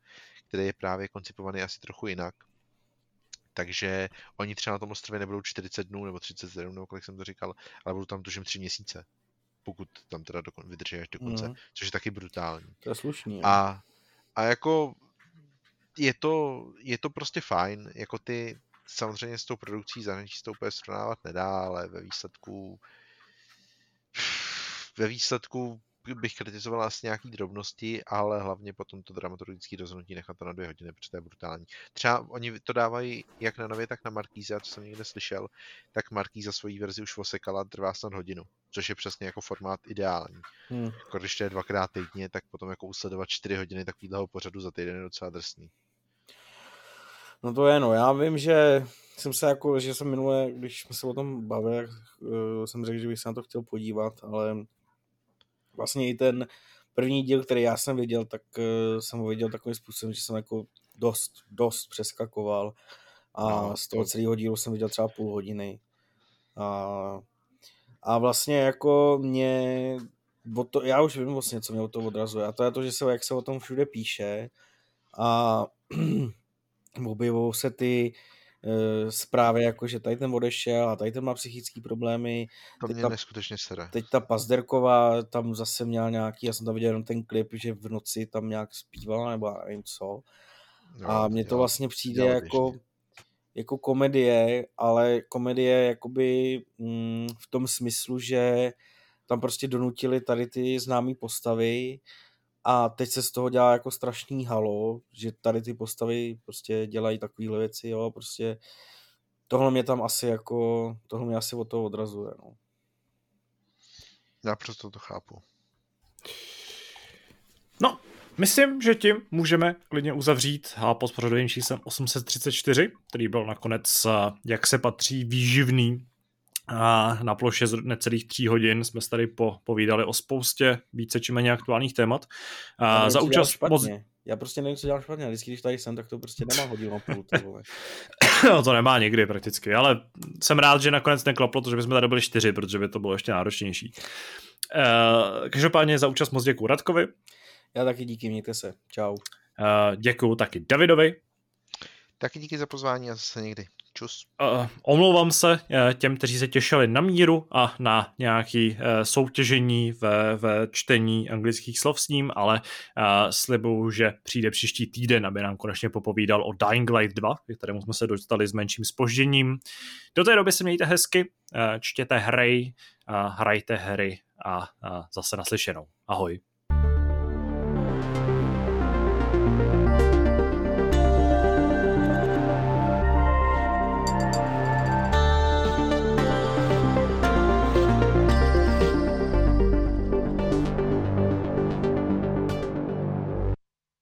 S2: který je právě koncipovaný asi trochu jinak. Takže oni třeba na tom ostrově nebudou 40 dnů nebo 37 nebo kolik jsem to říkal, ale budou tam tuším 3 měsíce. Pokud tam teda dokon, vydrží až do konce, mm. což je taky brutální.
S3: To je slušný.
S2: A, a jako je to, je to prostě fajn, jako ty, samozřejmě s tou produkcí zahraničí se to úplně srovnávat nedá, ale ve výsledku ve výsledku bych kritizoval asi nějaký drobnosti, ale hlavně potom to dramaturgické rozhodnutí nechat to na dvě hodiny, protože to je brutální. Třeba oni to dávají jak na nově, tak na Markýze, co jsem někde slyšel, tak Markýza svoji verzi už osekala, trvá snad hodinu, což je přesně jako formát ideální. Hmm. Jako když to je dvakrát týdně, tak potom jako usledovat čtyři hodiny takového pořadu za týden je docela drsný.
S3: No to je no, já vím, že jsem se jako, že jsem minule, když jsme se o tom bavili, uh, jsem řekl, že bych se na to chtěl podívat, ale vlastně i ten první díl, který já jsem viděl, tak uh, jsem ho viděl takovým způsobem, že jsem jako dost, dost přeskakoval. A no, z toho celého dílu jsem viděl třeba půl hodiny. A, a vlastně jako mě, to, já už vím vlastně, co mě o to odrazuje. A to je to, že se, jak se o tom všude píše. A [clears throat] objevují se ty uh, zprávy, jako že tady ten odešel a tady ten má psychické problémy.
S2: To mě ta, neskutečně sere.
S3: Teď ta Pazderková tam zase měla nějaký, já jsem tam viděl jenom ten klip, že v noci tam nějak zpívala, nebo já nevím co. Jo, a mně to jo, vlastně přijde jako, jako komedie, ale komedie jakoby mm, v tom smyslu, že tam prostě donutili tady ty známé postavy a teď se z toho dělá jako strašný halo, že tady ty postavy prostě dělají takovéhle věci, jo, prostě tohle mě tam asi jako, tohle mě asi od toho odrazuje, no.
S2: Já prostě to chápu.
S1: No, myslím, že tím můžeme klidně uzavřít pod pořadovým číslem 834, který byl nakonec, jak se patří, výživný a na ploše z necelých tří hodin jsme se tady po, povídali o spoustě více či méně aktuálních témat. A za účast moc...
S3: Já prostě nevím, co dělám špatně. Vždycky, když tady jsem, tak to prostě nemá hodinu a půl. To, [coughs]
S1: no, to nemá nikdy prakticky, ale jsem rád, že nakonec neklaplo to, že bychom tady byli čtyři, protože by to bylo ještě náročnější. Uh, každopádně za účast moc děkuji Radkovi.
S3: Já taky díky, mějte se. Čau. Uh,
S1: děkuji taky Davidovi.
S2: Taky díky za pozvání a zase někdy. Čus.
S1: Uh, omlouvám se uh, těm, kteří se těšili na míru a na nějaký uh, soutěžení ve, ve čtení anglických slov s ním, ale uh, slibuju, že přijde příští týden, aby nám konečně popovídal o Dying Light 2, kterému jsme se dostali s menším spožděním. Do té doby se mějte hezky, uh, čtěte hry, uh, hrajte hry a uh, zase naslyšenou. Ahoj.